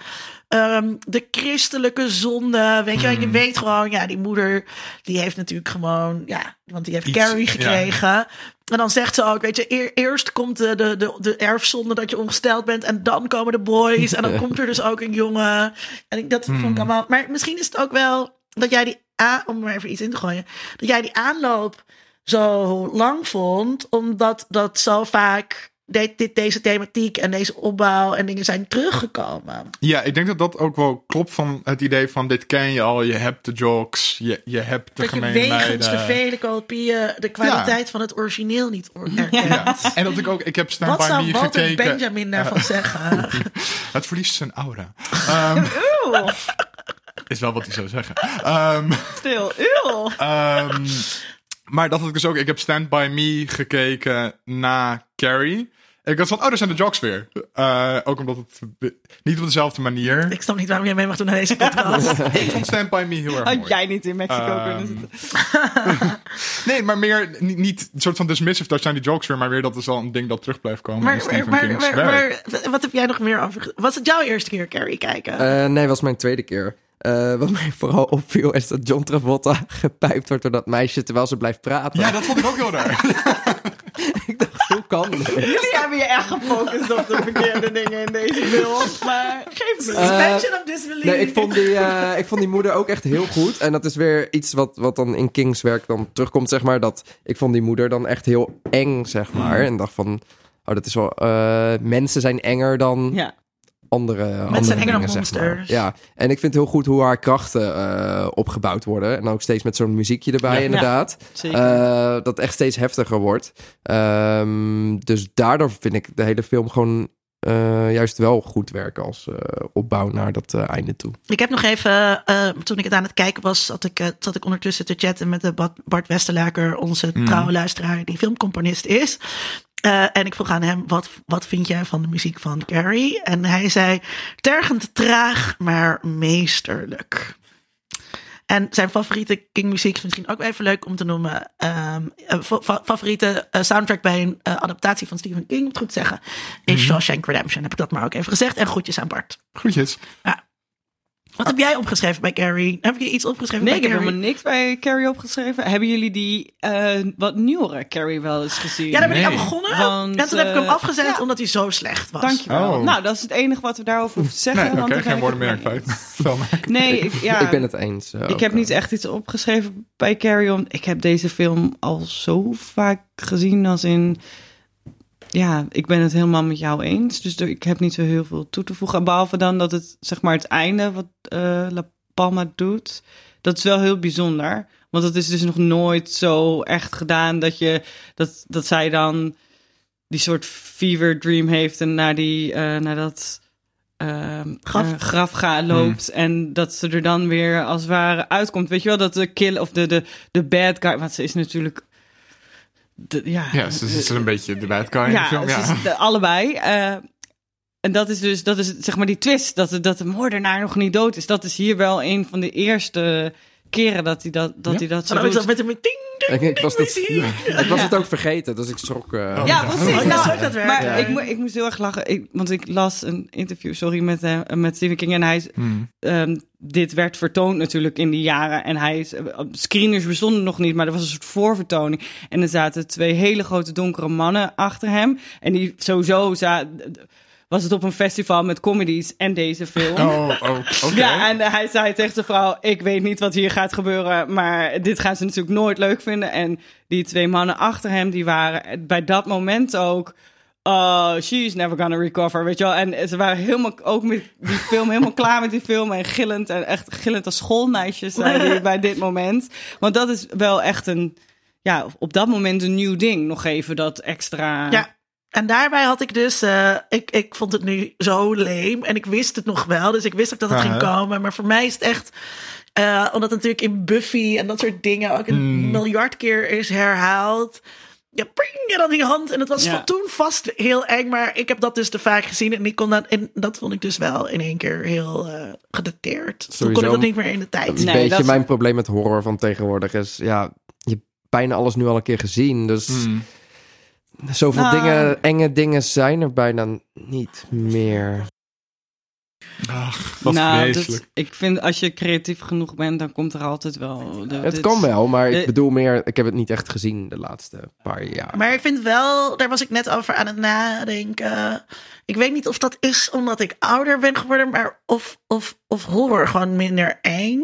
Ehm, de christelijke zonde. Weet je, je weet gewoon, ja, die moeder, die heeft natuurlijk gewoon, ja, want die heeft Iets, Carrie ja. gekregen. En dan zegt ze ook, weet je, eer- eerst komt de, de, de, de erfzonde dat je ongesteld bent. En dan komen de boys. En dan komt er dus ook een jongen. En ik, dat vond ik allemaal. Maar misschien is het ook wel dat jij die, a- om er maar even iets in te gooien, dat jij die aanloop zo lang vond, omdat dat zo vaak dit, deze thematiek en deze opbouw en dingen zijn teruggekomen. Ja, ik denk dat dat ook wel klopt van het idee van dit ken je al. Je hebt de jokes, je, je hebt de Dat wegens de vele kopieën de kwaliteit van het origineel niet erkent. Ja. En dat ik ook, ik heb Stand Wat By zou Me Walter gekeken. Benjamin daarvan zeggen? Het verliest zijn aura. Oeh, is wel wat hij zou zeggen. Ehm, stil, eeuw. ehm, maar dat had ik dus ook. Ik heb Stand By Me gekeken na Carrie. En ik was van, oh, daar zijn de jokes weer. Eh, ook omdat het niet op dezelfde manier. Ik snap niet waarom jij mee mag doen naar deze podcast. Ik vond Stand By Me heel erg mooi. Had jij niet in Mexico Ehm, kunnen zitten? Nee, maar meer niet, niet een soort van dismissive, daar zijn die jokes weer, maar weer dat is wel een ding dat terug blijft komen in Maar, Stephen maar, King's maar, werk. maar wat heb jij nog meer over? Was het jouw eerste keer Carrie kijken? Eh, nee, was mijn tweede keer. Eh, wat mij vooral opviel is dat John Travolta gepijpt wordt door dat meisje terwijl ze blijft praten. Ja, dat vond ik ook heel raar. ik dacht, hoe kan dit? Jullie hebben je echt gefocust op de verkeerde dingen in deze film. Maar geef me. Suspension of disbelief. Nee, ik vond, die, eh, ik vond die moeder ook echt heel goed. En dat is weer iets wat, wat dan in Kings werk dan terugkomt, zeg maar. Dat ik vond die moeder dan echt heel eng, zeg maar. En dacht van, oh, dat is wel... eh, mensen zijn enger dan Ja. Andere, andere zijn dingen, zeg maar. Ja, en ik vind het heel goed hoe haar krachten eh, opgebouwd worden. En ook steeds met zo'n muziekje erbij, Ja. inderdaad. Eh, dat echt steeds heftiger wordt. Ehm, dus daardoor vind ik de hele film gewoon eh, juist wel goed werken als opbouw naar dat einde toe. Ik heb nog even, toen ik het aan het kijken was, zat ik, zat ik ondertussen te chatten met de Bart- Westerlaker, onze trouwe luisteraar, die filmcomponist is. Eh, en ik vroeg aan hem, wat, wat vind jij van de muziek van Carrie? En hij zei, tergend traag, maar meesterlijk. En zijn favoriete King-muziek is misschien ook even leuk om te noemen. Ehm, eh, fa- fa- favoriete eh, soundtrack bij een adaptatie van Stephen King, om het goed te zeggen, is Shawshank Redemption. Heb ik dat maar ook even gezegd. En groetjes aan Bart. Groetjes. Wat heb jij opgeschreven bij Carrie? Heb je iets opgeschreven Nee, ik bij heb Carrie? helemaal niks bij Carrie opgeschreven. Hebben jullie die eh, wat nieuwere Carrie wel eens gezien? Ja, daar ben ik Nee. aan begonnen. Want, en toen heb ik hem eh, afgezet ja. omdat hij zo slecht was. Dankjewel. Oh. Nou, dat is het enige wat we daarover hoeven te zeggen. Nee, want geen ik woorden meer kwijt. Nee, ik, ja, ik ben het eens. eh, ik ook, heb niet echt iets opgeschreven bij Carrie. Om, ik heb deze film al zo vaak gezien als in... Ja, ik ben het helemaal met jou eens. Dus er- ik heb niet zo heel veel toe te voegen. Behalve dan dat het, zeg maar, het einde wat eh, La Palma doet. Dat is wel heel bijzonder. Want het is dus nog nooit zo echt gedaan dat je... Dat, dat zij dan die soort fever dream heeft en naar, die, eh, naar dat ehm, Graf. graf ga, loopt. En dat ze er dan weer als het ware uitkomt. Weet je wel, dat de kill of de, de, de bad guy... Want ze is natuurlijk... De, ja, Ja, ze is een beetje de bad guy in de ja, film. Ja. allebei. eh, en dat is dus, dat is zeg maar die twist, dat, dat de moordenaar nog niet dood is. Dat is hier wel een van de eerste keren dat hij dat, dat, Ja? hij dat zo ik doet. dat met ding, Ik, ik was, ik was het ook vergeten, dus ik schrok. eh, Ja, precies. Oh, Nou, dat maar Ja. ik, mo- ik moest heel erg lachen, ik, want ik las een interview, sorry, met, eh, met Stephen King. En hij is, Hmm. ehm, dit werd vertoond natuurlijk in die jaren. En hij is, eh, screeners bestonden nog niet, maar er was een soort voorvertoning. En er zaten twee hele grote donkere mannen achter hem. En die sowieso za- was het op een festival met comedies en deze film. Oh, oh oké. Ja, en hij zei tegen de vrouw: Ik weet niet wat hier gaat gebeuren, maar dit gaan ze natuurlijk nooit leuk vinden. En die twee mannen achter hem, die waren bij dat moment ook. Oh, she's never gonna recover, weet je wel. En ze waren helemaal, ook met die film, helemaal klaar met die film. En gillend, en echt gillend als schoolmeisjes zijn die bij dit moment. Want dat is wel echt een, ja, op dat moment een nieuw ding. Nog even dat extra... Ja, en daarbij had ik dus, eh, ik, ik vond het nu zo leem en ik wist het nog wel, dus ik wist ook dat het ging komen. Maar voor mij is het echt, eh, omdat het natuurlijk in Buffy en dat soort dingen ook een Mm. miljard keer is herhaald. Ja, ping, en dan die hand. En het was Ja. van toen vast heel eng, maar ik heb dat dus te vaak gezien. En, ik kon dat, en dat vond ik dus wel in één keer heel eh gedateerd. Toen kon Sowieso ik dat niet meer in de tijd. Een Nee, beetje dat mijn probleem met horror van tegenwoordig is, ja, je hebt bijna alles nu al een keer gezien. Dus Hmm. Zoveel Nou. dingen, enge dingen zijn er bijna niet meer. Ach, wat nou, dat- ik vind als je creatief genoeg bent, dan komt er altijd wel. de- Het dit- kan wel, maar de- ik bedoel meer, ik heb het niet echt gezien de laatste paar jaar. Maar ik vind wel, daar was ik net over aan het nadenken. Ik weet niet of dat is omdat ik ouder ben geworden, maar of, of, of horror gewoon minder eng.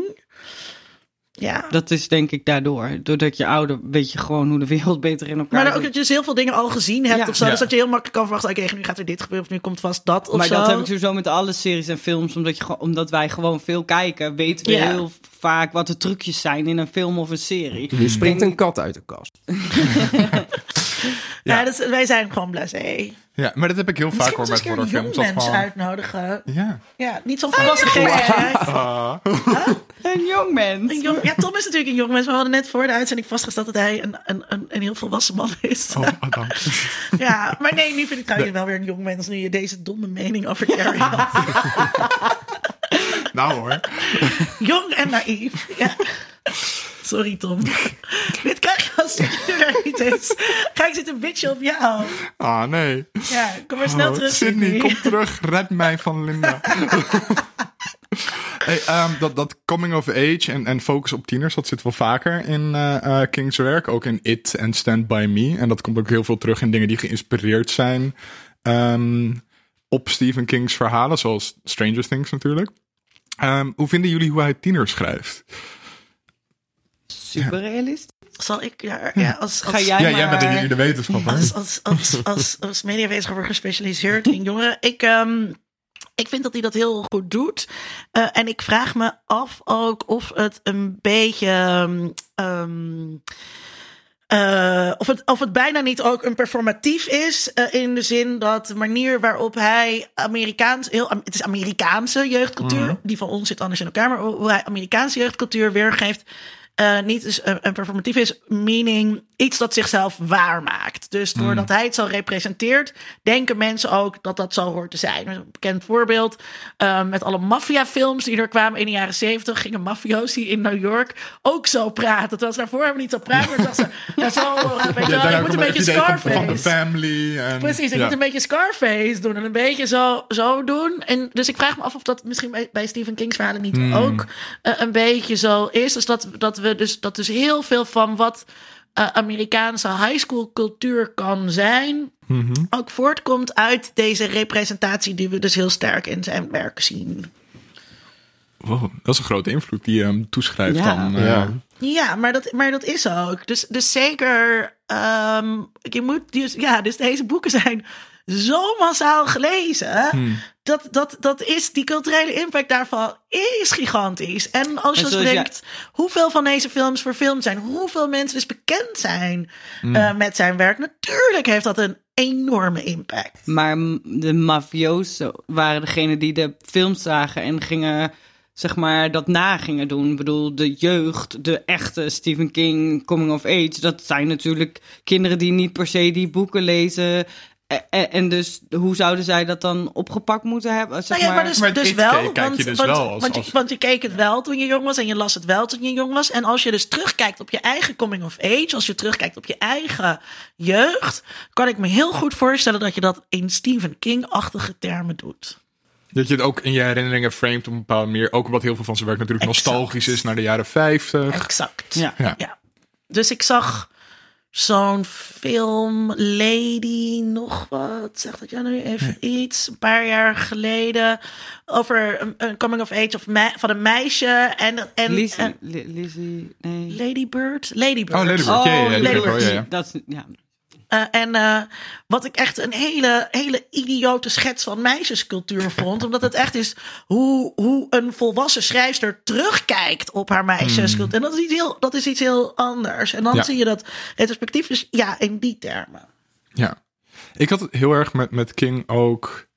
Ja. Dat is denk ik daardoor. Doordat je ouder weet je gewoon hoe de wereld beter in elkaar Maar dan ook zit. dat je dus heel veel dingen al gezien hebt Ja. of zo. Ja. Dus dat je heel makkelijk kan verwachten, oké, nu gaat er dit gebeuren of nu komt vast dat of Maar zo. dat heb ik sowieso met alle series en films. Omdat, je, gewoon- omdat wij gewoon veel kijken, weten we Ja. heel vaak wat de trucjes zijn in een film of een serie. Nu springt een kat uit de kast. Ja, dus wij zijn gewoon blasé. Ja, maar dat heb ik heel vaak Misschien hoor met horrorfilms. jong Dat mens gewoon... uitnodigen. Ja. Ja, niet zo'n volwassen gek. Ah. Een jong mens. Een jong, ja, Tom is natuurlijk een jong mens. We hadden net voor de uitzending vastgesteld dat hij een, een, een, een heel volwassen man is. Oh, oh, dank. Ja, maar nee, nu vind ik trouwens wel weer een jong mens. Nu je deze domme mening over Carrie had. Nou hoor. Jong en naïef. Ja. Sorry, Tom. Dit krijg je als je er niet is. Ga ik zitten bitchen op jou. Ah, nee. Ja, kom maar snel Oh, terug, Sydney, Sydney. kom terug. Red mij van Linda. hey, ehm, dat, dat coming of age en, en focus op tieners, dat zit wel vaker in eh, eh, King's werk. Ook in It en Stand By Me. En dat komt ook heel veel terug in dingen die geïnspireerd zijn ehm, op Stephen King's verhalen. Zoals Stranger Things natuurlijk. Ehm, hoe vinden jullie hoe hij tieners schrijft? Super realistisch. Zal ik, ja, ja als, als, Ga jij ja, maar... jij bent in de wetenschapper. als, als, als, als, als mediawetenschapper gespecialiseerd in jongeren. Ik, ehm, ik vind dat hij dat heel goed doet. Eh, en ik vraag me af ook of het een beetje. ehm, ehm, eh, of, het, of het bijna niet ook een performatief is. eh, in de zin dat de manier waarop hij Amerikaans. Heel, het is Amerikaanse jeugdcultuur. Die van ons zit anders in elkaar. Maar hoe hij Amerikaanse jeugdcultuur weergeeft. Eh, niet is een, een performatief is, meaning iets dat zichzelf waarmaakt. Dus doordat hij het zo representeert, denken mensen ook dat dat zo hoort te zijn. Een bekend voorbeeld eh, met alle maffiafilms die er kwamen in de jaren zeventig, gingen mafiosi in New York ook zo praten. Terwijl ze daarvoor helemaal niet zo praten, maar dachten ze, ja, zo, weet je moet een beetje Scarface. van de family. En, Precies, ik ja. moet een beetje Scarface doen en een beetje zo, zo doen. En dus ik vraag me af of dat misschien bij, bij Stephen King's verhalen niet Hmm. ook eh, een beetje zo is. Dus dat, dat we dus, dat dus heel veel van wat eh, Amerikaanse high school cultuur kan zijn, Mhm. ook voortkomt uit deze representatie die we dus heel sterk in zijn werk zien. Wow, dat is een grote invloed die je hem toeschrijft Ja. dan. eh, Ja. Ja, maar dat, maar dat is ook. Dus, dus zeker, ehm, je moet, dus, ja, dus deze boeken zijn zo massaal gelezen. Hmm. Dat, dat, dat is, die culturele impact daarvan is gigantisch. En als je dus denkt, hoeveel van deze films verfilmd zijn, hoeveel mensen dus bekend zijn Hmm. eh, met zijn werk, natuurlijk heeft dat een enorme impact. Maar de mafioso waren degene die de films zagen en gingen, zeg maar, dat na gingen doen. Ik bedoel, de jeugd, de echte Stephen King coming of age, dat zijn natuurlijk kinderen die niet per se die boeken lezen En, en dus hoe zouden zij dat dan opgepakt moeten hebben? Zeg Nou ja, maar maar, dus, Maar dus wel. kijk- kijk want, je dus want, wel als- want, als- je, want je keek het wel toen je jong was en je las het wel toen je jong was. En als je dus terugkijkt op je eigen coming of age, als je terugkijkt op je eigen jeugd, kan ik me heel goed voorstellen dat je dat in Stephen King-achtige termen doet. Dat je het ook in je herinneringen framet op een bepaalde manier. Ook omdat heel veel van zijn werk natuurlijk Exact. nostalgisch is naar de jaren 50. Exact. Ja. Ja. Ja. Dus ik zag zo'n film Lady nog wat. Zegt dat jij nu even iets? Een paar jaar geleden. Over een, een coming of age of me- van een meisje. En, en, Lizzie, en Li- Lizzie, nee. Lady Bird? Lady Bird. Oh, Lady Bird. ja, ja, Lady. Dat ja. Eh, en eh, wat ik echt een hele, hele idiote schets van meisjescultuur vond. omdat het echt is hoe, hoe een volwassen schrijfster terugkijkt op haar meisjescultuur. En dat is iets heel, dat is iets heel anders. En dan Ja. zie je dat retrospectief. Dus ja, in die termen. Ja. Ik had het heel erg met, met King ook.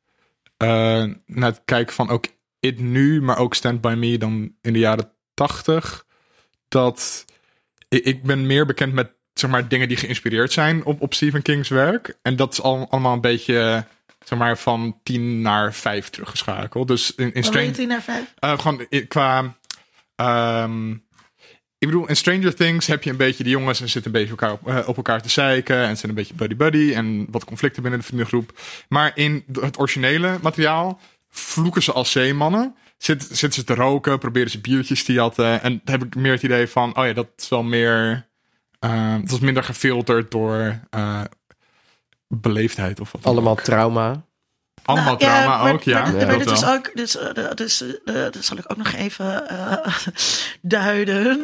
eh naar het kijken van ook It nu, maar ook Stand By Me dan in de jaren tachtig. Dat ik, ik ben meer bekend met zeg maar, dingen die geïnspireerd zijn op, op Stephen King's werk. En dat is al, allemaal een beetje zeg maar, van tien naar vijf teruggeschakeld. Dus in, in Wat Strange... weet je naar vijf? Eh, gewoon i- qua. ehm, ik bedoel, in Stranger Things heb je een beetje die jongens en zitten een beetje elkaar op, eh, op elkaar te zeiken. En zijn een beetje buddy-buddy en wat conflicten binnen de vriendengroep. Maar in de- het originele materiaal vloeken ze als zeemannen. Zit, zitten ze te roken, proberen ze biertjes te jatten. En dan heb ik meer het idee van, oh ja, dat is wel meer. Eh, dat is minder gefilterd door eh, beleefdheid of wat. dan Allemaal ook. trauma. Allemaal Nou, trauma maar- ook, ja. Maar, maar dit is ook, dit is, eh, dat, is, eh, dat zal ik ook nog even eh, duiden.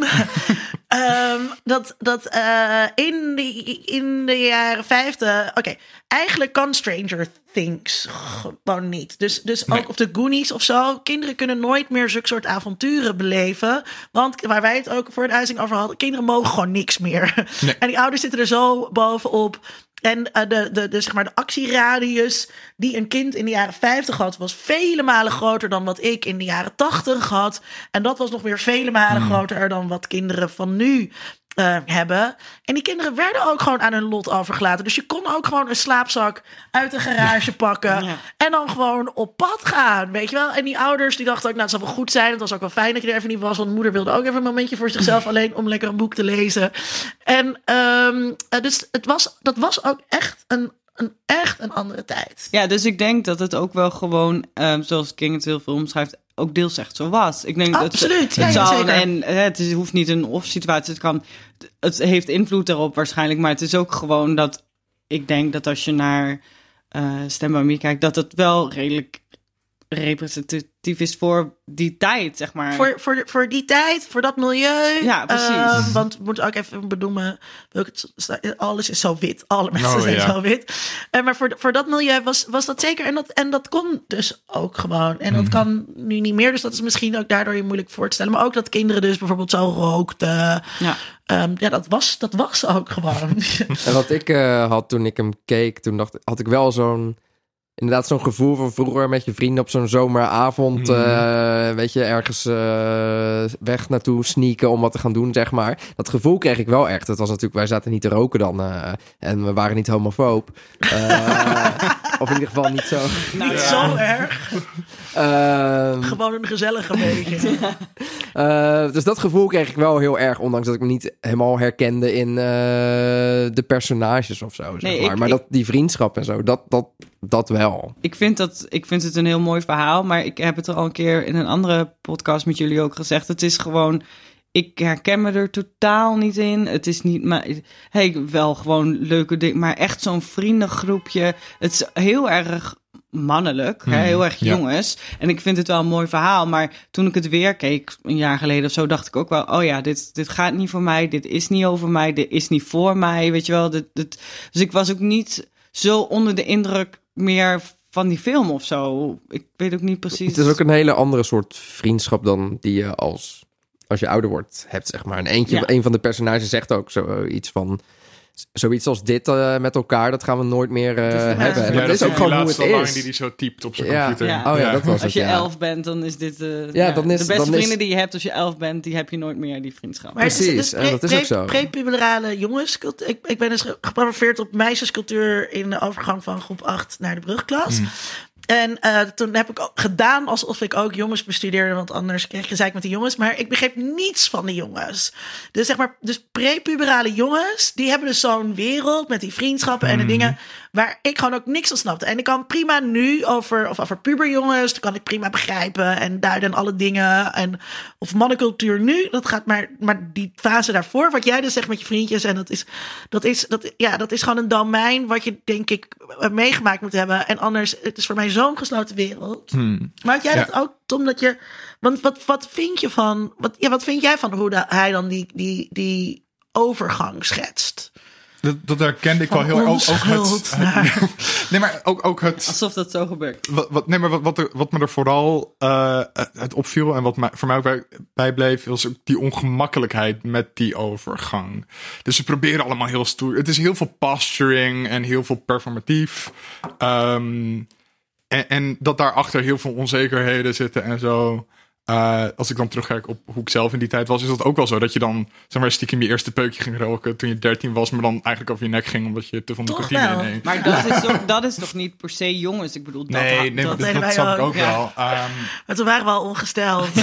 Ehm, dat dat eh, in, de, in de jaren vijftig. Oké, eigenlijk kan Stranger Things gewoon niet. Dus, dus Nee. ook of de Goonies of zo. Kinderen kunnen nooit meer zulke soort avonturen beleven. Want waar wij het ook voor de uitzending over hadden. Kinderen mogen gewoon niks meer. Nee. En die ouders zitten er zo bovenop. En eh, de, de, de, zeg maar, de actieradius die een kind in de jaren 50 had, was vele malen groter dan wat ik in de jaren 80 had. En dat was nog weer vele malen groter dan wat kinderen van nu eh, hebben. En die kinderen werden ook gewoon aan hun lot overgelaten. Dus je kon ook gewoon een slaapzak uit de garage pakken. Ja. En dan gewoon op pad gaan, weet je wel. En die ouders die dachten ook, nou, het zal wel goed zijn. Het was ook wel fijn dat je er even niet was. Want moeder wilde ook even een momentje voor zichzelf alleen om lekker een boek te lezen. En ehm, eh, dus het was, dat was ook echt een, een, echt een andere tijd. Ja, dus ik denk dat het ook wel gewoon, ehm, zoals King het heel veel omschrijft, ook deels echt zo was. Ik denk dat Absoluut, het, ja, zal, en eh, het is, hoeft niet een of-situatie. Het kan, het heeft invloed daarop waarschijnlijk, maar het is ook gewoon dat ik denk dat als je naar Me kijkt, dat het wel redelijk representatief is voor die tijd, zeg maar. Voor, voor, voor die tijd, voor dat milieu. Ja, precies. Ehm, want we moeten ook even benoemen. welke het sta- Alles is zo wit. Alle mensen Oh, zijn ja. zo wit. En maar voor, voor dat milieu was, was dat zeker. En dat, en dat kon dus ook gewoon. En dat Mhm. kan nu niet meer. Dus dat is misschien ook daardoor je moeilijk voor te stellen. Maar ook dat kinderen dus bijvoorbeeld zo rookten. Ja. Ehm, ja, dat was, dat was ook gewoon. En wat ik eh, had toen ik hem keek, toen dacht, had ik wel zo'n... Inderdaad, zo'n gevoel van vroeger met je vrienden op zo'n zomeravond. Mhm. eh, weet je, ergens eh, weg naartoe sneaken om wat te gaan doen, zeg maar. Dat gevoel kreeg ik wel echt. Het was natuurlijk, wij zaten niet te roken dan. eh, en we waren niet homofoob. Of in ieder geval niet zo. niet zo erg. Ehm, Gewoon een gezellige beetje. Eh, dus dat gevoel kreeg ik wel heel erg, ondanks dat ik me niet helemaal herkende in eh, de personages of zo. Zeg Nee, maar ik- maar dat, die vriendschap en zo, dat, dat, dat wel. Ik vind, dat, ik vind het een heel mooi verhaal, maar ik heb het er al een keer in een andere podcast met jullie ook gezegd. Het is gewoon, ik herken me er totaal niet in. Het is niet, maar hey, wel gewoon leuke dingen, maar echt zo'n vriendengroepje. Het is heel erg mannelijk, hè, heel erg ja. jongens. En ik vind het wel een mooi verhaal, maar toen ik het weer keek, een jaar geleden of zo, dacht ik ook wel, oh ja, dit, dit gaat niet voor mij, dit is niet over mij, dit is niet voor mij, weet je wel. Dit, dit, dus ik was ook niet zo onder de indruk meer van die film of zo. Ik weet ook niet precies. Het is ook een hele andere soort vriendschap dan die je als, als je ouder wordt hebt, zeg maar. En eentje, Ja. een van de personages zegt ook zo iets van... zoiets als dit eh, met elkaar, dat gaan we nooit meer eh, hebben. En Ja, dat is die ook gewoon hoe het is. die hij zo typt op zijn Ja. computer. Ja. Oh ja, dat was het, Als je ja. elf bent, dan is dit... eh, Ja, dan is- de beste dan is- vrienden die je hebt als je elf bent, die heb je nooit meer, die vriendschap. Maar Precies, dat is ook zo. Prepuberale jongens. Ik, ik ben dus ge- gepromoveerd op meisjescultuur in de overgang van groep 8 naar de brugklas. Mm. En eh, toen heb ik ook gedaan alsof ik ook jongens bestudeerde, want anders kreeg je gezeik met de jongens. Maar ik begreep niets van de jongens. Dus zeg maar, dus prepuberale jongens, die hebben dus zo'n wereld met die vriendschappen en de dingen waar ik gewoon ook niks van snapte. En ik kan prima nu over, of over puberjongens, dat kan ik prima begrijpen en duiden en alle dingen. En, of mannencultuur nu, dat gaat maar, maar die fase daarvoor, wat jij dus zegt met je vriendjes, en dat is, dat is, dat, ja, dat is gewoon een domein wat je denk ik meegemaakt moet hebben. En anders, het is voor mij zo'n gesloten wereld. Hmm. Maar had jij Ja. dat ook, Tom, dat je, want wat, wat vind je van, wat, ja, wat vind jij van hoe hij dan die, die, die overgang schetst? Dat, dat herkende ik wel heel erg. Ook, het, nee, maar ook, ook het. Alsof dat zo gebeurt. Wat, wat, nee, maar wat, wat, er, wat me er vooral eh, het opviel en wat mij, voor mij ook bij, bijbleef, was ook die ongemakkelijkheid met die overgang. Dus ze proberen allemaal heel stoer. Het is heel veel posturing en heel veel performatief. Ehm, en, en dat daarachter heel veel onzekerheden zitten en zo. Eh, als ik dan terugkijk op hoe ik zelf in die tijd was, is dat ook wel zo. Dat je dan zeg maar, stiekem je eerste peukje ging roken toen je 13 was, maar dan eigenlijk over je nek ging omdat je te veel Toch nicotine wel. inneemt. Maar dat is, toch, dat is toch niet per se jongens? Ik bedoel, dat, Nee, nee, dat, dat, snap ik ook, ja. wel. Ehm, Maar toen waren we al ongesteld.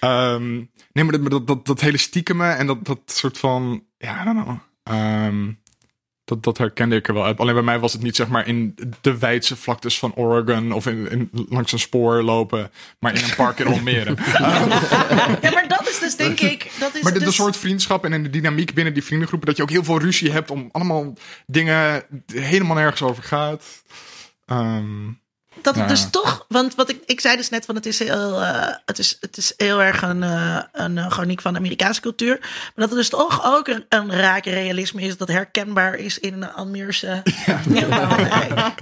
Ehm, nee, maar dat, dat, dat, dat hele stiekeme en dat, dat soort van... Ja, I don't know. Ehm, dat, dat herkende ik er wel uit. Alleen bij mij was het niet zeg maar in de wijdse vlaktes van Oregon... of in, in, langs een spoor lopen, maar in een park in Almere. ja, maar dat is dus denk ik... Dat is maar de, de dus- soort vriendschap en de dynamiek binnen die vriendengroepen... dat je ook heel veel ruzie hebt om allemaal dingen... helemaal nergens over gaat. Ehm, Dat het Ja. dus toch, want wat ik, ik zei dus net van het is heel, eh, het is, het is heel erg een, eh, een eh, chroniek van de Amerikaanse cultuur. Maar dat het dus toch ook een, een raak realisme is dat herkenbaar is in een Almeerse middelbouwwijk.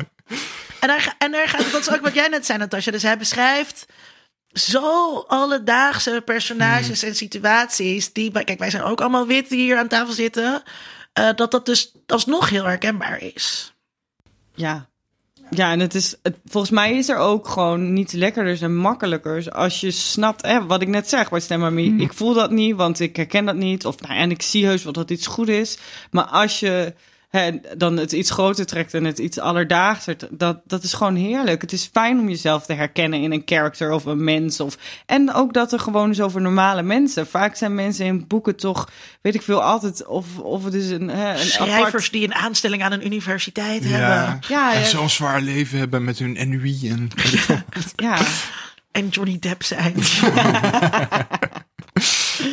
En daar, en daar gaat, dat is ook wat jij net zei, Natasja. Dus hij beschrijft zo alledaagse personages en situaties. Die, kijk, wij zijn ook allemaal wit die hier aan tafel zitten. eh, dat dat dus alsnog heel herkenbaar is. Ja. Ja, en het is, het, volgens mij is er ook gewoon niet lekkerder en makkelijker als je snapt, hè, wat ik net zeg bij Stemma Ik voel dat niet, want ik herken dat niet. Of, nou, en ik zie heus wel dat iets goed is. Maar als je hè, dan het iets groter trekt en het iets alledaagser, dat, dat is gewoon heerlijk. Het is fijn om jezelf te herkennen in een character of een mens. Of, en ook dat er gewoon is over normale mensen. Vaak zijn mensen in boeken toch, weet ik veel, altijd of, of het is een, hè, een Schrijvers apart... die een aanstelling aan een universiteit hebben. ja. Ja, en ja. zo'n zwaar leven hebben met hun NUI en... Ja. En Johnny Depp zijn.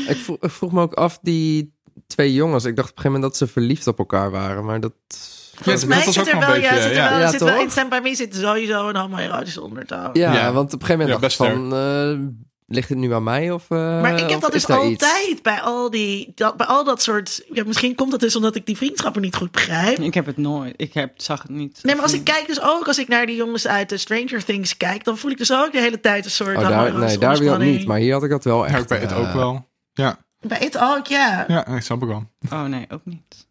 Ik vroeg, ik vroeg me ook af, die twee jongens, ik dacht op een gegeven moment dat ze verliefd op elkaar waren, maar dat... Volgens mij zit er wel ja, zit er ja. wel, Ja, zit wel in sowieso een homoerotische ondertoon. Ja, Ja. want op een gegeven Ja, moment dacht ik best van, eh, ligt het nu aan mij of uh, Maar ik heb dat dus iets? altijd bij al die, dat, bij al dat soort. Ja, misschien komt dat dus omdat ik die vriendschappen niet goed begrijp. Ik heb het nooit. Ik heb, zag het niet. Nee, maar als ik kijk, dus ook als ik naar die jongens uit de Stranger Things kijk, dan voel ik dus ook de hele tijd een soort. Oh, daar, nee, daar heb dat ontspanning. niet, maar hier had ik dat wel echt. Ja, ik bij het eh, ook wel. Ja, Bij het ook, ja. ja ik snap ik wel. Oh nee, ook niet.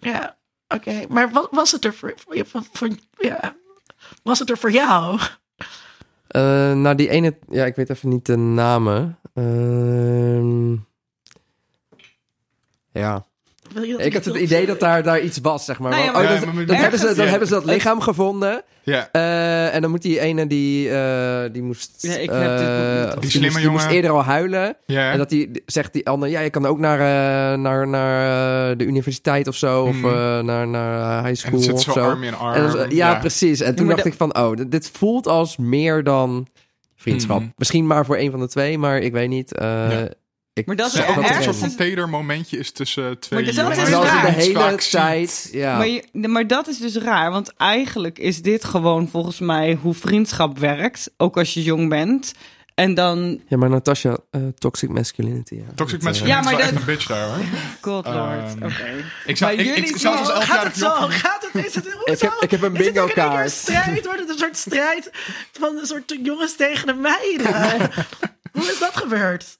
Ja, oké. Maar wat was het er voor, voor, voor, voor- ja. Was het er voor jou? eh, nou, die ene, ja, ik weet even niet de namen. Ehm, ja, Wil je dat ik had het idee dat daar, daar iets was, zeg maar. Nou ja, Oh, dat- maar- dan, hebben ze, dan Ja. hebben ze dat lichaam gevonden. Ja, eh, en dan moet die ene die, eh, die moest. Ja, ik heb dit eh, Die die, slimme moest, die moest jongen. eerder al huilen. ja. En dat die zegt die ander, ja, je kan ook naar, eh, naar, naar de universiteit of zo. Of eh, naar, naar high en het school zit of zo zo. arm in arm. En dat ja, precies. En toen dacht de- ik van, oh, dit, voelt als meer dan vriendschap. Mhm. Misschien maar voor een van de twee, maar ik weet niet. eh, Ja. Ik, Maar dat is ook dat een soort van teder momentje is tussen twee Maar dat is dus raar. de hele tijd... Ja. Maar, je- maar dat is dus raar, want eigenlijk is dit gewoon volgens mij hoe vriendschap werkt. Ook als je jong bent. En dan, ja, maar Natasha, eh, toxic masculinity. Ja. Toxic Dat, eh, masculinity Ja, is maar wel echt dat- een bitch daar hoor. god lord, Ehm, oké. Ik zou, Maar ik, ik, jullie zelfs als zien- elfjarig Gaat het zo? Gaat het? Is het hoe Ik heb- ik heb een het in één keer bingo-kaart. een strijd? Wordt het een soort strijd van een soort jongens tegen de meiden? hoe is dat gebeurd?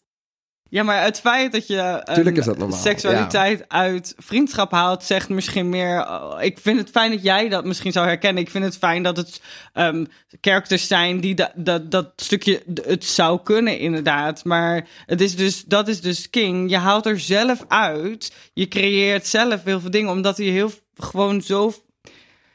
Ja, maar het feit dat je een Tuurlijk is dat normaal, seksualiteit uit vriendschap haalt, zegt misschien meer. oh, ik vind het fijn dat jij dat misschien zou herkennen. Ik vind het fijn dat het ehm characters zijn die da- dat dat stukje het zou kunnen, inderdaad. Maar het is dus, dat is dus King. Je haalt er zelf uit. Je creëert zelf heel veel dingen, omdat hij heel gewoon zo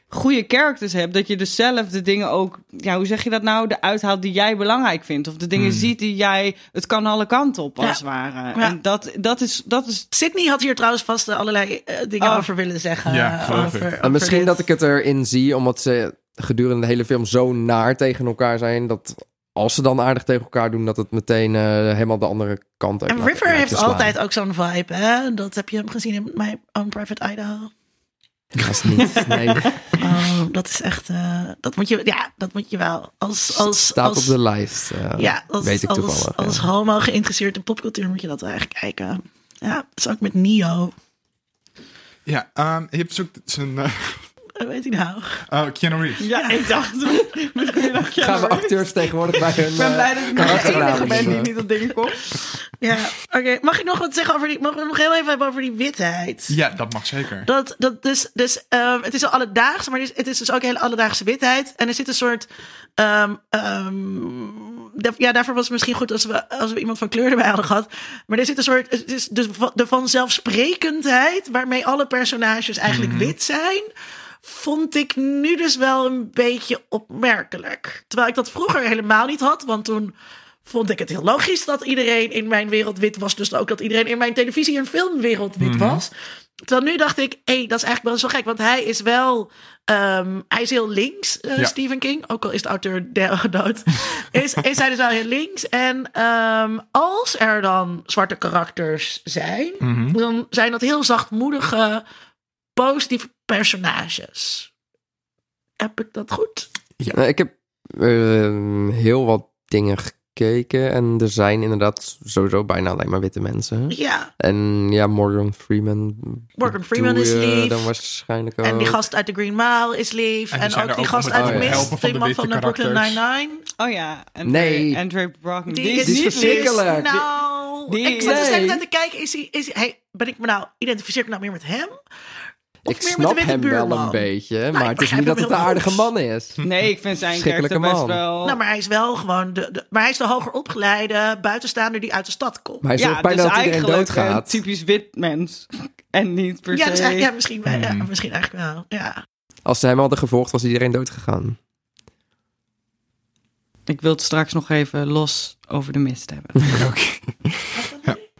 goede characters hebt, dat je dus zelf de dingen ook, ja, hoe zeg je dat nou, de uithaalt die jij belangrijk vindt. Of de dingen ziet die jij, het kan alle kanten op, als Ja. het ware. Ja. En dat, dat is, dat is, Sydney had hier trouwens vast allerlei eh, dingen Oh. over willen zeggen. Ja, eh, over, En misschien dit. dat ik het erin zie, omdat ze gedurende de hele film zo naar tegen elkaar zijn, dat als ze dan aardig tegen elkaar doen, dat het meteen eh, helemaal de andere kant uit En River heeft altijd ook zo'n vibe, hè? Dat heb je hem gezien in My Own Private Idaho. Dat is niet, nee, Oh, dat is echt... eh, dat moet je, ja, dat moet je wel. Als, als, staat als, op de lijst. eh, ja, als, weet ik als, toevallig. Als ja. homo geïnteresseerd in popcultuur moet je dat wel echt kijken. Ja, dat is ook met Neo. Ja, ehm, je hebt dus ook zijn... eh weet hij nou? oh, Keanu Reeves. ja, ik dacht, nog, ja, Gaan we acteurs tegenwoordig bij hun... Ik ben eh, blij dat ik nog de enige ben die niet op dingen komt. Ja, oké. Mag ik nog wat zeggen over die... Mag ik nog heel even hebben over die witheid? Ja, dat mag zeker. Dat, dat dus, dus ehm, het is al alledaags, maar het is, het is dus ook hele alledaagse witheid. En er zit een soort. ehm, ehm, da- ja, daarvoor was het misschien goed als we, als we iemand van kleur erbij hadden gehad. Maar er zit een soort. Het is dus de vanzelfsprekendheid waarmee alle personages eigenlijk wit zijn. Vond ik nu dus wel een beetje opmerkelijk. Terwijl ik dat vroeger helemaal niet had, want toen vond ik het heel logisch dat iedereen in mijn wereld wit was. Dus ook dat iedereen in mijn televisie- en filmwereld wit was. Terwijl nu dacht ik, hé, hey, dat is eigenlijk wel eens zo gek. Want hij is wel, ehm, hij is heel links, eh, Ja. Stephen King. Ook al is de auteur dood. is, is hij dus wel heel links. En ehm, als er dan zwarte karakters zijn, Mhm. dan zijn dat heel zachtmoedige, positieve personages. Heb ik dat goed? Nou, ik heb eh, heel wat dingen gekeken en er zijn inderdaad sowieso bijna alleen maar witte mensen. Ja. En ja, Morgan Freeman. Morgan Freeman is lief. Dan waarschijnlijk ook. En die gast uit de Green Mile is lief. En En, ook die ook gast uit de Mist. van Die man van de Brooklyn. Nine-Nine. Oh ja, Andre, Nee. Andre Brockman. Die, Die, is, is die is niet verschrikkelijk. lief. Nou, Die- ik zat dus de hele nee. tijd te kijken. Is hij, is hij, ben ik me nou, identificeer ik me nou meer met hem? Ik snap hem wel een beetje, ik maar het is niet dat het een aardige goed. man is. Nee, ik vind zijn Schrikkelijke karakter best man. wel... Nou, maar hij is wel gewoon de, de- maar hij is de hoger opgeleide buitenstaander die uit de stad komt. Maar hij zorgt ja, bijna dus dat iedereen eigenlijk een doodgaat. typisch wit mens. En niet per ja, se... dus eigenlijk, ja, misschien, wel, ja, Hmm. misschien eigenlijk wel. Ja. Als ze hem hadden gevolgd, was iedereen doodgegaan. Ik wil het straks nog even los over de mist hebben. Oké.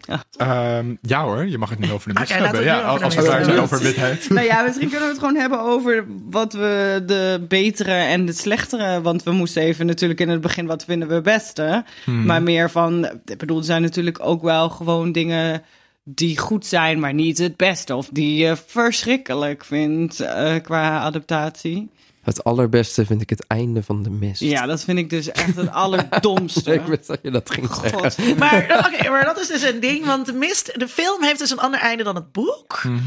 Ja. Ehm, ja hoor, je mag het nu over de mist hebben. het Ja, als we klaar zijn over witheid. nou ja, misschien kunnen we het gewoon hebben over wat we de betere en de slechtere. Want we moesten even natuurlijk in het begin wat vinden we het beste. Hmm. Maar meer van, ik bedoel, er zijn natuurlijk ook wel gewoon dingen die goed zijn, maar niet het beste. Of die je verschrikkelijk vindt eh, qua adaptatie. Het allerbeste vind ik het einde van de mist. Ja, dat vind ik dus echt het allerdomste. Ik wist dat je dat ging zeggen. God. Maar, oké, maar dat is dus een ding, want de mist, de film heeft dus een ander einde dan het boek. Mhm.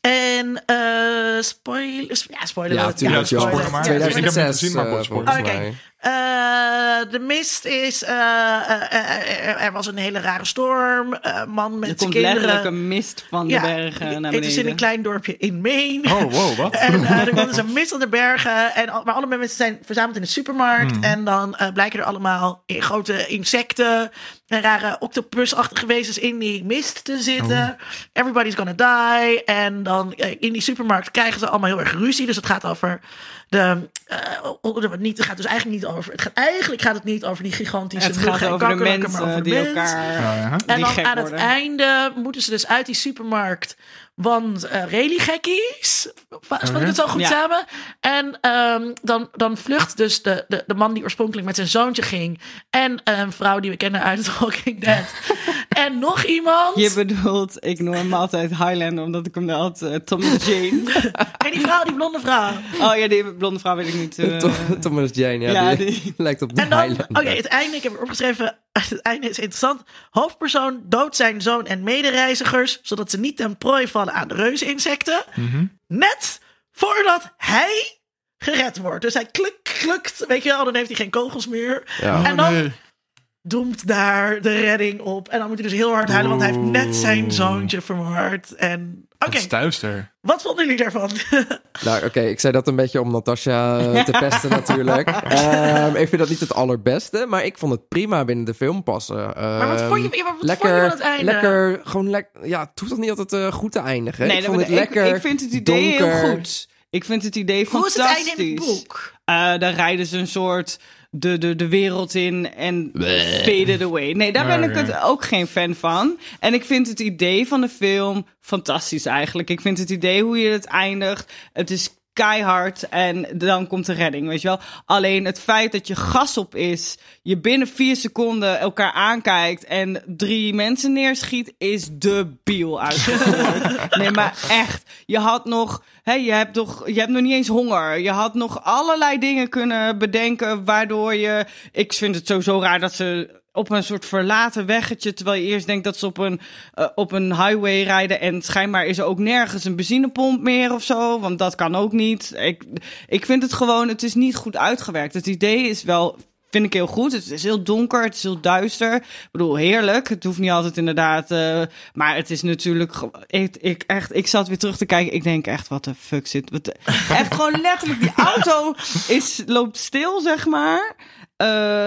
En eh spoiler, ja, spoiler. Ja, alert. tuurlijk, Ja, joh. spoiler maar. Ja, Ik heb 2006, gezien, maar spoiler. volgens Oké. mij. Eh, de mist is. eh, eh, er- was een hele rare storm. eh, man met zijn komt kinderen. letterlijk een mist van Ja, de bergen naar Het beneden. is in een klein dorpje in Maine. Oh, wow, wat? En er komt dus een mist aan de bergen. En, maar alle mensen zijn verzameld in de supermarkt. Hmm. En dan eh, blijken er allemaal in grote insecten en rare octopusachtige wezens in die mist te zitten. Everybody's gonna die. En dan in die supermarkt krijgen ze allemaal heel erg ruzie. Dus het gaat over de. oh, niet, het gaat dus eigenlijk niet over. Het gaat, eigenlijk gaat het niet over die gigantische het gaat over de kakkerlakken, maar mensen over de die mens. elkaar... Oh, ja. En die dan gek aan het einde moeten ze dus uit die supermarkt. Want uh, rally-gekkies. Vat ik het zo goed Ja. samen? En ehm, dan, dan vlucht dus de, de, de man die oorspronkelijk met zijn zoontje ging. En een vrouw die we kennen uit The Walking Dead. en nog iemand. Je bedoelt, ik noem hem altijd Highlander, omdat ik hem altijd uh, Thomas Jane. En die vrouw, die blonde vrouw. oh ja, die blonde vrouw weet ik niet. eh. Tom- Thomas Jane, ja, ja, die, die- lijkt op de En dan, oké, Highlander. het einde, ik heb er opgeschreven. Het einde is interessant. Hoofdpersoon doodt zijn zoon en medereizigers, zodat ze niet ten prooi vallen aan de reuzeninsecten. Mhm. Net voordat hij gered wordt. Dus hij kluk, klukt, weet je wel, dan heeft hij geen kogels meer. Ja. En dan Oh, nee. doemt daar de redding op. En dan moet hij dus heel hard huilen, want hij heeft net zijn zoontje vermoord. En oké, duister. wat vonden jullie daarvan? Nou, oké, ik zei dat een beetje om Natasja eh, te pesten natuurlijk. Ehm, ik vind dat niet het allerbeste, maar ik vond het prima binnen de film passen. maar wat vond je, wat lekker, vond je van het einde? lekker, gewoon lekker. Ja, het hoeft toch niet altijd eh, goed te eindigen. Nee, ik dat- vond het ik, lekker. ik vind het idee donker. heel goed. Ik vind het idee Hoe is het fantastisch. einde in het boek? Eh, daar rijden ze een soort de, de, de wereld in en faded away. Nee, daar ben ik het ook geen fan van. En ik vind het idee van de film fantastisch eigenlijk. Ik vind het idee hoe je het eindigt. Het is keihard en dan komt de redding, weet je wel. Alleen het feit dat je gas op is, je binnen vier seconden elkaar aankijkt en drie mensen neerschiet, is debiel uitgevoerd. nee, maar echt. Je had nog, hè, je hebt toch, je hebt nog niet eens honger. Je had nog allerlei dingen kunnen bedenken waardoor je, ik vind het sowieso raar dat ze op een soort verlaten weggetje, terwijl je eerst denkt dat ze op een, eh, op een highway rijden en schijnbaar is er ook nergens een benzinepomp meer of zo, want dat kan ook niet. Ik, ik vind het gewoon, het is niet goed uitgewerkt. Het idee is wel, vind ik heel goed. Het is heel donker, het is heel duister. Ik bedoel, heerlijk. Het hoeft niet altijd inderdaad, eh, maar het is natuurlijk, ik, ik, echt, ik zat weer terug te kijken. Ik denk echt, wat de fuck zit, wat echt gewoon letterlijk, die auto is, loopt stil, zeg maar. Eh,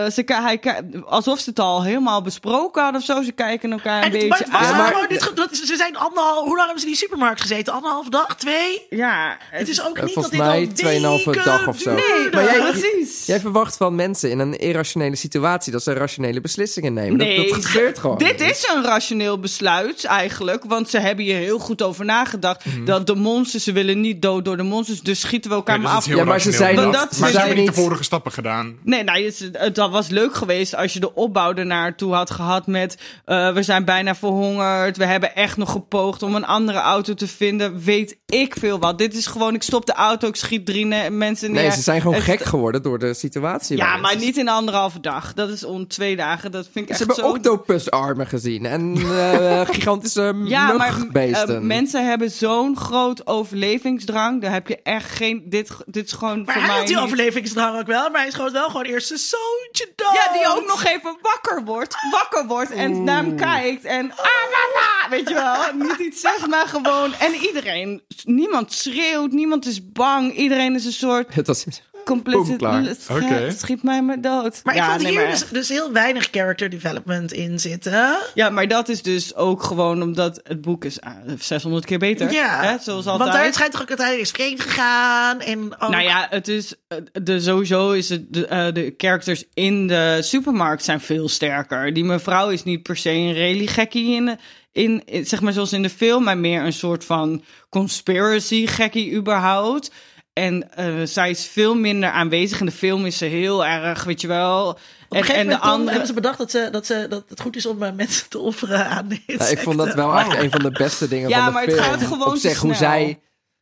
ze, hij, alsof ze het al helemaal besproken hadden of zo. Ze kijken elkaar een En, beetje aan. maar- dit, dat ze zijn anderhalf, hoe lang hebben ze in die supermarkt gezeten? Anderhalf dag? Twee? Ja, Het is ook niet volgens dat dit mij al 2,5 weken dag of zo. duurde. Maar jij- precies. Jij verwacht van mensen in een irrationele situatie dat ze rationele beslissingen nemen. Dat- Nee, dat, gebeurt gewoon. Dit niet. is een rationeel besluit eigenlijk. Want ze hebben hier heel goed over nagedacht. Mhm. Dat de monsters, ze willen niet dood door de monsters. Dus schieten we elkaar Nee, maar af. Ja, maar ze zijn niet- Maar ze hebben niet de vorige stappen gedaan. Nee, nou, het, het dat was leuk geweest als je de opbouw ernaartoe had gehad met... eh, we zijn bijna verhongerd, we hebben echt nog gepoogd om een andere auto te vinden. Weet ik veel wat. Dit is gewoon, ik stop de auto, ik schiet drie ne- mensen neer. Nee, ze zijn gewoon Het- gek geworden door de situatie. Ja, maar ze- niet in anderhalve dag. Dat is om twee dagen. Dat vind ik Ze echt hebben zo... octopusarmen gezien en eh, gigantische Ja, maar eh, mensen hebben zo'n groot overlevingsdrang. Daar heb je echt geen... Dit, dit is gewoon Maar voor hij mij had die niet- overlevingsdrang ook wel, maar hij schoot wel gewoon eerst zoontje dood. Ja, die ook nog even wakker wordt. Wakker wordt en naar hem kijkt. En ah, la, la, weet je wel. Niet iets zegt, maar gewoon... En iedereen, niemand schreeuwt, niemand is bang. Iedereen is een soort Het was complete... Boom, klaar. Schiet- Oké. Schiet mij maar dood. Maar ik vond nee, hier maar- dus, dus heel weinig character development in zitten. Ja, maar dat is dus ook gewoon omdat het boek is ah, 600 keer beter. Ja, Hè, zoals altijd. want daar schijnt toch ook dat hij is vreemd gegaan. En ook, Nou ja, het is eh, de, sowieso is het de, eh, de characters in de supermarkt zijn veel sterker. Die mevrouw is niet per se een religie-gekkie in, in, in, zeg maar zoals in de film, maar meer een soort van conspiracy-gekkie überhaupt. En eh, zij is veel minder aanwezig. In de film is ze heel erg, weet je wel. op een En, gegeven en de andere. hebben ze bedacht dat, ze, dat, ze, dat het goed is om eh, mensen te offeren aan dit Ja, ik vond dat wel echt een van de beste dingen Ja, van de maar het film. gaat gewoon Op te zich, hoe zij...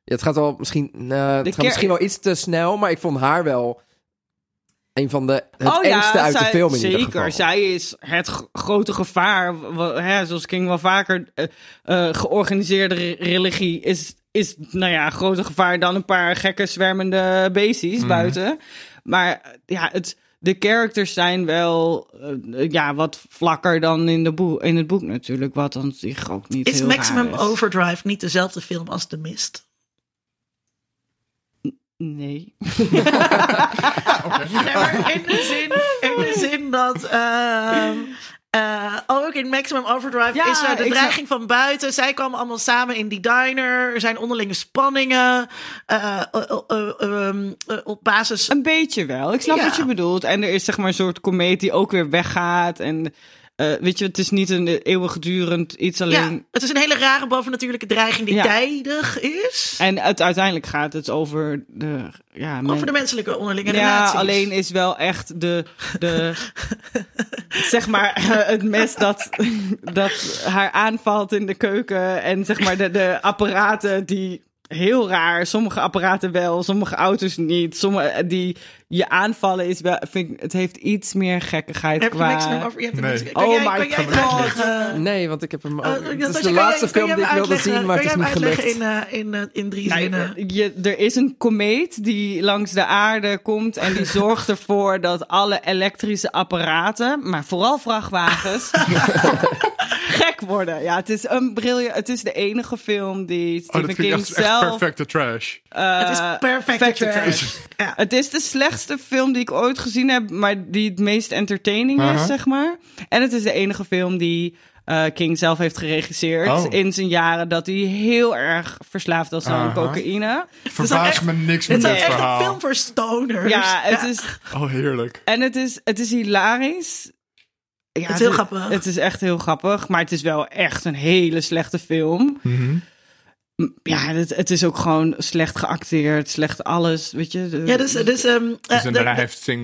Ja, het gaat wel misschien, eh, het gaat misschien wel iets te snel, maar ik vond haar wel een van de het oh engste uit de film in zeker. ieder geval. Zij is het grote gevaar. Hè, zoals King wel vaker eh, eh, georganiseerde re- religie is, is, nou ja, groter gevaar dan een paar gekke zwermende beestjes Mhm. buiten. Maar ja, het, de characters zijn wel eh, ja, wat vlakker dan in, de boek, in het boek natuurlijk. Wat dan zich ook niet Is heel Maximum raar is. Overdrive niet dezelfde film als The Mist? Nee. Nee, maar in de zin, in de zin dat. ehm, eh, ook in Maximum Overdrive Ja, is er de dreiging van buiten. Zij kwamen allemaal samen in die diner. Er zijn onderlinge spanningen. eh, eh, eh, eh, ehm, eh, op basis. Een beetje wel. Ik snap Ja. wat je bedoelt. En er is zeg maar een soort komeet die ook weer weggaat. En eh, weet je, het is niet een eeuwigdurend iets Ja, alleen. het is een hele rare bovennatuurlijke dreiging die Ja. tijdig is. En het, uiteindelijk gaat het over de... Ja, men- over de menselijke onderlinge ja, relaties. alleen is wel echt de, de zeg maar het mes dat, dat haar aanvalt in de keuken en zeg maar de, de apparaten die heel raar. Sommige apparaten wel, sommige auto's niet. Sommige eh, die je aanvallen is wel. Vind ik, het heeft iets meer gekkigheid Heb je qua. niks meer over? Je hebt er Nee. niks- Kan Oh jij, my God. uitleggen? Nee, want ik heb hem... Ook- het is de laatste film die ik wilde zien, maar het is niet gelukt. in, eh, in, eh, in drie Nou, zinnen? je, er is een komeet die langs de aarde komt en die zorgt ervoor dat alle elektrische apparaten, maar vooral vrachtwagens, gek worden. Ja, het is een briljant. Het is de enige film die Oh, Stephen dat King klinkt echt, echt zelf. perfecte trash. eh, het is perfect perfecte trash. Ja. Het is de slechtste film die ik ooit gezien heb, maar die het meest entertaining is, Aha. zeg maar. En het is de enige film die eh, King zelf heeft geregisseerd Oh. in zijn jaren dat hij heel erg verslaafd was aan Aha. cocaïne. Verbaast echt- me niks Het met is dit ook echt een verhaal. film voor stoners. Ja, het is Oh, heerlijk. En het is, het is hilarisch. Ja, Het is heel grappig. Het is echt heel grappig, maar het is wel echt een hele slechte film. Mhm. Ja, het, het is ook gewoon slecht geacteerd, slecht alles, weet je. de- Ja, dus, dus, ehm, Dus eh, en daarna heeft eh,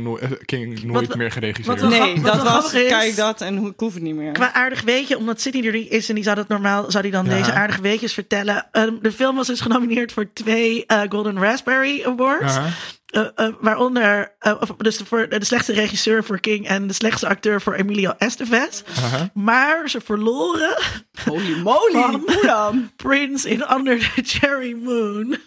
King nooit Wat- meer wat geregisseerd. nee, wat dat was, is- kijk dat en hoe- ik hoef het niet meer. Qua aardig weetje, omdat Sydney er niet is en die zou dat normaal, zou die dan Ja. deze aardige weetjes vertellen. Ehm, de film was dus genomineerd voor twee eh, Golden Raspberry Awards. Aha. Eh, eh, waaronder, eh, of, dus de, voor, de slechtste regisseur voor King en de slechtste acteur voor Emilio Estevez. Aha. Maar ze verloren Holy moly, Van- hoe dan? Prince in Under the Cherry Moon.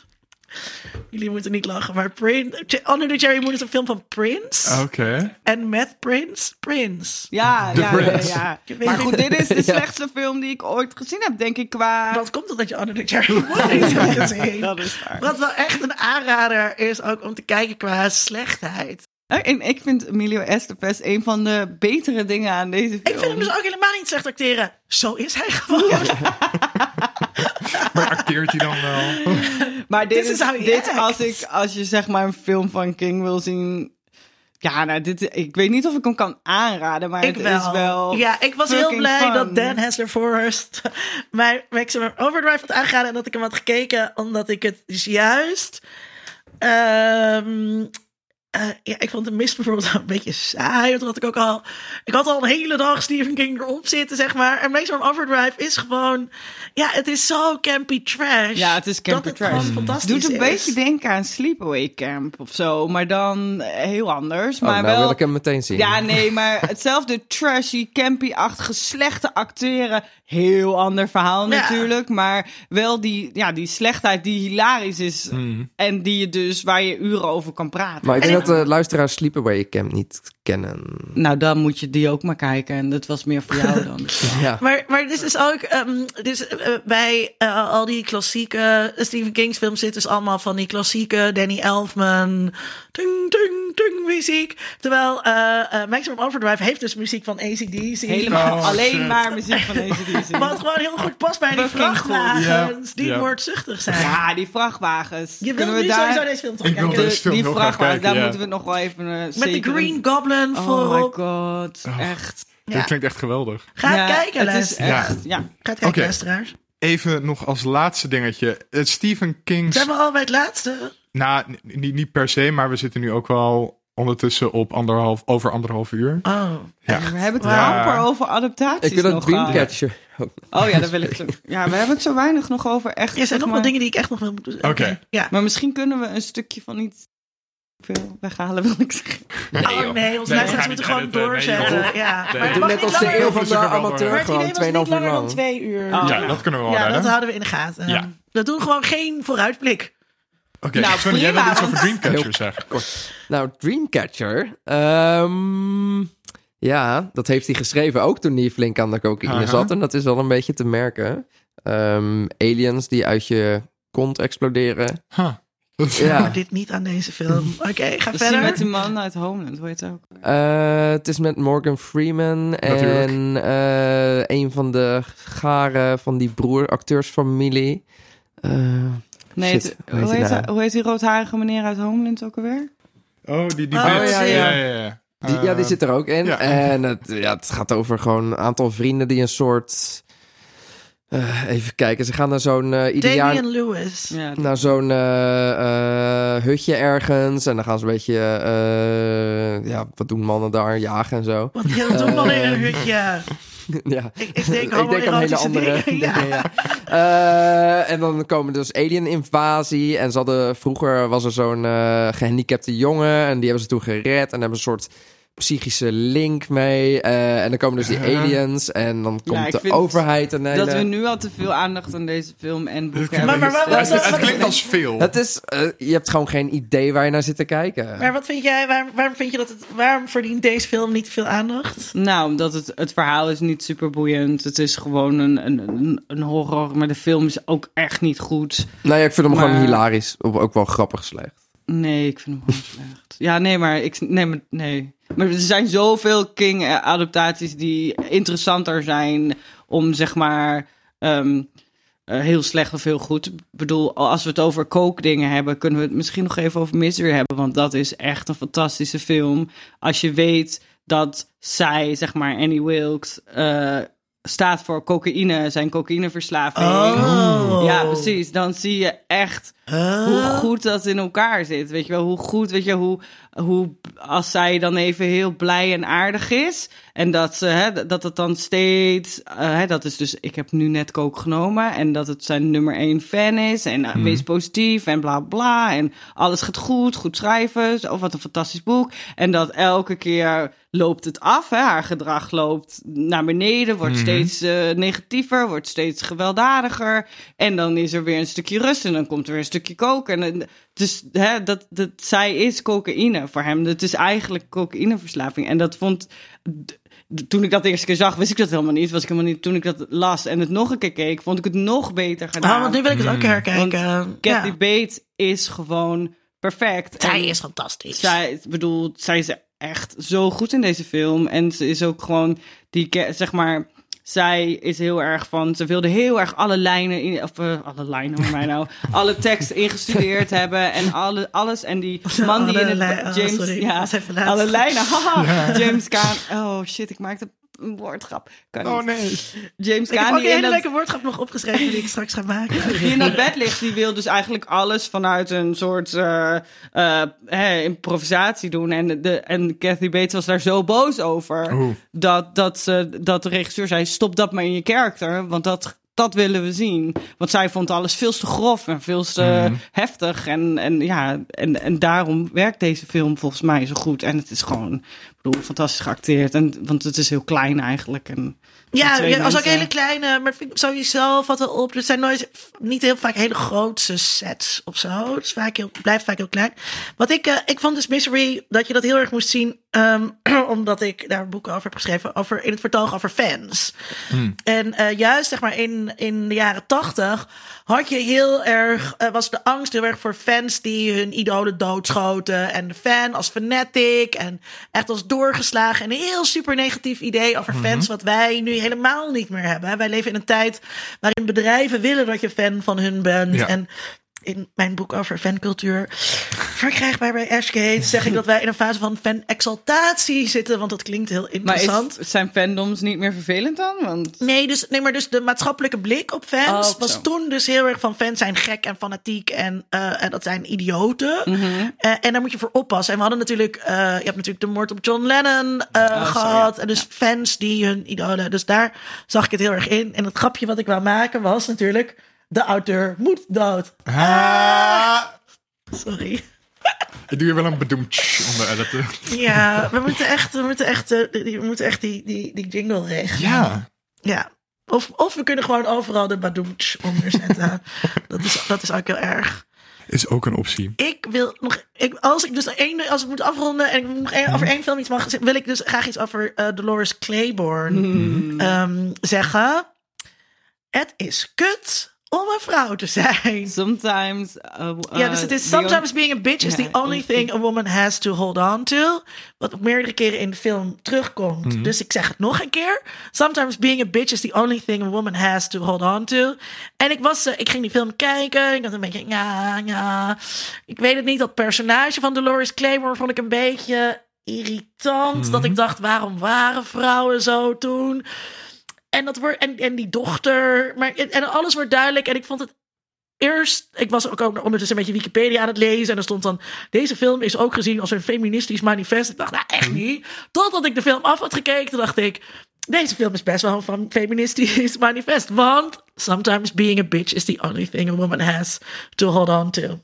Jullie moeten niet lachen, maar Prince, Under the Cherry Moon is een film van Prince. Oké. En met Prince, Prince. Ja, The ja, Prince. ja. Maar niet- goed, dit is de Ja. slechtste film die ik ooit gezien heb, denk ik, qua... Dat komt omdat je Under the Cherry Moon niet hebt gezien. Dat is waar. Wat wel echt een aanrader is ook om te kijken qua slechtheid. En ik vind Emilio Estevez een van de betere dingen aan deze film. Ik vind hem dus ook helemaal niet slecht acteren. Zo is hij gewoon. Maar acteert hij dan wel? Maar dit This is, he dit acts. als ik als je zeg maar een film van King wil zien. Ja, nou, dit, ik weet niet of ik hem kan aanraden, maar Ik het wel. is wel. Ja, ik was heel blij fun. dat Dan Hessler Forrest mij Maximum Overdrive had aangeraden en dat ik hem had gekeken, omdat ik het dus juist. ehm, eh, ja, ik vond de mist bijvoorbeeld een beetje saai. Want ik ook al. Ik had al een hele dag Stephen King erop zitten, zeg maar. En Maximum Overdrive is gewoon. Ja, het is zo campy trash. Ja, het is campy dat het trash. gewoon fantastisch Doet een is. beetje denken aan Sleepaway Camp of zo, maar dan heel anders. Oh, Maar nou wel. wil ik hem meteen zien. Ja, nee, maar hetzelfde trashy, campy-achtige, slechte acteren. Heel ander verhaal Ja. natuurlijk. Maar wel die, ja, die slechtheid die hilarisch is. En die je dus, waar je uren over kan praten. Maar ik En denk ik- dat de luisteraars Sleepaway Camp niet kennen. Nou, dan moet je die ook maar kijken. En dat was meer voor jou dan. Ja. Maar, maar dit is ook, ehm, dus, eh, bij eh, al die klassieke Stephen King's films zitten dus allemaal van die klassieke Danny Elfman, ting, ting, ting muziek. Terwijl eh, eh, Maximum Overdrive heeft dus muziek van ACDC. Helemaal Oh, alleen shit. maar muziek van ACDC. Wat gewoon heel goed past bij die vrachtwagens die moordzuchtig zijn. Ja, die vrachtwagens. Je wil Kunnen nu we daar... sowieso deze film toch Ik wil kijken. deze film die vrachtwagens, kijken, daar ja. Moeten we nog wel even... eh, Met de Green een- Goblin Oh my voorop. god, Oh. echt. Ja. Dit klinkt echt geweldig. Ga kijken, is echt, ja. Ga het kijken, Oké. luisteraars. Even nog als laatste dingetje. Het Stephen King's... Zijn we al bij het laatste? Nou, niet, niet per se, maar we zitten nu ook wel ondertussen op anderhalf, over anderhalf uur. Oh. Ja. We hebben het Ja. amper over adaptaties Ik wil een. Dreamcatcher. Oh, Oh ja, dat wil ik. Ja, we hebben het zo weinig nog over echt. Er zijn nog maar- wel dingen die ik echt nog wil moeten Oké. Ja. Maar misschien kunnen we een stukje van iets veel weghalen, wil ik zeggen. oh nee, onze Nee, luisteraars we gaan moeten gewoon. Nee, doorzetten. ja. Nee. Maar het Doe mag net niet als de eeuw van de amateur. Maar het idee Gewoon was niet 2,5 uur langer dan twee uur. Oh. Ja, dat kunnen we wel Ja, dat houden we in de gaten. Ja. We doen gewoon geen vooruitblik. Oké, Nou, Sven, jij wil iets over Dreamcatcher zeggen. Nou, Dreamcatcher. ehm, ja, dat heeft hij geschreven ook toen hij flink aan de cocaïne Aha. zat. En dat is wel een beetje te merken. Ehm, aliens die uit je kont exploderen. Huh. Ja, Maar dit niet aan deze film. Oké, ga Dat zie je verder. met die man uit Homeland, hoe heet het ook? Eh, het is met Morgan Freeman Natuurlijk. en eh, een van de garen van die broer acteursfamilie. Eh, Nee, Shit, het- hoe heet hoe, die heet, nou? hij- hoe heet die roodharige meneer uit Homeland ook alweer? Oh, die, die Oh, ja, ja, ja. ja, ja. die, ja, die zit er ook in. ja. En het, ja, het gaat over gewoon een aantal vrienden die een soort Eh, even kijken, ze gaan naar zo'n ieder jaar Damian Lewis. Naar zo'n eh, hutje ergens. En dan gaan ze een beetje, eh, ja, wat doen mannen daar? Jagen en zo. Wat doen man in een hutje. ja. Ik, ik denk ik denk aan hele andere dingen. Ja. dingen, ja. Eh, en dan komen dus alien-invasie. En ze hadden, vroeger was er zo'n eh, gehandicapte jongen. En die hebben ze toen gered. En hebben een soort psychische link mee. Eh, en dan komen dus die aliens. En dan komt de overheid. En Dat we nu al te veel aandacht aan deze film en boek hebben. Maar- maar wat- het, het klinkt als veel. Het is, eh, je hebt gewoon geen idee waar je naar zit te kijken. Maar wat vind jij, waarom, waarom vind je dat het, waarom verdient deze film niet veel aandacht? Nou, omdat het, het verhaal is niet super boeiend. Het is gewoon een, een, een, een horror, maar de film is ook echt niet goed. Nou ja, ik vind hem gewoon Maar- hilarisch. Of ook wel grappig slecht. Nee, ik vind hem gewoon slecht. Ja, nee, maar ik nee, maar nee. Maar er zijn zoveel King-adaptaties die interessanter zijn om zeg maar ehm, eh, heel slecht of heel goed. Ik bedoel, als we het over kookdingen hebben, kunnen we het misschien nog even over Misery hebben, want dat is echt een fantastische film. Als je weet dat zij, zeg maar, Annie Wilkes, eh, staat voor cocaïne, zijn cocaïneverslaving. Oh. Ja, precies. Dan zie je echt hoe goed dat in elkaar zit. Weet je wel, hoe goed, weet je, hoe, hoe als zij dan even heel blij en aardig is. En dat, ze, hè, dat het dan steeds, eh, hè, dat is dus, ik heb nu net kook genomen. En dat het zijn nummer één fan is. En eh, wees positief en bla bla. En alles gaat goed, goed schrijven. Of wat een fantastisch boek. En dat elke keer loopt het af. Hè? Haar gedrag loopt naar beneden, wordt steeds eh, negatiever, wordt steeds gewelddadiger. En dan is er weer een stukje rust en dan komt er weer een stukje koken. En, eh, dus hè, dat, dat, zij is cocaïne voor hem. Het is eigenlijk cocaïneverslaving. En dat vond. Toen ik dat de eerste keer zag, wist ik dat helemaal niet. Was ik helemaal niet. Toen ik dat las en het nog een keer keek, vond ik het nog beter gedaan. Oh, want nu wil ik het ook herkijken. Kathy ja. Bates is gewoon perfect. Zij En- is fantastisch. zij, bedoel, zij is echt zo goed in deze film. En ze is ook gewoon, die, zeg maar, zij is heel erg van, ze wilde heel erg alle lijnen, in, of eh, alle lijnen, hoor mij nou, alle tekst ingestudeerd hebben en alle, alles. En die man die in het, oh, James, sorry, ja, alle lijnen, haha, James Caan, oh shit, ik maakte een woordgrap. Kan Oh niet. nee. James ik heb ook een hele dat- leuke woordgrap nog opgeschreven die ik straks ga maken. die in dat bed ligt, die wil dus eigenlijk alles vanuit een soort eh, eh, improvisatie doen. En, de, en Kathy Bates was daar zo boos over. Oeh. Dat, dat, ze, dat de regisseur zei, stop dat maar in je karakter. Want dat, dat willen we zien. Want zij vond alles veel te grof en veel te heftig. En, en, ja, en, en daarom werkt deze film volgens mij zo goed. En het is gewoon, ik bedoel, fantastisch geacteerd. En, want het is heel klein eigenlijk. En, Ja, ja, als ook hele kleine, maar vind ik sowieso valt wel op. Er zijn nooit, niet heel vaak hele grootse sets of zo. Het is vaak heel, blijft vaak heel klein. Wat ik, eh, ik vond dus Misery, dat je dat heel erg moest zien, ehm, omdat ik daar een boek over heb geschreven, over, in het vertoog over fans. En eh, juist zeg maar in, in de jaren tachtig had je heel erg, eh, was de angst heel erg voor fans die hun idolen doodschoten. En de fan als fanatic en echt als doorgeslagen. En een heel super negatief idee over fans, wat wij nu helemaal niet meer hebben. Wij leven in een tijd waarin bedrijven willen dat je fan van hun bent. Ja. En in mijn boek over fancultuur, verkrijgbaar bij Ashgate, zeg ik dat wij in een fase van fan-exaltatie zitten. Want dat klinkt heel maar interessant. is, zijn fandoms niet meer vervelend dan? Want Nee, dus, nee, maar dus de maatschappelijke blik op fans Oh, was zo. toen dus heel erg van fans zijn gek en fanatiek en, eh, en dat zijn idioten. Mhm. Eh, en daar moet je voor oppassen. En we hadden natuurlijk, eh, je hebt natuurlijk de moord op John Lennon Oh, gehad. En dus fans die hun idolen. Dus daar zag ik het heel erg in. En het grapje wat ik wou maken was natuurlijk, de auteur moet dood. Ah, Sorry. ik doe hier wel een bedoemtje onder editen. Ja, we moeten echt, we moeten echt, eh, die- we moeten echt die, die, die jingle regelen. Ja. Ja. Of, of we kunnen gewoon overal de badoemtsch onder zetten. dat, is, dat is ook heel erg. Is ook een optie. Ik wil nog. Ik, als ik dus één, als ik moet afronden en ik moet nog één, over één film iets mag zeggen, wil ik dus graag iets over eh, Dolores Claiborne ehm, zeggen. Het is kut om een vrouw te zijn. Sometimes. uh, Ja, dus het is sometimes being a bitch is the only thing a woman has to hold on to. Wat ook meerdere keren in de film terugkomt. Dus ik zeg het nog een keer. Sometimes being a bitch is the only thing a woman has to hold on to. En ik was, eh, ik ging die film kijken. Ik had een beetje, ja, ja. Ik weet het niet. Dat personage van Dolores Claiborne vond ik een beetje irritant. Dat ik dacht, waarom waren vrouwen zo toen? En dat wordt, en, en die dochter. Maar, en, alles wordt duidelijk. En ik vond het eerst. Ik was ook ondertussen een beetje Wikipedia aan het lezen. En er stond dan. Deze film is ook gezien als een feministisch manifest. Ik dacht, nou echt niet. Totdat ik de film af had gekeken, toen dacht ik. Deze film is best wel van feministisch manifest. Want sometimes being a bitch is the only thing a woman has to hold on to.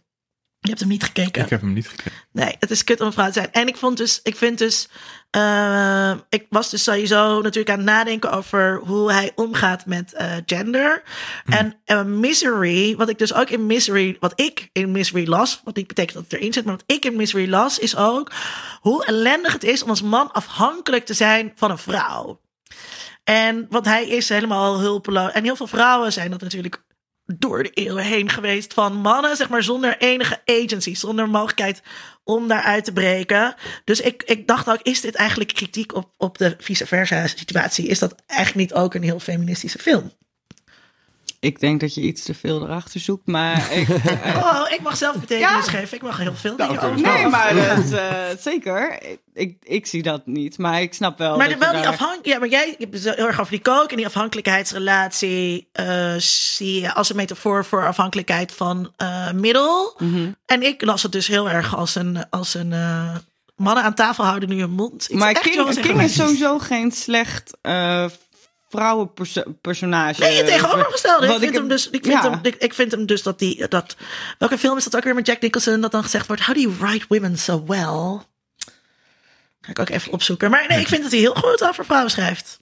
Je hebt hem niet gekeken. Ik heb hem niet gekeken. Nee, het is kut om een vrouw te zijn. En ik vond dus, ik vind dus, eh, ik was dus sowieso natuurlijk aan het nadenken over hoe hij omgaat met eh, gender. En eh, Misery, wat ik dus ook in Misery, wat ik in Misery las, wat niet betekent dat het erin zit, maar wat ik in Misery las, is ook hoe ellendig het is om als man afhankelijk te zijn van een vrouw. En want hij is helemaal hulpeloos. En heel veel vrouwen zijn dat natuurlijk door de eeuwen heen geweest van mannen, zeg maar, zonder enige agency, zonder mogelijkheid om daaruit te breken. Dus ik, ik dacht ook, is dit eigenlijk kritiek op, op de vice versa situatie? Is dat eigenlijk niet ook een heel feministische film? Ik denk dat je iets te veel erachter zoekt, maar ik... eh, Oh, ik mag zelf betekenis geven. Ik mag heel veel dingen oké, over. nee, maar dat, eh, zeker. Ik, ik, ik zie dat niet, maar ik snap wel Maar dat wel die daar- afhank ja, maar jij je hebt het heel erg over die kook en die afhankelijkheidsrelatie eh, zie je als een metafoor voor afhankelijkheid van eh, middel. Mhm. En ik las het dus heel erg als een, als een mannen aan tafel houden nu hun mond. Iets Maar echt King, King is sowieso geen slecht eh vrouwenpersonage. Nee, het tegenovergestelde. Ik Wat vind, ik hem dus, ik, vind ja. hem, ik, ik vind hem dus dat die. Dat, welke film is dat ook weer met Jack Nicholson? Dat dan gezegd wordt: How do you write women so well? Ga ik ook even opzoeken. Maar nee, ik vind dat hij heel goed over vrouwen schrijft.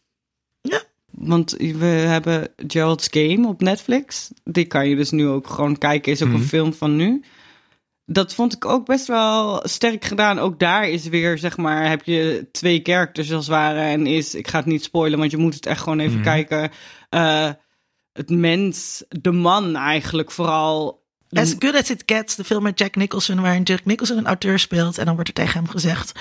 Want we hebben Gerald's Game op Netflix. Die kan je dus nu ook gewoon kijken. Is ook Mhm. een film van nu. Dat vond ik ook best wel sterk gedaan. Ook daar is weer, zeg maar, heb je twee characters als het ware. En is, ik ga het niet spoilen, want je moet het echt gewoon even Mhm. kijken. Eh, het mens, de man eigenlijk vooral. As Good As It Gets, de film met Jack Nicholson, waarin Jack Nicholson een auteur speelt. En dan wordt er tegen hem gezegd: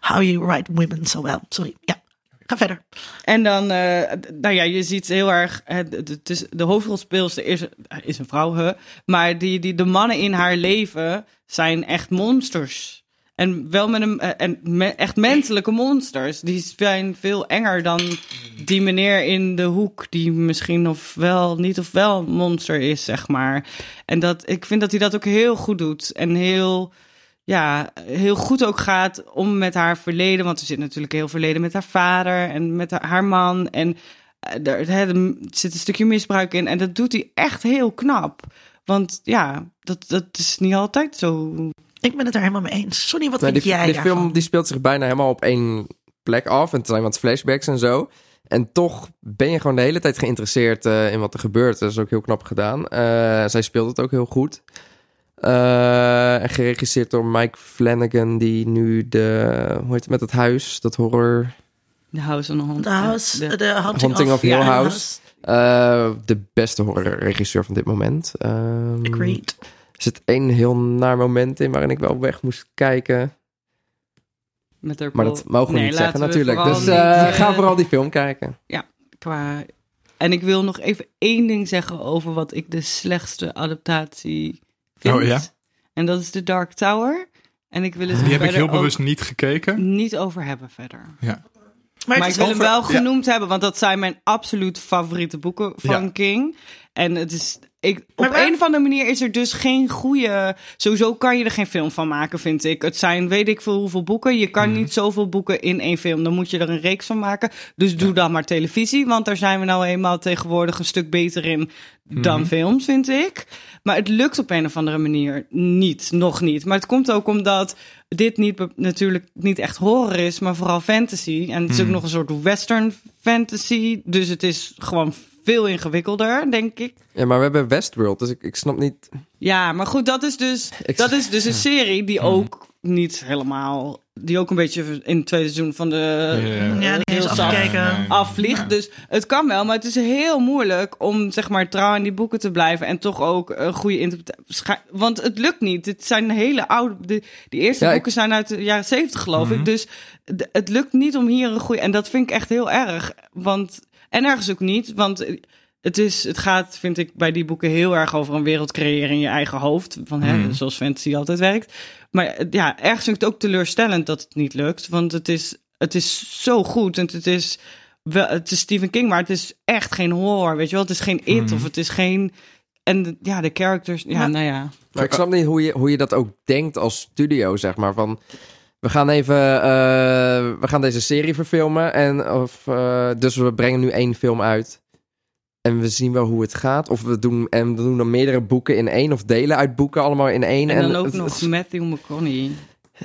How you write women so well. Sorry. Ja, ga verder. En dan, eh, nou ja, je ziet heel erg, het, is, de hoofdrolspeelster is, is een vrouw, hè, maar die, die, de mannen in haar leven zijn echt monsters. En wel met een, eh, en echt menselijke monsters. Die zijn veel enger dan die meneer in de hoek, die misschien of wel niet of wel monster is, zeg maar. En dat, ik vind dat hij dat ook heel goed doet. En heel, ja, heel goed ook gaat om met haar verleden. Want er zit natuurlijk heel verleden met haar vader en met haar, man. En eh, er, hè, er zit een stukje misbruik in. En dat doet hij echt heel knap. Want ja, dat, dat is niet altijd zo. Ik ben het er helemaal mee eens. Sonny, wat Nee, vind die, jij die daarvan? film die speelt zich bijna helemaal op één plek af. En het zijn wat flashbacks en zo. En toch ben je gewoon de hele tijd geïnteresseerd eh, in wat er gebeurt. Dat is ook heel knap gedaan. Eh, zij speelt het ook heel goed. Eh, en geregisseerd door Mike Flanagan, die nu de... Hoe heet het met het huis? Dat horror... De House on the Hond. The House, de- de, Hunting, Haunting of Hill ja, House. eh, de beste horrorregisseur van dit moment. Ehm, Agreed. Er zit één heel naar moment in waarin ik wel weg moest kijken. met haar Maar dat mogen we Nee, niet zeggen we natuurlijk. Dus niet, eh, ga vooral die film kijken. qua... En ik wil nog even één ding zeggen over wat ik de slechtste adaptatie vind. Oh, ja? En dat is The Dark Tower. En ik wil het Die er heb ik heel bewust niet gekeken. niet over hebben verder. Ja. Maar, ik wil hem wel genoemd hebben, want dat zijn mijn absoluut favoriete boeken van Ja. King. En het is, ik, op waar- een of andere manier is er dus geen goede. Sowieso kan je er geen film van maken, vind ik. Het zijn weet ik veel hoeveel boeken. Je kan Mhm. niet zoveel boeken in één film. Dan moet je er een reeks van maken. Dus doe dan maar televisie, want daar zijn we nou eenmaal tegenwoordig een stuk beter in dan Mhm. films, vind ik. Maar het lukt op een of andere manier niet, nog niet. Maar het komt ook omdat dit niet, natuurlijk niet echt horror is, maar vooral fantasy. En het is ook Hmm. nog een soort western fantasy. Dus het is gewoon veel ingewikkelder, denk ik. Ja, maar we hebben Westworld, dus ik, ik snap niet... Ja, maar goed, dat is dus, Ik- dat is dus een serie die ook niet helemaal... Die ook een beetje in het tweede seizoen van de... Ja, afgekeken. Nee. afvliegt. Ja. Dus het kan wel, maar het is heel moeilijk om zeg maar trouw aan die boeken te blijven en toch ook een goede interpretatie. Want het lukt niet. Het zijn hele oude. De, die eerste Ja, ik- boeken zijn uit de jaren zeventig, geloof Mhm. ik. Dus d- het lukt niet om hier een goede. En dat vind ik echt heel erg. Want en ergens ook niet, want. Het, is, het gaat, vind ik, bij die boeken heel erg over een wereld creëren in je eigen hoofd. Van, hè, Mhm. Zoals fantasy altijd werkt. Maar eh, ja, ergens vind ik het ook teleurstellend dat het niet lukt. Want het is, het is zo goed en het is wel, het is Stephen King, maar het is echt geen horror, weet je wel? Het is geen It of het is geen... En ja, de characters, ja, Maar- nou ja. Maar ik snap niet hoe je, hoe je dat ook denkt als studio, zeg maar. Van, we gaan even, eh, we gaan deze serie verfilmen. En, of, eh, dus we brengen nu één film uit. En we zien wel hoe het gaat. Of we doen, en we doen dan meerdere boeken in één. Of delen uit boeken allemaal in één. En dan ook nog Matthew McConaughey.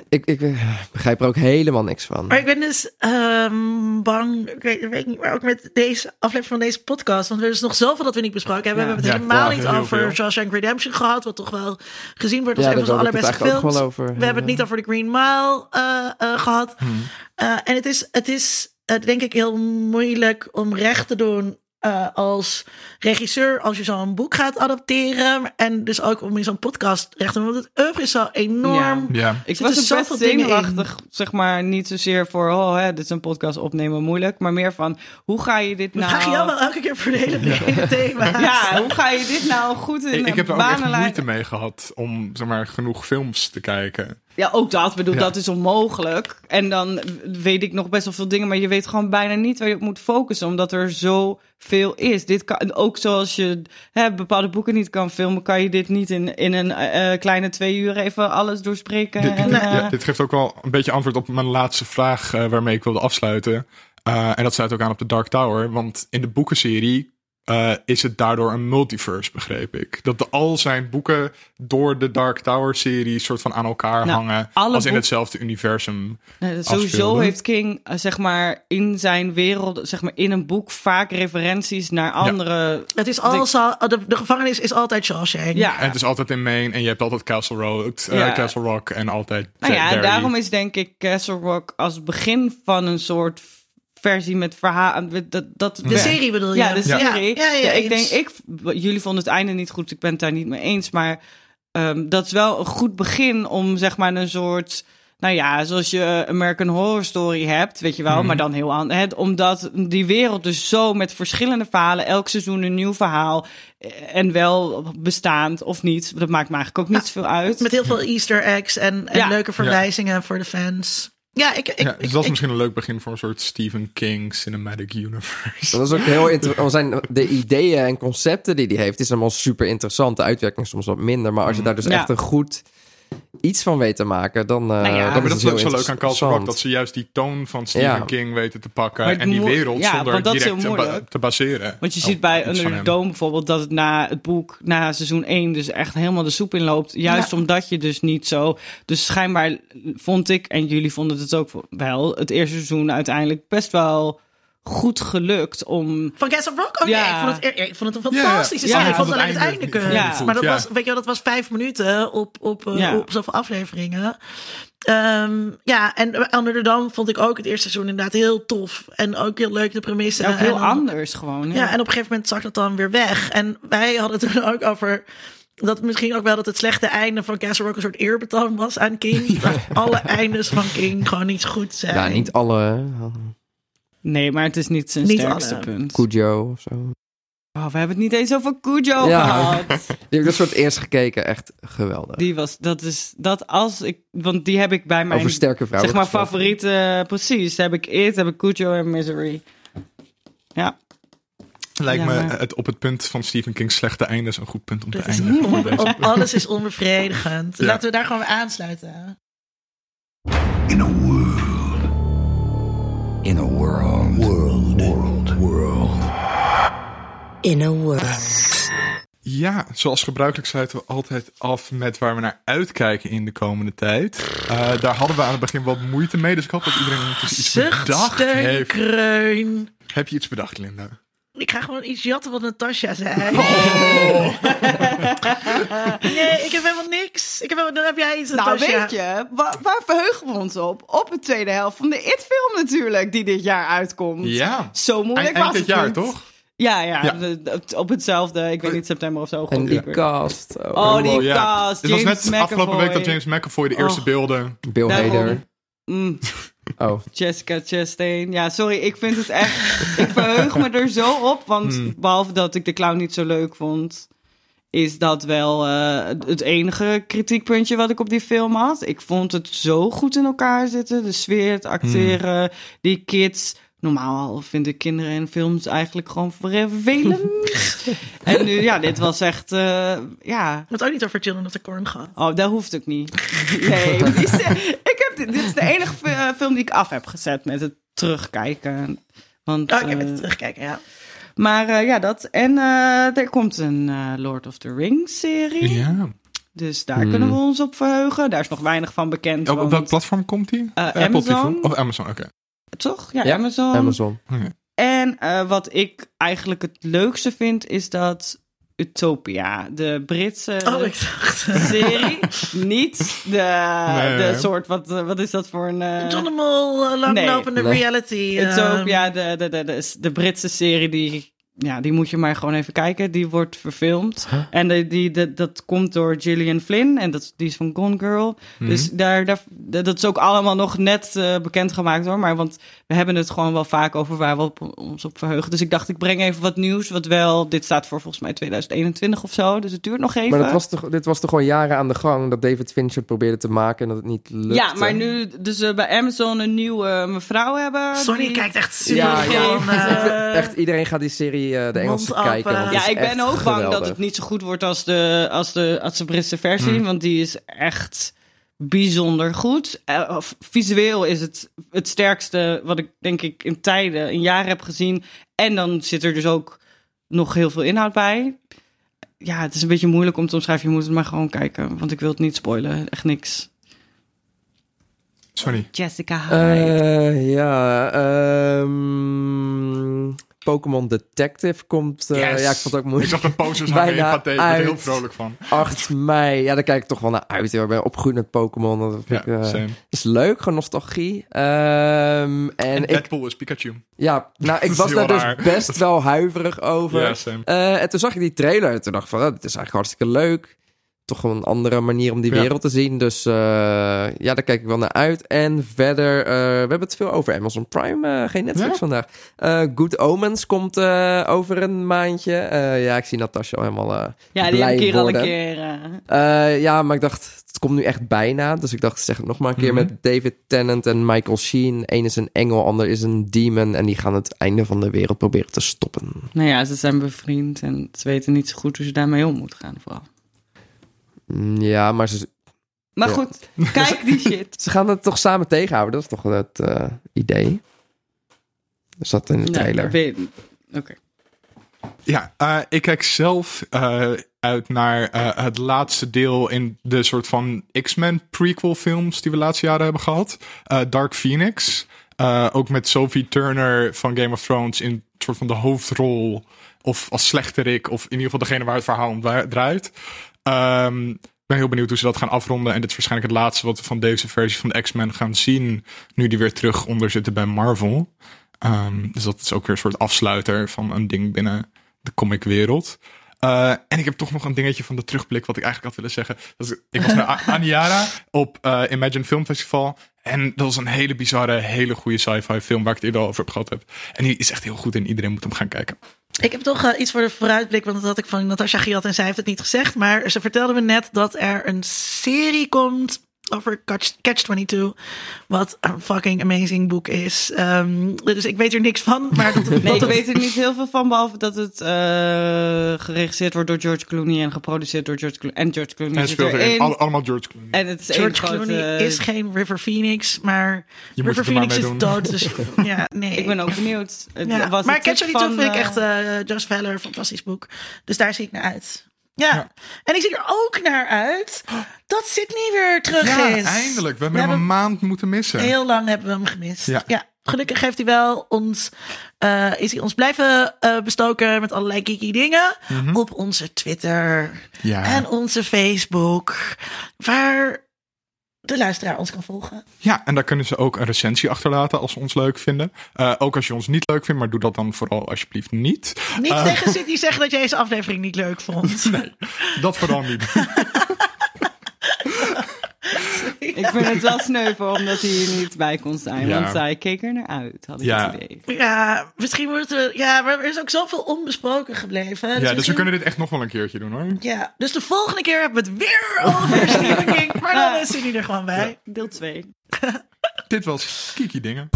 Ik, ik eh, begrijp er ook helemaal niks van. Maar ik ben dus ehm, bang, ik weet, niet, maar ook met deze aflevering van deze podcast, want er is nog zoveel dat we niet besproken hebben. Ja. We hebben het Ja, helemaal ja, niet heel over veel. Shawshank Redemption gehad, wat toch wel gezien wordt als ja, een van allerbeste films. over. We hebben het niet over de Green Mile eh, eh, gehad. Hmm. Eh, en het is, het is eh, denk ik heel moeilijk om recht te doen eh, als regisseur als je zo'n boek gaat adapteren. En dus ook om in zo'n podcast recht te doen. Want het oeuvre is zo enorm. Ja. Ik Zitten was ook best zoveel dingen in. zenuwachtig, zeg maar, niet zozeer voor, oh, hè, dit is een podcast opnemen moeilijk, maar meer van, hoe ga je dit nou... vragen jou wel elke keer voor de hele brede thema's. Ja, hoe ga je dit nou goed in Ik, ik heb er ook echt moeite mee gehad om zeg maar, genoeg films te kijken. Ja, ook dat. Ik bedoel, Ja. dat is onmogelijk. En dan weet ik nog best wel veel dingen, maar je weet gewoon bijna niet waar je op moet focussen, omdat er zoveel is. Dit kan, ook zoals je hè, bepaalde boeken niet kan filmen, kan je dit niet in, in een eh, kleine twee uur even alles doorspreken. Dit, en, dit- eh, ja, dit geeft ook wel een beetje antwoord op mijn laatste vraag eh, waarmee ik wilde afsluiten. Eh, en dat sluit ook aan op de Dark Tower. Want in de boekenserie eh, is het daardoor een multiverse, begreep ik. Dat de, al zijn boeken door de Dark Tower-serie soort van aan elkaar Nou, hangen. Als in hetzelfde universum. Nee, sowieso heeft King, eh, zeg maar, in zijn wereld, zeg maar, in een boek vaak referenties naar andere. Het is al, de, de gevangenis is altijd Shawshank. Ja, En het is altijd in Maine en je hebt altijd Castle Rock, eh, Ja. Castle Rock en altijd nou ja, en daarom is denk ik Castle Rock als begin van een soort versie met verhaal. Dat, dat, De serie bedoel je? Ja, de serie. Ja, ja, ja, ik denk, ik, jullie vonden het einde niet goed, ik ben het daar niet mee eens, maar ehm, dat is wel een goed begin om zeg maar een soort. Nou ja, zoals je American Horror Story hebt, weet je wel, Mhm. maar dan heel anders. Omdat die wereld dus zo met verschillende verhalen, elk seizoen een nieuw verhaal. eh, En wel bestaand of niet, dat maakt me eigenlijk ook niet zoveel uit. Met heel veel easter eggs en, en Ja. leuke verwijzingen voor de fans. Ja, ik, ik, Ja, ik, dus dat is misschien een leuk begin voor een soort Stephen King cinematic universe. Dat is ook heel interessant. Zijn de ideeën en concepten die hij heeft, is allemaal super interessant. De uitwerking soms wat minder. Maar als je daar dus Ja. echt een goed iets van weet te maken, dan. eh Nou ja. dan Ja, is maar het dat is heel ook zo leuk aan Castle. Dat ze juist die toon van Stephen Ja. King weten te pakken. Maar En die wereld ja, zonder direct te, ba- moeilijk. te baseren. Want je op ziet bij Under the. Dome bijvoorbeeld dat het na het boek, na seizoen 1, dus echt helemaal de soep inloopt. Juist Ja. omdat je dus niet zo. Dus schijnbaar vond ik, en jullie vonden het ook wel, het eerste seizoen uiteindelijk best wel goed gelukt om. Van Castle Rock? Oh, Ja. nee, ik, vond het, ik vond het een ja. fantastische Ja, ik vond het alleen het einde. Maar dat Ja. was, weet je wel, dat was vijf minuten op, op, eh, Ja. op zoveel afleveringen. Ehm, ja, en Under the Dome vond ik ook het eerste seizoen inderdaad heel tof. En ook heel leuk, de premisse. Ja, ook heel En dan- anders gewoon. Ja. Ja, en op een gegeven moment zag dat dan weer weg. En wij hadden het toen ook over dat misschien ook wel dat het slechte einde van Castle Rock een soort eerbetoon was aan King. Dat alle eindes van King gewoon niet goed zijn. Ja, niet alle. Nee, maar het is niet zijn Niet sterkste alle. punt. Cujo of zo. Oh, we hebben het niet eens over Cujo Ja. gehad. Die heb ik dus voor het eerst gekeken. Echt geweldig. Die was, dat is, dat als ik, want die heb ik bij mijn, Over sterke vrouwen. zeg maar, gesproken. favoriete, precies. Heb ik It, heb ik Cujo en Misery. Ja. Lijkt Ja, me het op het punt van Stephen King's slechte eindes een goed punt om te is eindigen. alles is onbevredigend. Ja. Laten we daar gewoon weer aansluiten. In a world. In a world. World. World. World. In a world. Ja, zoals gebruikelijk sluiten we altijd af met waar we naar uitkijken in de komende tijd. Eh, daar hadden we aan het begin wat moeite mee, dus ik hoop dat iedereen iets bedacht heeft. kreun. Heb je iets bedacht, Linda? Ik ga gewoon iets jatten wat Natasja zei. Oh. nee, ik heb helemaal niks. Ik heb helemaal, dan heb jij iets, Nou, Natasja. weet je, wa- waar verheugen we ons op? Op de tweede helft van de It-film natuurlijk, die dit jaar uitkomt. Ja. Zo moeilijk Eind, was eind dit het jaar, niet. toch? Ja, ja, op hetzelfde. Ik weet niet, september of zo. En die cast. Oh, Oh, die Oh, ja. cast. Dit was James net afgelopen week dat. James McAvoy de eerste Oh. beelden... Bill. Hader. Mm, Oh, Jessica Chastain. Ja, sorry, ik vind het echt... ik verheug me er zo op, want Hmm. behalve dat ik de clown niet zo leuk vond... is dat wel eh, het enige kritiekpuntje wat ik op die film had. Ik vond het zo goed in elkaar zitten. De sfeer, het acteren, die kids... Normaal vind ik kinderen en films eigenlijk gewoon vervelend. en nu, ja, dit was echt, eh, ja... Het ook niet over Children of the Corn gaan. Oh, dat hoeft ook niet. Nee, ik dit is de enige eh, film die ik af heb gezet met het terugkijken. Want, Oh, ik heb eh, het terugkijken, ja. maar eh, ja, dat. En eh, er komt een eh, Lord of the Rings serie. Ja. Dus daar kunnen we ons op verheugen. Daar is nog weinig van bekend. Op want- welk platform komt die? Amazon. TV? Of Amazon, oké. Toch? Ja, Ja, Amazon. Amazon. En eh, wat ik eigenlijk het leukste vind, is dat Utopia, de Britse Oh, ik dacht... serie, niet de, Nee, de nee. soort, wat, eh, wat is dat voor een... eh, John de Mol, eh, langlopende Nee. reality. Utopia, de, de, de, de, de Britse serie, die, ja, die moet je maar gewoon even kijken. Die wordt verfilmd. En de, die, de, dat komt door Gillian Flynn. En dat, die is van Gone Girl. Dus daar, daar, dat is ook allemaal nog net eh, bekendgemaakt hoor. Maar want we hebben het gewoon wel vaak over waar we op, ons op verheugen. Dus ik dacht, ik breng even wat nieuws. Wat wel, dit staat voor volgens mij 2021 of zo. Dus het duurt nog even. Maar dat was toch, dit was toch gewoon jaren aan de gang dat David Fincher probeerde te maken en dat het niet lukte. ja, maar nu dus eh, bij Amazon een nieuwe mevrouw hebben. Sonny die- kijkt echt super Ja, eh, Echt, iedereen gaat die serie, eh, de Engelse mond kijken. want Ja, ik ben ook bang dat het niet zo goed wordt als de, als de, als de Britse versie. Want die is echt bijzonder goed. Eh, visueel is het het sterkste wat ik denk ik in tijden, in jaren heb gezien. En dan zit er dus ook nog heel veel inhoud bij. Ja, het is een beetje moeilijk om te omschrijven. Je moet het maar gewoon kijken, want ik wil het niet spoilen. Echt niks. Sorry. Jessica Hyde. Eh, ja, ehm, Pokémon Detective komt. eh, Yes. Ja, ik vond het ook Ik moeilijk. zag de posters Bijna Pathé. Ik er heel vrolijk van. 8 mei. Ja, daar kijk ik toch wel naar uit. hoor. Ik ben opgegroeid met Pokémon. Dat vind Ja, ik, eh, is leuk, gewoon nostalgie. Ehm, en En ik, Deadpool is Pikachu. ja, nou, ik was daar raar. dus best wel huiverig over. Ja. Eh, en toen zag ik die trailer en toen dacht ik van, oh, dit is eigenlijk hartstikke leuk. Toch gewoon een andere manier om die Ja. wereld te zien. Dus eh, ja, daar kijk ik wel naar uit. En verder, eh, we hebben het veel over Amazon Prime, eh, geen Netflix Ja? vandaag. Good Omens komt over een maandje. Ja, ik zie Natasha al helemaal ja, die heb ik hier al een keer. ja, maar ik dacht, het komt nu echt bijna. Dus ik dacht, zeg het nog maar een keer Mhm. met David Tennant en Michael Sheen. Eén is een engel, ander is een demon. En die gaan het einde van de wereld proberen te stoppen. Nou ja, ze zijn bevriend en ze weten niet zo goed hoe ze daarmee om moeten gaan vooral. Mm, Ja, maar ze, Maar Ja. goed, kijk die shit. Ze gaan het toch samen tegenhouden, dat is toch het eh, idee? Er zat in de Nee, trailer. dat Oké. Ja, eh, ik kijk zelf eh, uit naar eh, het laatste deel in de soort van X-Men prequel films die we de laatste jaren hebben gehad. Eh, Dark Phoenix. Eh, ook met Sophie Turner van Game of Thrones in een soort van de hoofdrol. Of als slechterik. Of in ieder geval degene waar het verhaal om dra- draait. Ehm, ik ben heel benieuwd hoe ze dat gaan afronden. En dit is waarschijnlijk het laatste wat we van deze versie van de X-Men gaan zien. Nu die weer terug onder zitten bij Marvel. Ehm, dus dat is ook weer een soort afsluiter van een ding binnen de comicwereld. Eh, en ik heb toch nog een dingetje van de terugblik wat ik eigenlijk had willen zeggen. Dat is, ik was naar Aniara op eh, Imagine Film Festival. En dat was een hele bizarre, hele goede sci-fi film waar ik het eerder al over heb gehad heb. En die is echt heel goed en iedereen moet hem gaan kijken. Ik heb toch eh, iets voor de vooruitblik, want dat had ik van Natasha gehad en zij heeft het niet gezegd. Maar ze vertelde me net dat er een serie komt over Catch, Catch 22, wat een fucking amazing boek is. Ehm, dus ik weet er niks van, maar dat, Nee, dat ik het- weet er niet heel veel van, behalve dat het eh, geregisseerd wordt door George Clooney en geproduceerd door George Clooney. En George Clooney En speelt erin. erin. Alle- allemaal George Clooney. En het is George grote... Clooney is geen River Phoenix, maar Je River er maar Phoenix is doen. dood. Dus ja, nee. Ik ben ook benieuwd. Het Ja, was maar een Catch tip 22 van, vind ik echt uh, Joseph Heller, fantastisch boek. Dus daar zie ik naar uit. Ja. Ja. en ik zie er ook naar uit dat Sydney weer terug Ja, is. eindelijk. We hebben We hem een maand moeten missen. Heel lang hebben we hem gemist. Ja. Ja. Gelukkig heeft hij wel ons, eh, is hij ons blijven eh, bestoken met allerlei geeky dingen. Op onze Twitter Mhm. En onze Facebook. Waar de luisteraar ons kan volgen. Ja, en daar kunnen ze ook een recensie achterlaten als ze ons leuk vinden. Eh, ook als je ons niet leuk vindt, maar doe dat dan vooral alsjeblieft niet. Niet Eh, tegen Sydney zeggen dat jij deze aflevering niet leuk vond. Dat vooral niet. Ik vind het wel sneuvel omdat hij hier niet bij kon zijn. Ja. Want zij keek er naar uit, had ik Ja. het idee. Ja, misschien moeten we. Ja, maar er is ook zoveel onbesproken gebleven. Ja, dus we misschien- kunnen dit echt nog wel een keertje doen hoor. Ja, dus de volgende keer hebben we het weer over Stephen King. Maar dan is hij er gewoon bij. Deel 2. Dit was Kiki Dingen.